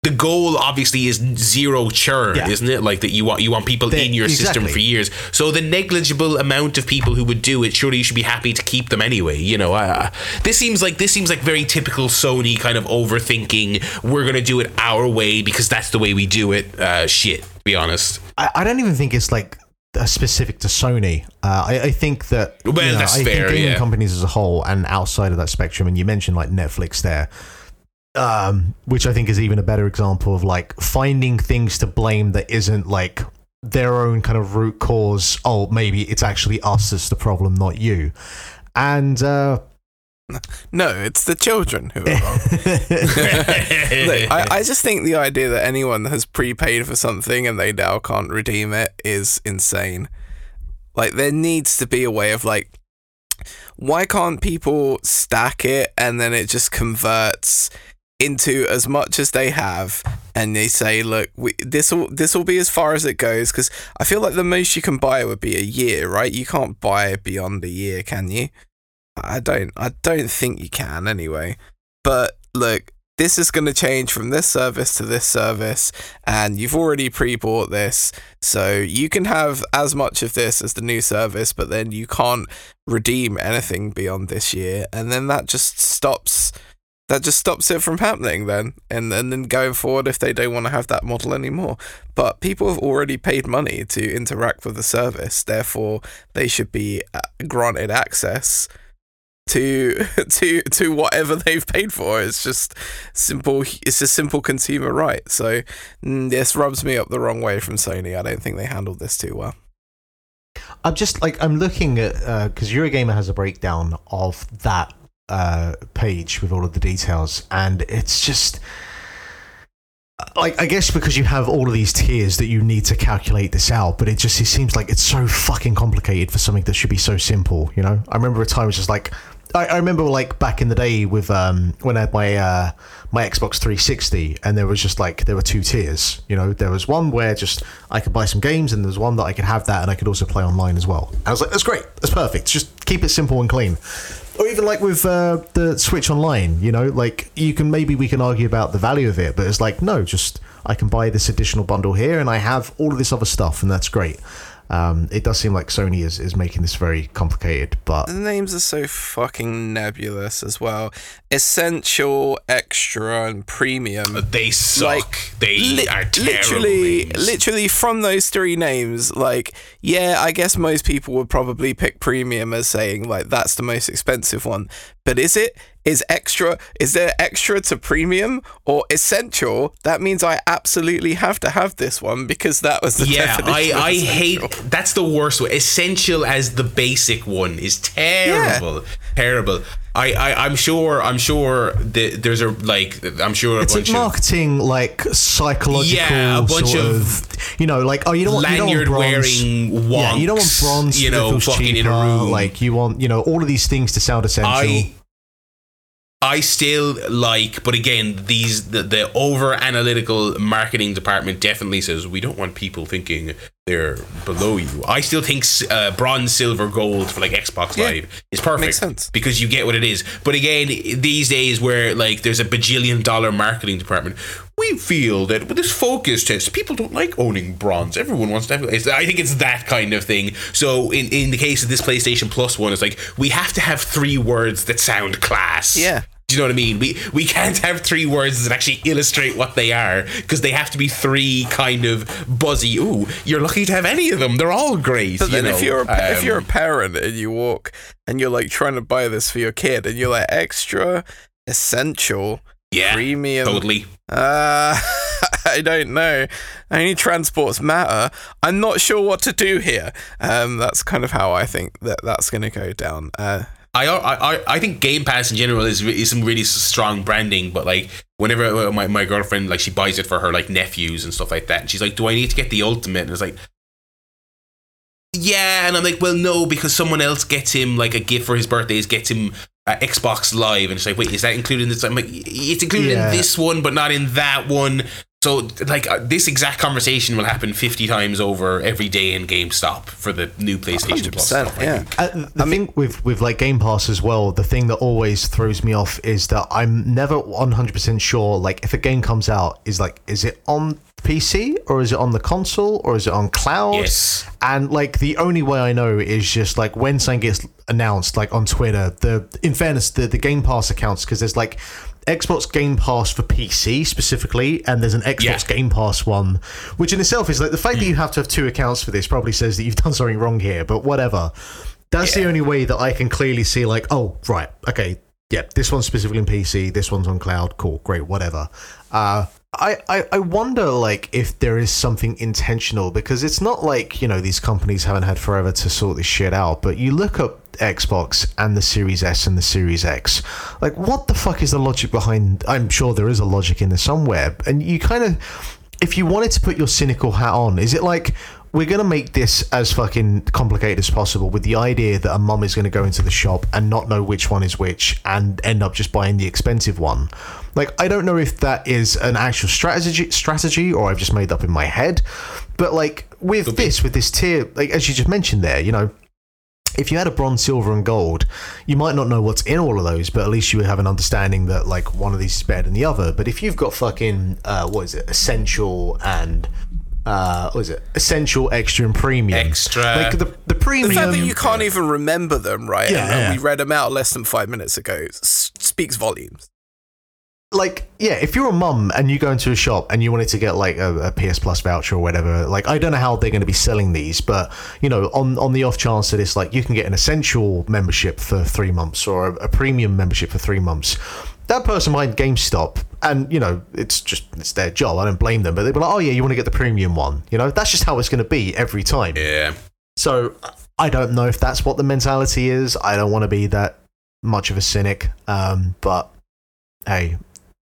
the goal obviously is zero churn, Yeah. isn't it? Like that you want you want people They- in your system for years. So the negligible amount of people who would do it, surely you should be happy to keep them anyway. You know, uh, this seems like this seems like very typical Sony kind of overthinking. We're gonna do it our way because that's the way we do it. Uh, shit, to be honest. I, I don't even think it's like uh, specific to Sony. Uh, I, I think that Well, you know, that's I fair, think gaming yeah. companies as a whole and outside of that spectrum, and you mentioned like Netflix there, um, which I think is even a better example of like finding things to blame that isn't like their own kind of root cause. Oh, maybe it's actually us that's the problem, not you. And uh, No, it's the children who are wrong. Look, I, I just think the idea that anyone has prepaid for something and they now can't redeem it is insane. Like, there needs to be a way of, like, why can't people stack it and then it just converts into as much as they have and they say look this will this will be as far as it goes because i feel like the most you can buy would be a year right? You can't buy beyond a year can you? I don't i don't think you can anyway. But look this is going to change from this service to this service and you've already pre-bought this so you can have as much of this as the new service but then you can't redeem anything beyond this year and then that just stops that just stops it from happening then and, and then going forward if they don't want to have that model anymore. But people have already paid money to interact with the service therefore they should be uh, granted access to to to whatever they've paid for. It's just simple it's a simple consumer right. So mm, this rubs me up the wrong way from sony. I don't think they handled this too well. I'm just like I'm looking at because Eurogamer has a breakdown of that uh, page with all of the details, and it's just like I guess because you have all of these tiers that you need to calculate this out, but it just it seems like it's so fucking complicated for something that should be so simple. You know, I remember a time it was just like I, I remember like back in the day with um when I had my uh my Xbox 360 and there was just like there were two tiers. You know, there was one where just I could buy some games and there's one that I could have that and I could also play online as well. I was like, that's great, that's perfect. Just keep it simple and clean. Or even like with uh, the Switch Online, you know, like you can maybe we can argue about the value of it, but it's like no, just I can buy this additional bundle here and I have all of this other stuff and that's great. Um, it does seem like Sony is, is making this very complicated, but The names are so fucking nebulous as well. Essential, extra, and premium. They suck. Like, they Li- are terrible. literally, names. literally from those three names, like, yeah, I guess most people would probably pick premium as saying like that's the most expensive one. But is it? Is extra? Is there extra to premium or essential? That means I absolutely have to have this one because that was the yeah, I, definition of I hate that's the worst one. Essential as the basic one is terrible, terrible. I, I I'm sure I'm sure that there's a like I'm sure a it's bunch like of marketing, like psychological, Yeah, a bunch sort of of, you know, like oh, you don't want you don't lanyard want bronze. wearing wonks, Yeah, you don't want bronze. you know, that fucking cheaper. in a room. Like you want, you know, all of these things to sound essential. I I still like, but again, these the, the over analytical marketing department definitely says we don't want people thinking they're below you. I still think uh, bronze, silver, gold for like Xbox Yeah, Live is perfect makes sense. because you get what it is. But again, these days where like there's a bajillion dollar marketing department, we feel that with this focus test, people don't like owning bronze. Everyone wants to have. It's, I think it's that kind of thing. So in in the case of this PlayStation Plus one, it's like we have to have three words that sound class. Yeah. Do you know what I mean? We we can't have three words that actually illustrate what they are because they have to be three kind of buzzy. Ooh, you're lucky to have any of them. They're all great. But you then know? if you're a, pa- if you're a Um, parent and you walk and you're like trying to buy this for your kid and you're like extra, essential, yeah, premium, totally. Uh, I don't know. Only transports matter. I'm not sure what to do here. Um, that's kind of how I think that that's going to go down. Uh, I, I I think Game Pass in general is, is some really strong branding, but like whenever uh, my, my girlfriend like she buys it for her like nephews and stuff like that, and she's like, "Do I need to get the ultimate?" And it's like, yeah, and I'm like, well, no, because someone else gets him like a gift for his birthdays, gets him uh, Xbox Live, and it's like, wait, is that included in this? I'm like, it's included Yeah. in this one, but not in that one. So, like, uh, this exact conversation will happen 50 times over every day in GameStop for the new PlayStation Plus 100%, stuff. I yeah. think. Uh, the thing with with like Game Pass as well, the thing that always throws me off is that I'm never 100% sure like if a game comes out is like is it on PC or is it on the console or is it on cloud? Yes. And like the only way I know is just like when something gets announced like on Twitter, the in fairness the the Game Pass accounts because there's like Xbox Game Pass for PC specifically, and there's an Xbox Yeah. Game Pass one, which in itself is like the fact that Hmm. you have to have two accounts for this probably says that you've done something wrong here, but whatever. That's the only way that I can clearly see, like, oh, right, okay, yeah, this one's specifically in PC, this one's on cloud, cool, great, whatever. Uh, I, I, I wonder, like, if there is something intentional because it's not like, you know, these companies haven't had forever to sort this shit out, but you look up Xbox and the Series S and the Series X, like, what the fuck is the logic behind? I'm sure there is a logic in there somewhere, and you kind of if you wanted to put your cynical hat on, is it like we're going to make this as fucking complicated as possible with the idea that a mum is going to go into the shop and not know which one is which and end up just buying the expensive one? Like, I don't know if that is an actual strategy, strategy or I've just made up in my head. But like with this, with this tier, like as you just mentioned there, you know, if you had a bronze, silver, and gold, you might not know what's in all of those, but at least you would have an understanding that like one of these is better than the other. But if you've got fucking uh, what is it, essential and uh, what is it, essential, extra, and premium, Extra. like the the premium. the fact that you can't even remember them, right? Yeah, and, and we read them out less than five minutes ago. s- speaks volumes. like yeah if you're a mum and you go into a shop and you wanted to get like a, a ps plus voucher or whatever like i don't know how they're going to be selling these but you know on on the off chance that it's like you can get an essential membership for three months or a, a premium membership for three months that person might gamestop and you know it's just it's their job i don't blame them but they'd be like oh yeah you want to get the premium one you know that's just how it's going to be every time Yeah. so I don't know if that's what the mentality is. I don't want to be that much of a cynic. Um, but hey,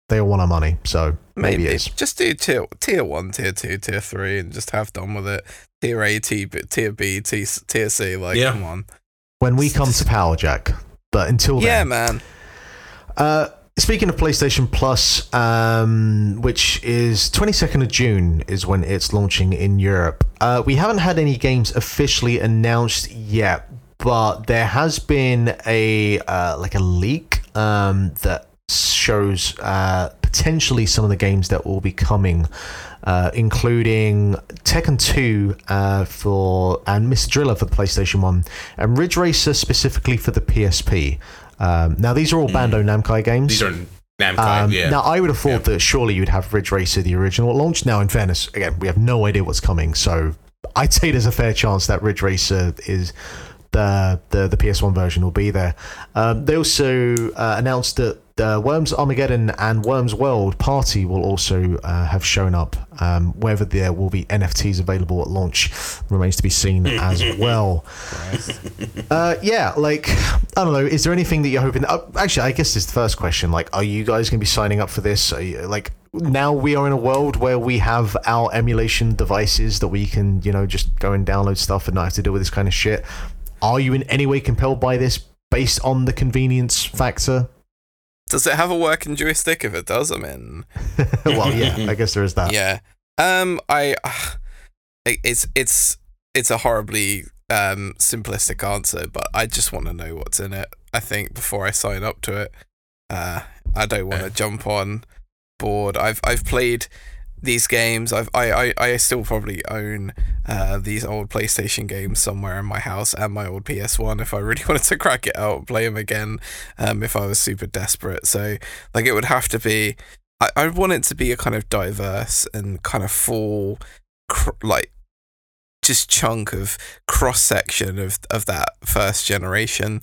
they all want our money, so maybe, Maybe it's just do tier tier one, tier two, tier three, and just have done with it. Tier A, tier B, tier B, tier, tier C. Like, Yeah. come on. when we come to Power Jack. But until Yeah, then, man. Uh, speaking of PlayStation Plus, um, which is 22nd of June is when it's launching in Europe. Uh, we haven't had any games officially announced yet, but there has been a uh, like a leak um, that shows uh, potentially some of the games that will be coming, uh, including Tekken 2 uh, for and Mr. Driller for the PlayStation 1, and Ridge Racer specifically for the PSP. Um, now these are all Bandai Namco games. These are Namco. Um, yeah. Now, I would have thought that surely you'd have Ridge Racer, the original, at launch. Now, in fairness, again, we have no idea what's coming, so I'd say there's a fair chance that Ridge Racer is the the, the PS1 version will be there. Um, they also uh, announced that uh, Worms Armageddon and Worms World Party will also uh, have shown up. Um, whether there will be NFTs available at launch remains to be seen as well. Uh, yeah, like I don't know. Is there anything that you're hoping? Uh, actually, I guess this is the first question. Like, are you guys going to be signing up for this? Are you, like, now we are in a world where we have our emulation devices that we can, you know, just go and download stuff and not have to deal with this kind of shit. Are you in any way compelled by this based on the convenience factor? Does it have a working joystick? If it does, I'm in. well, yeah, I guess there is that. Yeah. Um. I. it's it's it's a horribly um simplistic answer, but I just want to know what's in it. I think before I sign up to it, uh, I don't want to jump on board. I've I've played these games. I've I I, I still probably own uh these old PlayStation games somewhere in my house and my old PS1 if I really wanted to crack it out, play them again, um, if I was super desperate. So like it would have to be. I I want it to be a kind of diverse and kind of full, cr- like just chunk of cross section of of that first generation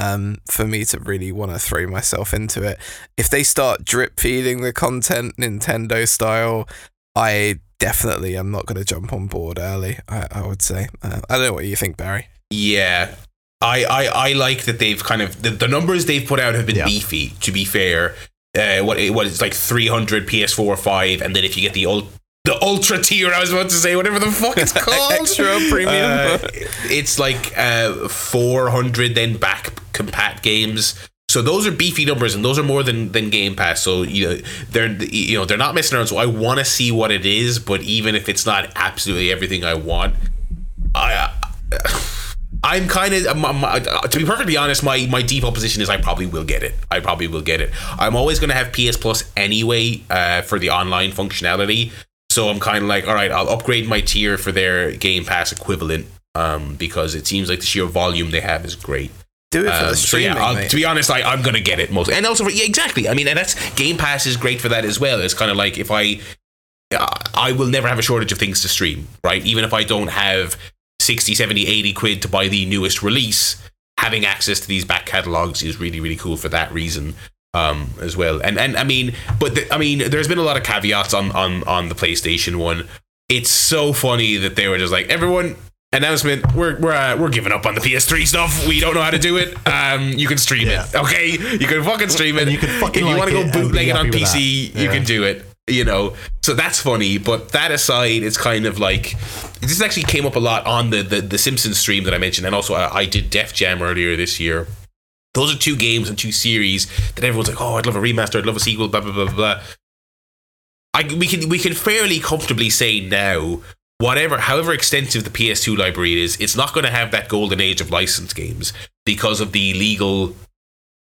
um, for me to really want to throw myself into it. If they start drip feeding the content Nintendo style, I definitely am not going to jump on board early. I, I would say. Uh, I don't know what you think, Barry. Yeah. I, I, I like that they've kind of the, the numbers they've put out have been Yeah. beefy. To be fair, uh, what what is like three hundred PS4 five, and then if you get the ult, the ultra tier, I was about to say whatever the fuck it's called, Extra premium. Uh, it's like uh, four hundred then back compat games. So those are beefy numbers, and those are more than than Game Pass. So you know they're you know they're not messing around. So I want to see what it is, but even if it's not absolutely everything I want, I. I'm kind of, to be perfectly honest, my, my default position is I probably will get it. I probably will get it. I'm always going to have PS Plus anyway uh, for the online functionality. So I'm kind of like, all right, I'll upgrade my tier for their Game Pass equivalent um, because it seems like the sheer volume they have is great. Do it for Um, the so streaming, yeah, to be honest, I, I'm gonna get it most, and also for, yeah, exactly. I mean, and that's Game Pass is great for that as well. It's kind of like if I, uh, I will never have a shortage of things to stream, right? Even if I don't have 60, 70, 80 quid to buy the newest release, having access to these back catalogs is really, really cool for that reason um, as well. And and I mean, but the, I mean, there's been a lot of caveats on on on the PlayStation One. It's so funny that they were just like everyone. Announcement: We're we're uh, we're giving up on the PS3 stuff. We don't know how to do it. Um, you can stream Yeah. it, okay? You can fucking stream it. And you can fucking if you like want to go bootleg it on PC, that. you can do it. You know, so that's funny. But that aside, it's kind of like this actually came up a lot on the the, the Simpsons stream that I mentioned, and also I, I did Def Jam earlier this year. Those are two games and two series that everyone's like, oh, I'd love a remaster, I'd love a sequel, blah blah blah blah. blah. I, we can we can fairly comfortably say now, whatever, however extensive the PS2 library is, it's not going to have that golden age of licensed games because of the legal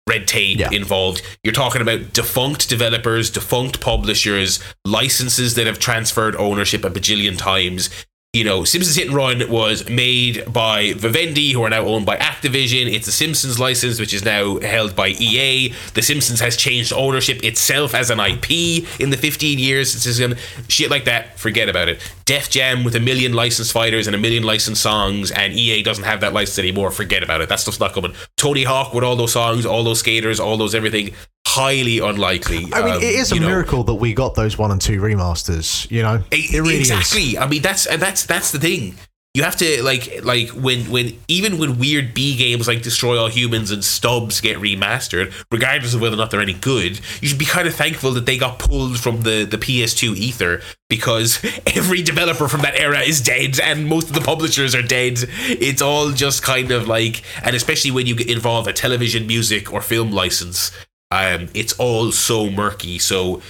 red tape Yeah. involved. You're talking about defunct developers, defunct publishers, licenses that have transferred ownership a bajillion times. You know, Simpsons Hit and Run was made by Vivendi, who are now owned by Activision. It's a Simpsons license, which is now held by EA. The Simpsons has changed ownership itself as an IP in the 15 years since it's shit like that. Forget about it. Def Jam with a million licensed fighters and a million licensed songs, and EA doesn't have that license anymore. Forget about it. That stuff's not coming. Tony Hawk with all those songs, all those skaters, all those everything. Highly unlikely. I mean, Um, it is a know. miracle that we got those one and two remasters. You know, E- it really is. exactly. I mean, that's and that's that's the thing. You have to like like when when even when weird B games like Destroy All Humans and Stubbs get remastered, regardless of whether or not they're any good, you should be kind of thankful that they got pulled from the the PS2 ether because every developer from that era is dead and most of the publishers are dead. It's all just kind of like, and especially when you get involve a television, music, or film license, um, it's all so murky. So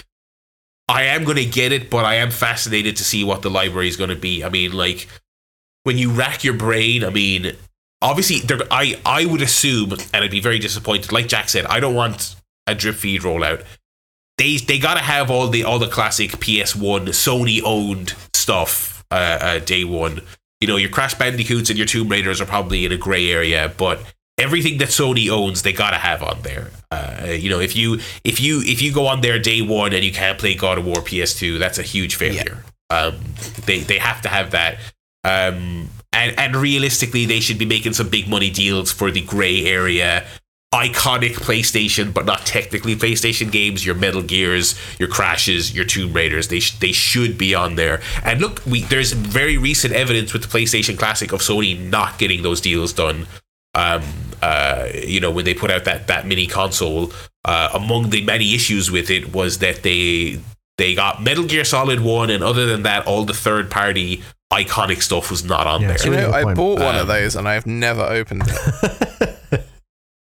I am going to get it, but I am fascinated to see what the library is going to be. I mean, like when you rack your brain, I mean, obviously, there, I I would assume, and I'd be very disappointed. Like Jack said, I don't want a drip feed rollout, they they gotta have all the all the classic PS1 Sony owned stuff uh, uh, day one. You know, your Crash Bandicoots and your Tomb Raiders are probably in a gray area, but everything that Sony owns, they gotta have on there. Uh, you know, if you if you if you go on there day one and you can't play God of War PS2, that's a huge failure. Um, they they have to have that. Um, and and realistically, they should be making some big money deals for the gray area. Iconic PlayStation, but not technically PlayStation games. Your Metal Gears, your Crashes, your Tomb Raiders. They sh- they should be on there. And look, we there's very recent evidence with the PlayStation Classic of Sony not getting those deals done um, uh, you know, when they put out that that mini console, uh, among the many issues with it was that they they got Metal Gear Solid One, and other than that, all the third party iconic stuff was not on Yeah, there. it's You know, I point. bought one Um, of those and I've never opened it.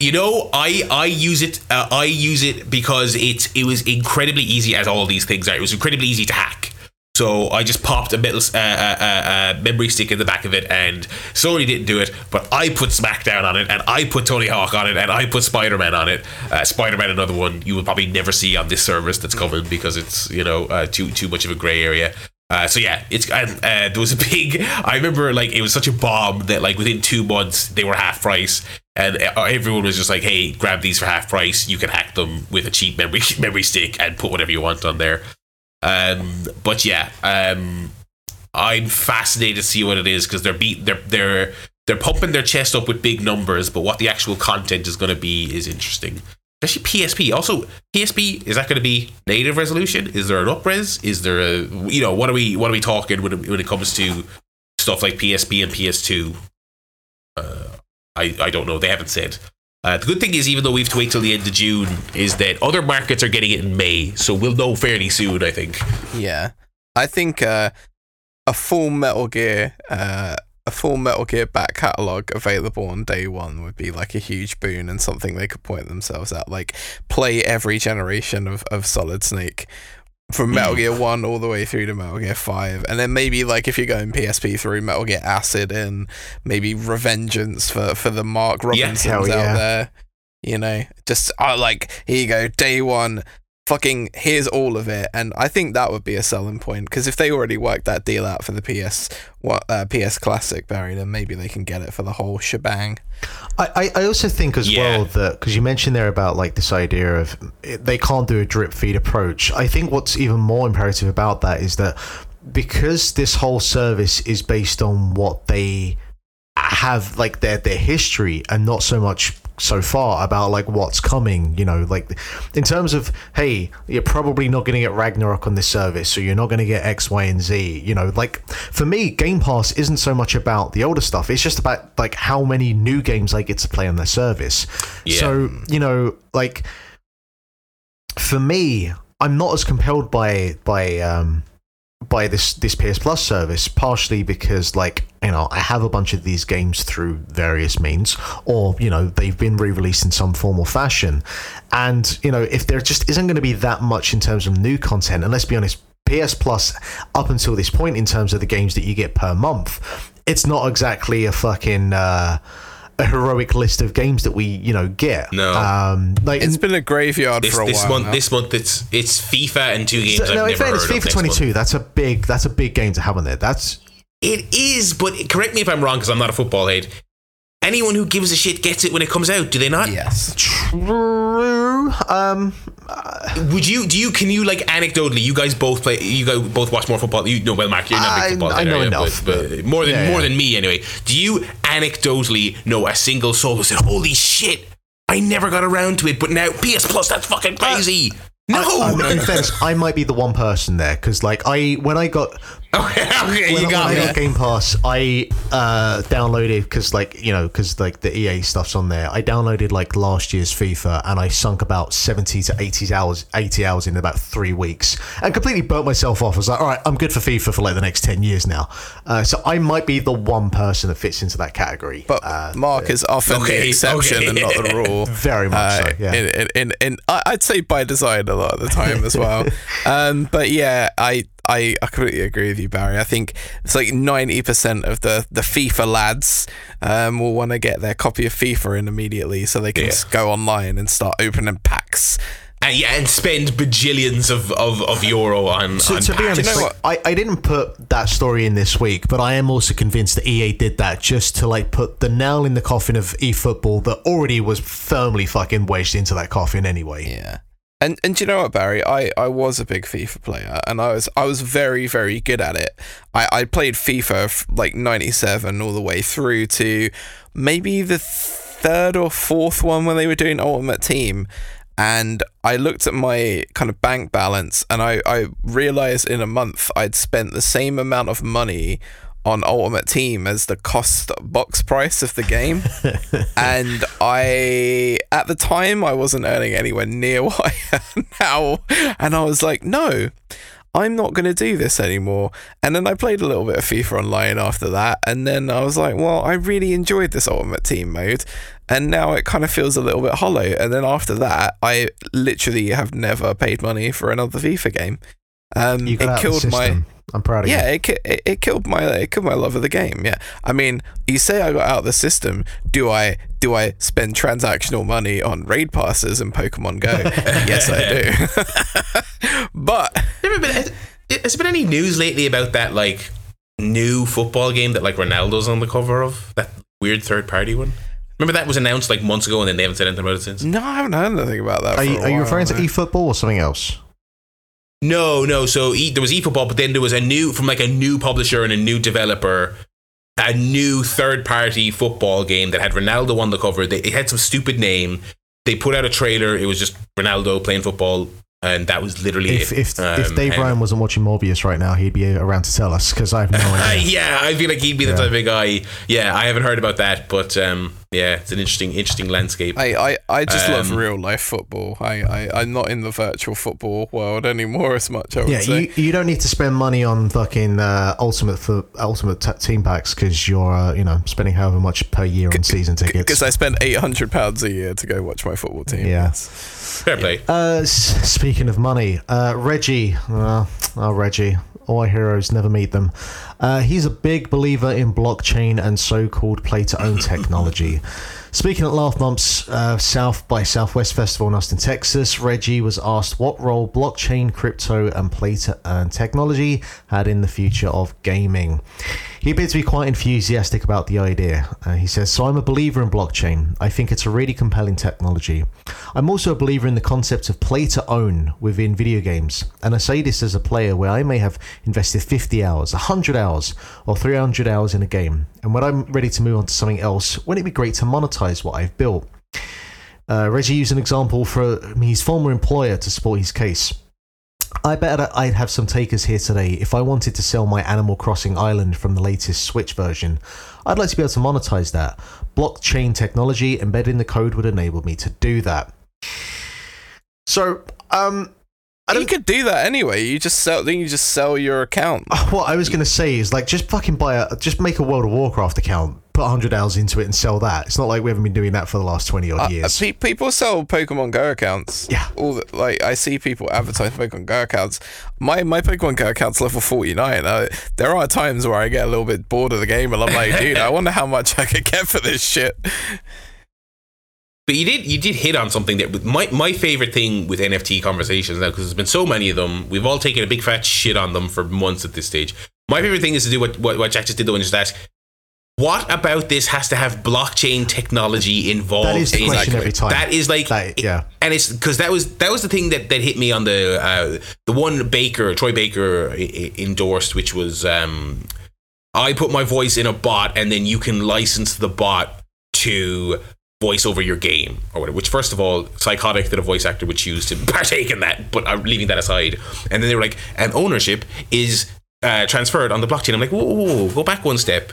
You know, I I use it. Uh, I use it because it it was incredibly easy, as all these things are. It was incredibly easy to hack. So I just popped a metal uh, uh, uh, uh, memory stick in the back of it, and Sony didn't do it, but I put SmackDown on it, and I put Tony Hawk on it, and I put Spider Man on it. Uh, Spider Man, another one you will probably never see on this service that's coming because it's you know uh, too too much of a gray area. Uh, so yeah, it's and uh, there was a big. I remember like it was such a bomb that like within two months they were half price, and everyone was just like, "Hey, grab these for half price. You can hack them with a cheap memory memory stick and put whatever you want on there." Um, but yeah, um, I'm fascinated to see what it is because they're beat they're they're they're pumping their chest up with big numbers, but what the actual content is going to be is interesting. Especially PSP. Also, PSP is that going to be native resolution? Is there an upres? Is there a you know what are we what are we talking when it, when it comes to stuff like PSP and PS2? Uh, I I don't know. They haven't said. Uh, the good thing is, even though we have to wait till the end of June, is that other markets are getting it in May, so we'll know fairly soon. I think. Yeah, I think uh, a full Metal Gear, uh, a full Metal Gear back catalog available on day one would be like a huge boon and something they could point themselves at. Like play every generation of of Solid Snake. From Metal. Gear 1 all the way through to Metal Gear 5. And then maybe, like, if you're going PSP through Metal Gear Acid and maybe Revengeance for, for the Mark Robinsons hell yeah. out there. You know, just, uh, like, here you go, day one, fucking here's all of it and i think that would be a selling point because if they already worked that deal out for the ps what uh, ps classic barry then maybe they can get it for the whole shebang I, I I also think as Yeah. well that because you mentioned there about like this idea of they can't do a drip feed approach. I think what's even more imperative about that is that because this whole service is based on what they have like their their history and not so much so far about like what's coming you know like in terms of hey you're probably not going to get ragnarok on this service so you're not going to get x y and z you know like for me game pass isn't so much about the older stuff it's just about like how many new games i get to play on their service Yeah. so you know like for me i'm not as compelled by by um by this this PS Plus service, partially because like you know I have a bunch of these games through various means, or you know they've been re-released in some form or fashion, and you know if there just isn't going to be that much in terms of new content, and let's be honest, PS Plus up until this point in terms of the games that you get per month, it's not exactly a fucking. Uh, a heroic list of games that we, you know, get. No. um, like it's been a graveyard This, for a this while month, now. this month, it's it's FIFA and two games so, I've no, in fairness. FIFA 22. month. That's a big. That's a big game to have on there. That's It is, but correct me if I'm wrong because I'm not a football head. Anyone who gives a shit gets it when it comes out, do they not? yes true. Um, Would you? Do you? Can you like anecdotally? You guys both play. You guys both watch more football. You know, well, Mark, you're not a I- big football. I head, know enough, but, but more than yeah, more yeah. than me anyway. Do you anecdotally know a single soul who said, "Holy shit, I never got around to it, but now PS Plus, that's fucking uh, crazy." no. I, I, in fairness, I might be the one person there because, like, I when I got okay, okay, when, you got when I me. got Game Pass, I uh, downloaded because, like, you know, because like the EA stuff's on there. I downloaded like last year's FIFA, and I sunk about seventy to eighty hours, eighty hours in about three weeks, and completely burnt myself off. I was like, all right, I'm good for FIFA for like the next ten years now. Uh, so I might be the one person that fits into that category. but uh, mark is often Okay, the exception okay. and not the rule very much uh, so. Yeah. in, in, in, in, I- I'd say by design a lot of the time as well. um, but yeah, I I, I completely agree with you, Barry. I think it's like ninety percent of the the FIFA lads um, will want to get their copy of FIFA in immediately, so they can Yeah. go online and start opening packs. And, yeah, and spend bajillions of, of, of euro on. So on to be packs. honest, know I, I didn't put that story in this week, but I am also convinced that EA did that just to like put the nail in the coffin of eFootball that already was firmly fucking wedged into that coffin anyway. Yeah. And and do you know what, Barry? I, I was a big FIFA player, and I was I was very very good at it. I, I played FIFA f- like '97 all the way through to maybe the third or fourth one when they were doing Ultimate Team, and I looked at my kind of bank balance, and I I realized in a month I'd spent the same amount of money on Ultimate Team as the cost box price of the game. and I, at the time, I wasn't earning anywhere near what I earn now. And I was like, no, I'm not going to do this anymore. And then I played a little bit of FIFA Online after that. And then I was like, well, I really enjoyed this Ultimate Team mode. And now it kind of feels a little bit hollow. And then after that, I literally have never paid money for another FIFA game. Um, You got it out of the killed my. I'm proud of yeah, you. it, ki- it it killed my it killed my love of the game. Yeah, I mean, you say I got out of the system. Do I do I spend transactional money on raid passes and Pokemon Go? yes, I do. but Never been, has, has there been any news lately about that like new football game that like Ronaldo's on the cover of? That weird third party one. Remember that was announced like months ago and then they haven't said anything about it since. no, I haven't heard anything about that. Are for you, a are you referring to eFootball or something else? No, no. So e, there was eFootball, but then there was a new from like a new publisher and a new developer, a new third party football game that had Ronaldo on the cover. They, it had some stupid name. They put out a trailer. It was just Ronaldo playing football, and that was literally If it. if, if Um, Dave and- Ryan wasn't watching Morbius right now, he'd be around to tell us because I have no idea. yeah, I feel like he'd be the Yeah. type of guy. Yeah, I haven't heard about that, but um, yeah, it's an interesting, interesting landscape. I, I, I just love Um, real life football. I, I, I'm not in the virtual football world anymore as much. I Yeah, say. you, you don't need to spend money on fucking uh, ultimate for ultimate t- team packs because you're uh, you know spending however much per year on season tickets. because I spend eight hundred pounds a year to go watch my football team. Yeah. Fair play. Uh, s- speaking of money, uh, Reggie, uh, oh Reggie, all our heroes never meet them. Uh, he's a big believer in blockchain and so-called play-to-own technology. Speaking at last month's uh, South by Southwest Festival in Austin, Texas, Reggie was asked what role blockchain, crypto, and play-to-earn technology had in the future of gaming. He appeared to be quite enthusiastic about the idea. Uh, he says, So I'm a believer in blockchain. I think it's a really compelling technology. I'm also a believer in the concept of play to own within video games. And I say this as a player where I may have invested 50 hours, 100 hours, or 300 hours in a game. And when I'm ready to move on to something else, wouldn't it be great to monetize what I've built? Uh, Reggie used an example for his former employer to support his case. I bet I'd have some takers here today if I wanted to sell my Animal Crossing island from the latest Switch version. I'd like to be able to monetize that. Blockchain technology embedded in the code would enable me to do that. So, um, you don't. could do that anyway. You just sell. Then you just sell your account. What I was gonna say is like just fucking buy a just make a World of Warcraft account, put hundred hours into it, and sell that. It's not like we haven't been doing that for the last twenty odd Uh, years. pe- people sell Pokemon Go accounts. Yeah. All the, like I see people advertise Pokemon Go accounts. My my Pokemon Go account's level forty nine. Uh, there are times where I get a little bit bored of the game, and I'm like, dude, I wonder how much I could get for this shit. But you did you did hit on something that my my favorite thing with NFT conversations now because there's been so many of them. We've all taken a big fat shit on them for months at this stage. My favorite thing is to do what what, what Jack just did though and just ask. What about this has to have blockchain technology involved? That is the in question every time. That is like, That- yeah. and it's because that was that was the thing that, that hit me on the uh, the one Baker Troy Baker endorsed, which was um, I put my voice in a bot, and then you can license the bot to voice over your game or whatever. Which, first of all, psychotic that a voice actor would choose to partake in that. But I'm leaving that aside. And then they were like, and ownership is uh, transferred on the blockchain. I'm like, whoa, whoa, whoa, go back one step.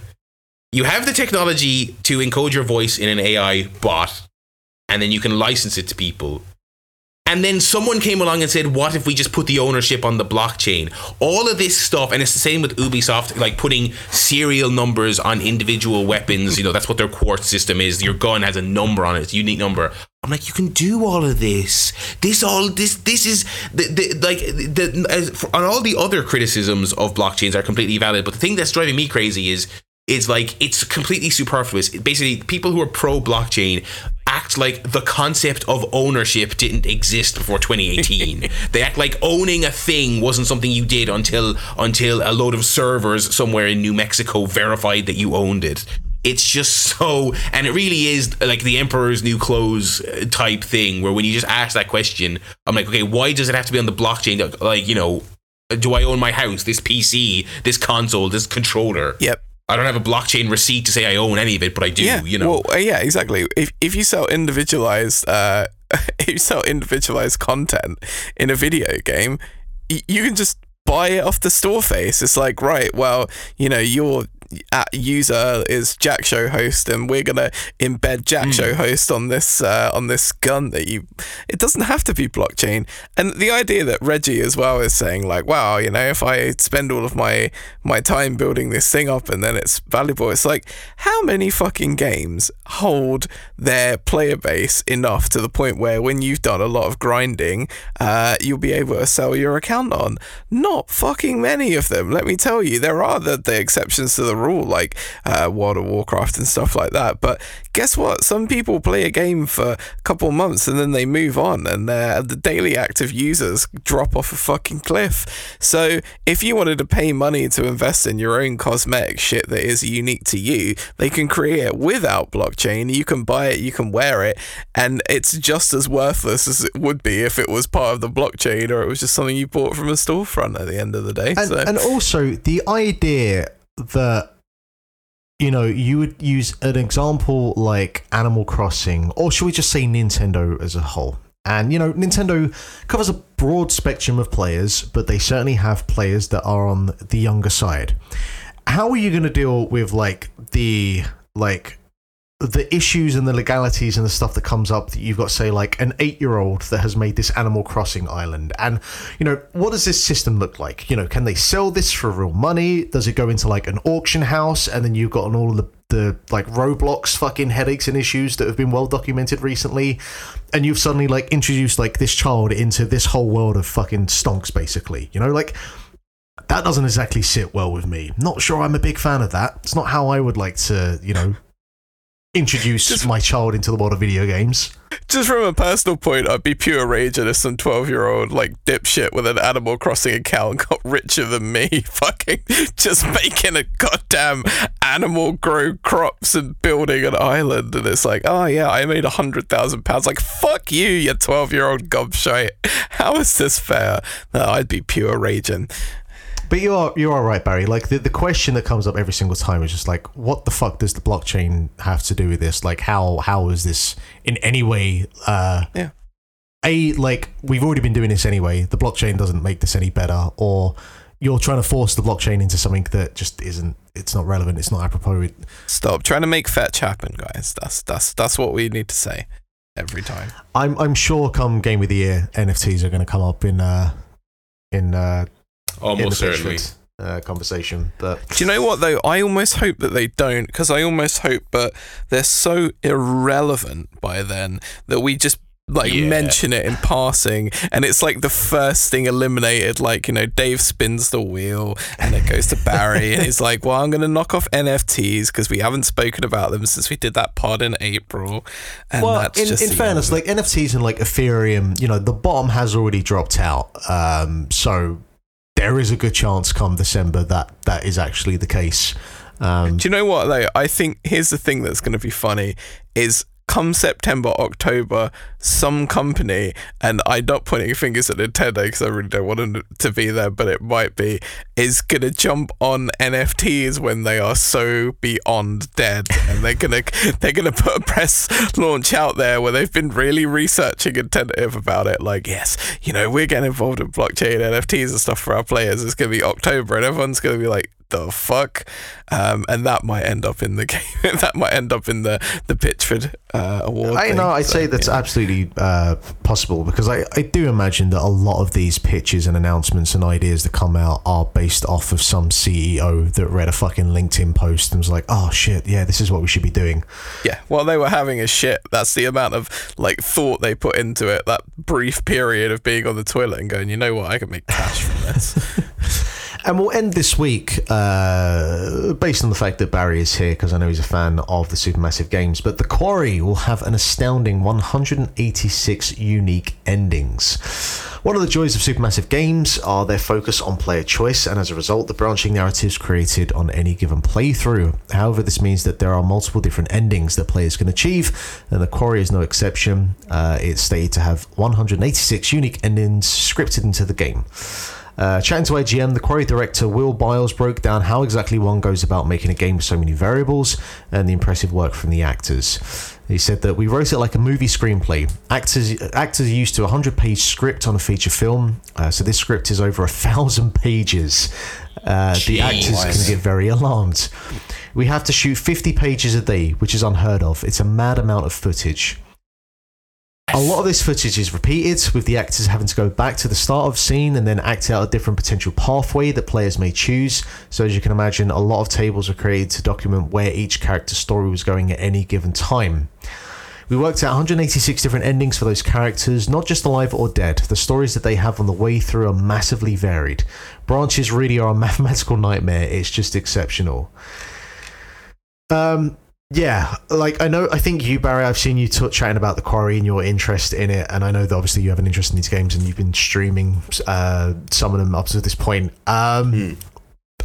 You have the technology to encode your voice in an AI bot, and then you can license it to people. And then someone came along and said, "What if we just put the ownership on the blockchain?" All of this stuff, and it's the same with Ubisoft, like putting serial numbers on individual weapons. You know, that's what their quartz system is. Your gun has a number on it, it's a unique number. I'm like, you can do all of this. This all this this is the, the like the as, for, all the other criticisms of blockchains are completely valid. But the thing that's driving me crazy is is like it's completely superfluous. Basically, people who are pro blockchain act like the concept of ownership didn't exist before 2018. they act like owning a thing wasn't something you did until until a load of servers somewhere in New Mexico verified that you owned it. It's just so, and it really is like the emperor's new clothes uh, type thing. Where when you just ask that question, I'm like, okay, why does it have to be on the blockchain? Like, you know, do I own my house, this PC, this console, this controller? Yep. I don't have a blockchain receipt to say I own any of it, but I do. Yeah, you know. Well, uh, yeah, exactly. If if you sell individualized, uh, if you sell individualized content in a video game, y- you can just buy it off the store face. It's like, right, well, you know, you're at user is Jack Show host, and we're gonna embed Jack mm. Show host on this uh, on this gun that you. It doesn't have to be blockchain, and the idea that Reggie as well is saying like, wow, you know, if I spend all of my my time building this thing up and then it's valuable, it's like how many fucking games hold their player base enough to the point where when you've done a lot of grinding, uh, you'll be able to sell your account on. Not fucking many of them. Let me tell you, there are the, the exceptions to the rule, like uh, World of Warcraft and stuff like that. But guess what? Some people play a game for a couple months and then they move on, and uh, the daily active users drop off a fucking cliff. So if you wanted to pay money to invest in your own cosmetic shit that is unique to you, they can create it without blockchain. You can buy it, you can wear it, and it's just as worthless as it would be if it was part of the blockchain or it was just something you bought from a storefront at the end of the day. And, so. and also the idea that you know, you would use an example like Animal Crossing, or should we just say Nintendo as a whole? And, you know, Nintendo covers a broad spectrum of players, but they certainly have players that are on the younger side. How are you going to deal with, like, the, like, the issues and the legalities and the stuff that comes up that you've got say like an eight year old that has made this animal crossing island. And you know what does this system look like? You know can they sell this for real money? Does it go into like an auction house and then you've got all of the the like roblox fucking headaches and issues that have been well documented recently? And you've suddenly like introduced like this child into this whole world of fucking stonks basically you know? Like that doesn't exactly sit well with me. Not sure i'm a big fan of that. It's not how i would like to you know introduce just, my child into the world of video games. Just from a personal point, I'd be pure rage if some 12 year old like dipshit with an Animal Crossing account got richer than me, fucking just making a goddamn animal grow crops and building an island. And it's like, oh yeah, I made a hundred thousand pounds. Like, fuck you, you 12 year old gobshite. How is this fair? No, I'd be pure raging. But you are you are right, Barry. Like the, the question that comes up every single time is just like, what the fuck does the blockchain have to do with this? Like, how how is this in any way? Uh, yeah. A like we've already been doing this anyway. The blockchain doesn't make this any better, or you're trying to force the blockchain into something that just isn't. It's not relevant. It's not apropos. Stop trying to make fetch happen, guys. That's that's that's what we need to say every time. I'm I'm sure come game of the year NFTs are going to come up in uh in uh Almost certainly. Uh, conversation. But do you know what though? I almost hope that they don't because I almost hope, but they're so irrelevant by then that we just like yeah. mention it in passing and it's like the first thing eliminated like you know dave spins the wheel and it goes to barry and he's like well i'm going to knock off nfts because we haven't spoken about them since we did that pod in april and well in, in fairness like nfts and like ethereum you know the bomb has already dropped out um, so there is a good chance come December that that is actually the case. Um, Do you know what though? I think here's the thing that's going to be funny is come September, October, some company, and I'm not pointing fingers at Nintendo because I really don't want them to be there, but it might be, is going to jump on NFTs when they are so beyond dead, and they're gonna they're gonna put a press launch out there where they've been really researching and tentative about it. Like, yes, you know, we're getting involved in blockchain NFTs and stuff for our players. It's gonna be October, and everyone's gonna be like, the fuck? Um, and that might end up in the game. that might end up in the the Pitchford uh, award. I know. I'd So, say that's yeah. absolutely uh, possible because I, I do imagine that a lot of these pitches and announcements and ideas that come out are based off of some CEO that read a fucking LinkedIn post and was like, "Oh shit, yeah, this is what we should be doing." Yeah, while they were having a shit, that's the amount of like thought they put into it. That brief period of being on the toilet and going, you know what, I can make cash from this. And we'll end this week uh, based on the fact that Barry is here because I know he's a fan of the Supermassive games. But The Quarry will have an astounding 186 unique endings. One of the joys of Supermassive games are their focus on player choice, and as a result, the branching narratives created on any given playthrough. However, this means that there are multiple different endings that players can achieve, and The Quarry is no exception. Uh, it's stated to have 186 unique endings scripted into the game. Uh, chatting to IGN, the Quarry director Will Byles broke down how exactly one goes about making a game with so many variables and the impressive work from the actors. He said that we wrote it like a movie screenplay. Actors actors are used to a hundred page script on a feature film, uh, so this script is over a thousand pages. Uh, the actors can get very alarmed. We have to shoot 50 pages a day, which is unheard of. It's a mad amount of footage. A lot of this footage is repeated, with the actors having to go back to the start of scene and then act out a different potential pathway that players may choose. So, as you can imagine, a lot of tables were created to document where each character's story was going at any given time. We worked out 186 different endings for those characters, not just alive or dead. The stories that they have on the way through are massively varied. Branches really are a mathematical nightmare. It's just exceptional. Um, yeah, like I know, I think you, Barry, I've seen you t- chatting about the quarry and your interest in it, and I know that obviously you have an interest in these games and you've been streaming uh, some of them up to this point. Um,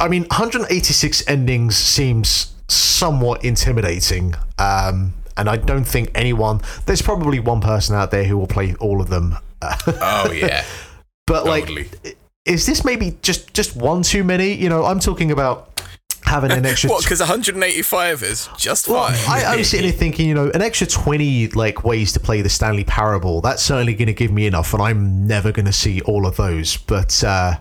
I mean, 186 endings seems somewhat intimidating, um, and I don't think anyone. There's probably one person out there who will play all of them, Oh yeah, but totally. like, is this maybe just just one too many? You know, I'm talking about having an extra. what? Because 185 is just Well, fine. I, I was sitting here thinking, you know, an extra 20 like ways to play the Stanley Parable, that's certainly going to give me enough, and I'm never going to see all of those. But uh,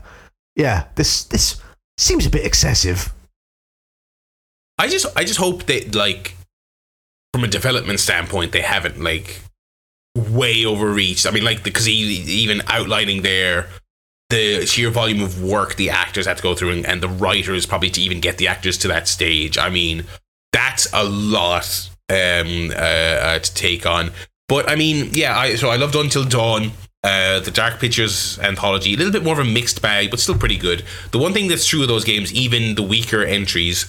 yeah, this this seems a bit excessive. I just I just hope that like from a development standpoint they haven't like way overreached. I mean like because even outlining there the sheer volume of work the actors have to go through and, and the writers probably to even get the actors to that stage. I mean that's a lot um, uh, uh, to take on. But I mean yeah, I so I loved Until Dawn. Uh, the Dark Pictures anthology, a little bit more of a mixed bag, but still pretty good. The one thing that's true of those games, even the weaker entries,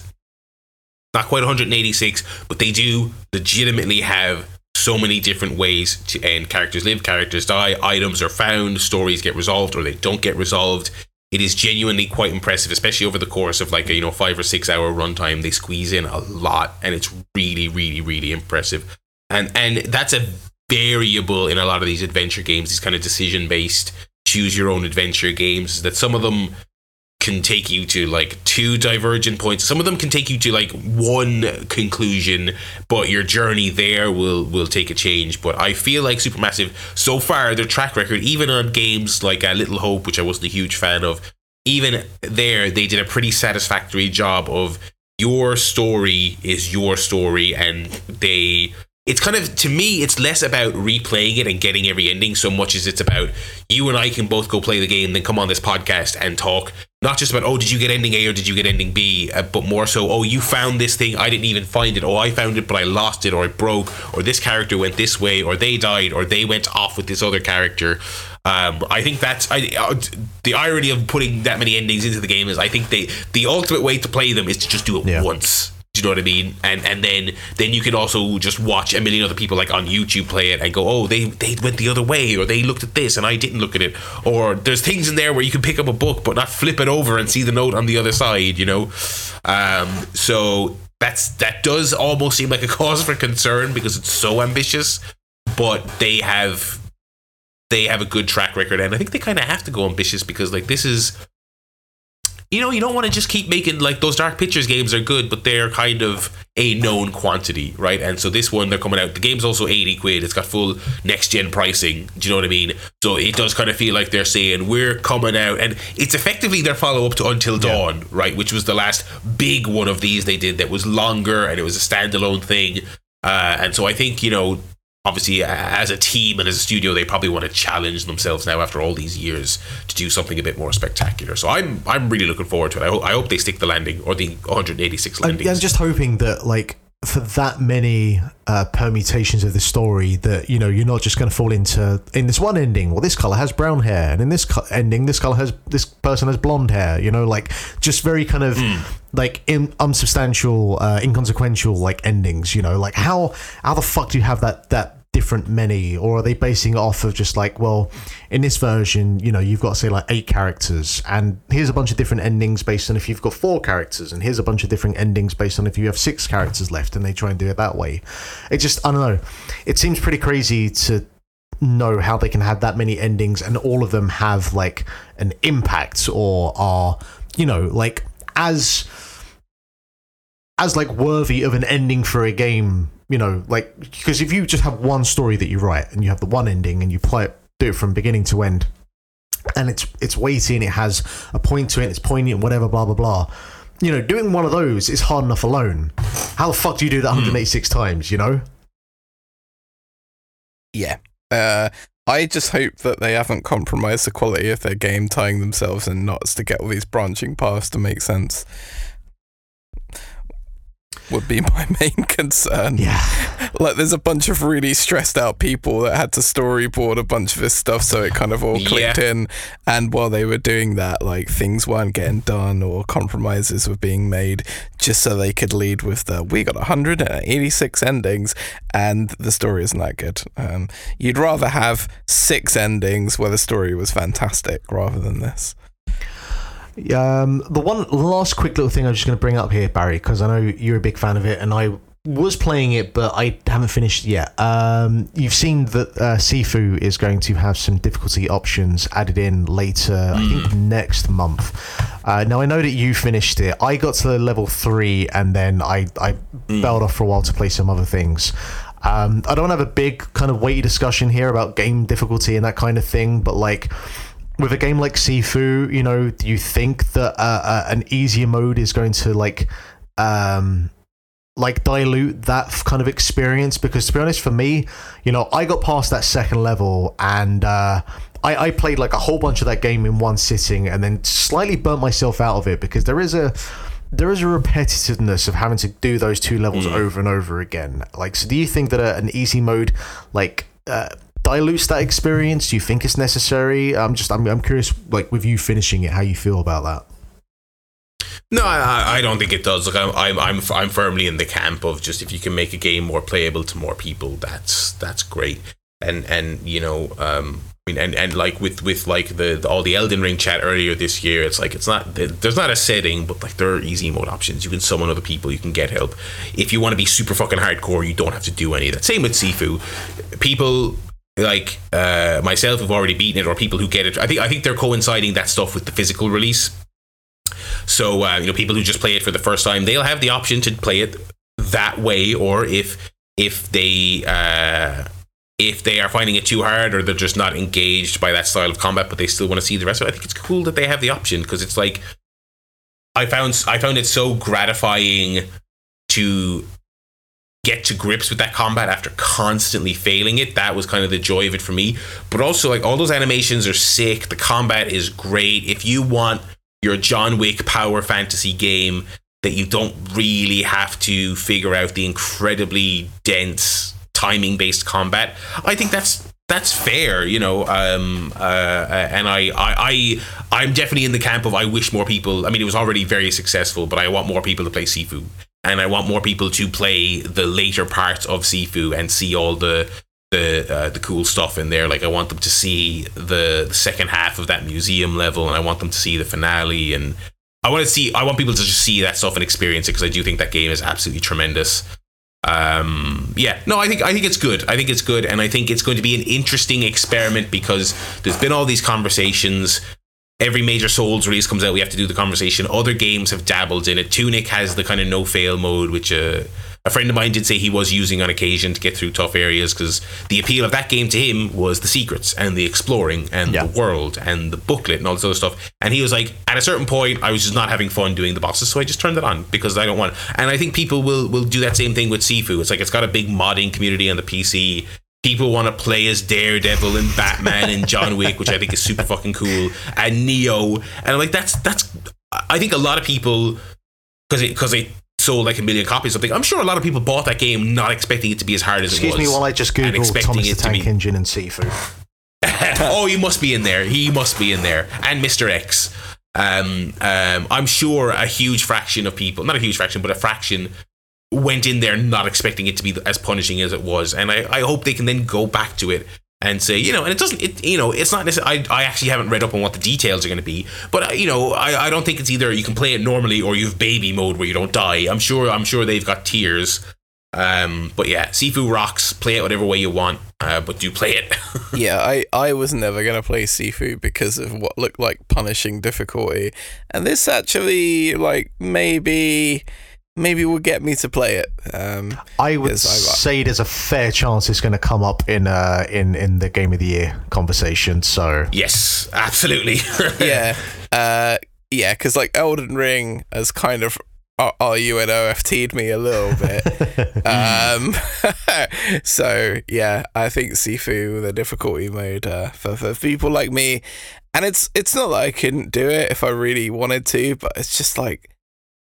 not quite 186, but they do legitimately have so many different ways to end. Characters live, characters die, items are found, stories get resolved or they don't get resolved. It is genuinely quite impressive, especially over the course of like a you know five or six hour runtime. They squeeze in a lot, and it's really, really, really impressive. And and that's a variable in a lot of these adventure games. These kind of decision based, choose your own adventure games. That some of them can take you to like two divergent points. Some of them can take you to like one conclusion, but your journey there will will take a change. But I feel like Supermassive so far their track record, even on games like uh, Little Hope, which I wasn't a huge fan of, even there they did a pretty satisfactory job of your story is your story, and they. It's kind of to me, it's less about replaying it and getting every ending so much as it's about you and I can both go play the game, then come on this podcast and talk not just about oh did you get ending A or did you get ending B, uh, but more so oh you found this thing I didn't even find it oh I found it but I lost it or it broke or this character went this way or they died or they went off with this other character. Um, I think that's I, uh, the irony of putting that many endings into the game is I think they the ultimate way to play them is to just do it Yeah. once. You know what I mean? And and then then you can also just watch a million other people like on YouTube play it and go, oh, they they went the other way, or they looked at this and I didn't look at it, or there's things in there where you can pick up a book but not flip it over and see the note on the other side, you know. Um, so that's that does almost seem like a cause for concern because it's so ambitious, but they have they have a good track record, and I think they kind of have to go ambitious because like this is you know, you don't want to just keep making like those Dark Pictures games are good, but they're kind of a known quantity, right? And so this one they're coming out. The game's also eighty quid. It's got full next gen pricing. Do you know what I mean? So it does kind of feel like they're saying we're coming out, and it's effectively their follow up to Until Dawn, right? Which was the last big one of these they did that was longer and it was a standalone thing. Uh, and so I think you know obviously as a team and as a studio they probably want to challenge themselves now after all these years to do something a bit more spectacular. So i'm i'm really looking forward to it. I, ho- I hope they stick the landing or the 186 I'm, landings. I'm just hoping that like for that many uh, permutations of the story that you know you're not just going to fall into in this one ending well this color has brown hair and in this co- ending this color has this person has blonde hair you know like just very kind of like in, unsubstantial uh, inconsequential like endings you know like how how the fuck do you have that that different many or are they basing it off of just like well in this version you know you've got say like eight characters and here's a bunch of different endings based on if you've got four characters and here's a bunch of different endings based on if you have six characters left and they try and do it that way. It just i don't know. It seems pretty crazy to know how they can have that many endings and all of them have like an impact or are you know like as as like worthy of an ending for a game you know like because if you just have one story that you write and you have the one ending and you play it do it from beginning to end and it's it's weighty and it has a point to it it's poignant whatever blah blah blah you know doing one of those is hard enough alone how the fuck do you do that 186 times you know Yeah. Uh, I just hope that they haven't compromised the quality of their game, tying themselves in knots to get all these branching paths to make sense. Would be my main concern. yeah Like, there's a bunch of really stressed out people that had to storyboard a bunch of this stuff so it kind of all clicked Yeah. in. And while they were doing that, like, things weren't getting done or compromises were being made just so they could lead with the we got 186 endings and the story isn't that good. Um, you'd rather have six endings where the story was fantastic rather than this. Um, the one last quick little thing I'm just going to bring up here, Barry, because I know you're a big fan of it, and I was playing it, but I haven't finished yet. Um, you've seen that uh, Sifu is going to have some difficulty options added in later, I think next month. Uh, now I know that you finished it. I got to level three, and then I I bailed off for a while to play some other things. Um, I don't have a big kind of weighty discussion here about game difficulty and that kind of thing, but like with a game like Sifu, you know, do you think that uh, uh, an easier mode is going to like um like dilute that kind of experience? Because to be honest, for me, you know, I got past that second level and uh I, I played like a whole bunch of that game in one sitting and then slightly burnt myself out of it because there is a there is a repetitiveness of having to do those two levels over and over again. Like, so do you think that a, an easy mode like uh, dilutes that experience? Do you think it's necessary? I'm just I'm, I'm curious, like with you finishing it, how you feel about that. No, I, I don't think it does. Like I'm, I'm, I'm, firmly in the camp of just if you can make a game more playable to more people, that's that's great. And and you know, um, I mean, and, and like with with like the, the all the Elden Ring chat earlier this year, it's like it's not there's not a setting, but like there are easy mode options. You can summon other people, you can get help. If you want to be super fucking hardcore, you don't have to do any of that. Same with Sifu. People like uh, myself who've already beaten it, or people who get it. I think I think they're coinciding that stuff with the physical release. So uh, you know, people who just play it for the first time, they'll have the option to play it that way, or if if they uh, if they are finding it too hard, or they're just not engaged by that style of combat, but they still want to see the rest of it. I think it's cool that they have the option because it's like I found I found it so gratifying to get to grips with that combat after constantly failing it. That was kind of the joy of it for me. But also, like all those animations are sick. The combat is great. If you want your John Wick power fantasy game that you don't really have to figure out the incredibly dense timing based combat, I think that's that's fair, you know. Um, uh, and I, I, I, I'm definitely in the camp of I wish more people. I mean, it was already very successful, but I want more people to play Sifu, and I want more people to play the later parts of Sifu and see all the the uh, the cool stuff in there. Like I want them to see the, the second half of that museum level, and I want them to see the finale, and I want to see. I want people to just see that stuff and experience it because I do think that game is absolutely tremendous. Um, yeah, no, I think I think it's good. I think it's good, and I think it's going to be an interesting experiment because there's been all these conversations every major Souls release comes out, we have to do the conversation. Other games have dabbled in it. Tunic has the kind of no fail mode, which uh, a friend of mine did say he was using on occasion to get through tough areas because the appeal of that game to him was the secrets and the exploring and Yeah. the world and the booklet and all this other stuff. And he was like, at a certain point, I was just not having fun doing the bosses, so I just turned it on because I don't want. And I think people will will do that same thing with Sifu. It's like it's got a big modding community on the PC. People want to play as Daredevil and Batman and John Wick, which I think is super fucking cool, and Neo, and I'm like that's that's. I think a lot of people because it because it sold like a million copies. or Something. I'm sure a lot of people bought that game not expecting it to be as hard as Excuse it was. me while I just Google Thomas the Tank be- Engine and Seafood. oh, he must be in there. He must be in there. And Mr. X. Um, um, I'm sure a huge fraction of people, not a huge fraction, but a fraction went in there not expecting it to be as punishing as it was. And I, I hope they can then go back to it and say, you know, and it doesn't, it, you know, it's not necessarily, I, I actually haven't read up on what the details are going to be, but, uh, you know, I, I don't think it's either you can play it normally or you have baby mode where you don't die. I'm sure, I'm sure they've got tiers. Um, but yeah, Sifu rocks, play it whatever way you want, uh, but do play it. yeah, I, I was never going to play Sifu because of what looked like punishing difficulty. And this actually, like, maybe maybe will get me to play it. Um, I would Yes, I- say there's a fair chance it's going to come up in uh, in in the game of the year conversation. So yes, absolutely. yeah. Uh, yeah, because, like, Elden Ring has kind of uh, RUNOFT'd me a little bit. um, so, yeah, I think Sifu, the difficulty mode uh, for, for people like me, and it's it's not that I couldn't do it if I really wanted to, but it's just like,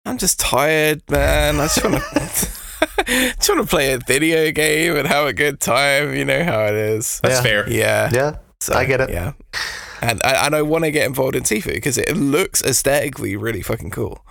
I'm just tired, man. I just want to. just want to play a video game and have a good time. You know how it is. That's Yeah. fair. Yeah. yeah, So, I get it. Yeah. And I, and I want to get involved in Sifu because it looks aesthetically really fucking cool.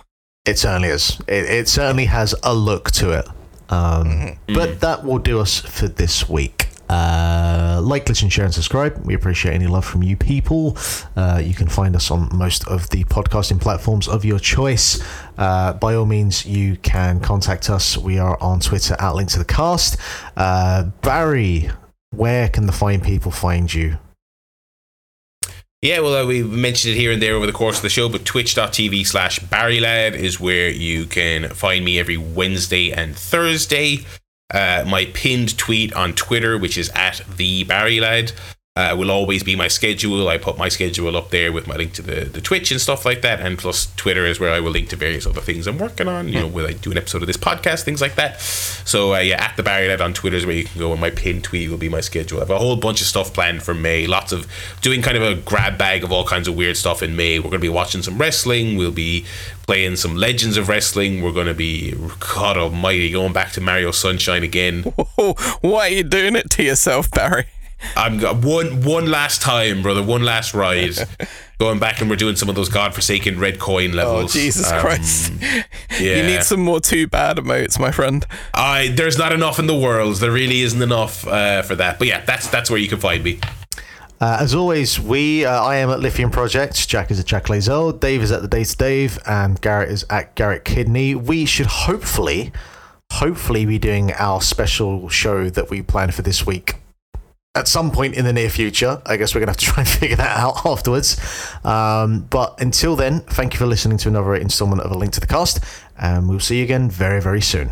it certainly is. It, it certainly has a look to it. Um, But that will do us for this week. Uh, like, listen, share, and subscribe. We appreciate any love from you people. Uh, you can find us on most of the podcasting platforms of your choice. Uh, by all means, you can contact us. We are on Twitter at Link to the Cast. Uh, Barry, where can the fine people find you? Yeah, well, uh, we mentioned it here and there over the course of the show, but twitch.tv slash barrylad is where you can find me every Wednesday and Thursday. Uh, my pinned tweet on Twitter, which is at the barrylad, uh, will always be my schedule. I put my schedule up there with my link to the, the Twitch and stuff like that. And plus, Twitter is where I will link to various other things I'm working on. You know, will I do an episode of this podcast, things like that. So, uh, yeah, at the Barry barrylad on Twitter is where you can go, and my pinned tweet will be my schedule. I have a whole bunch of stuff planned for May. Lots of doing kind of a grab bag of all kinds of weird stuff in May. We're going to be watching some wrestling. We'll be playing some Legends of Wrestling. We're going to be, God almighty, going back to Mario Sunshine again. Why are you doing it to yourself, Barry? I'm go- one one last time, brother. One last ride. Going back and we're doing some of those godforsaken red coin levels. Oh, levels. Jesus Um, Christ. yeah. You need some more too bad emotes, my friend. I there's not enough in the world. There really isn't enough uh, for that. But yeah, that's that's where you can find me. Uh, as always, we uh, I am at Lithium Project. Jack is at Jack Lazel. Dave is at the Data Dave, and Garrett is at Garrett Kidney. We should hopefully, hopefully, be doing our special show that we planned for this week at some point in the near future. I guess we're gonna have to try and figure that out afterwards. Um, but until then, thank you for listening to another installment of A Link to the Cast, and we'll see you again very, very soon.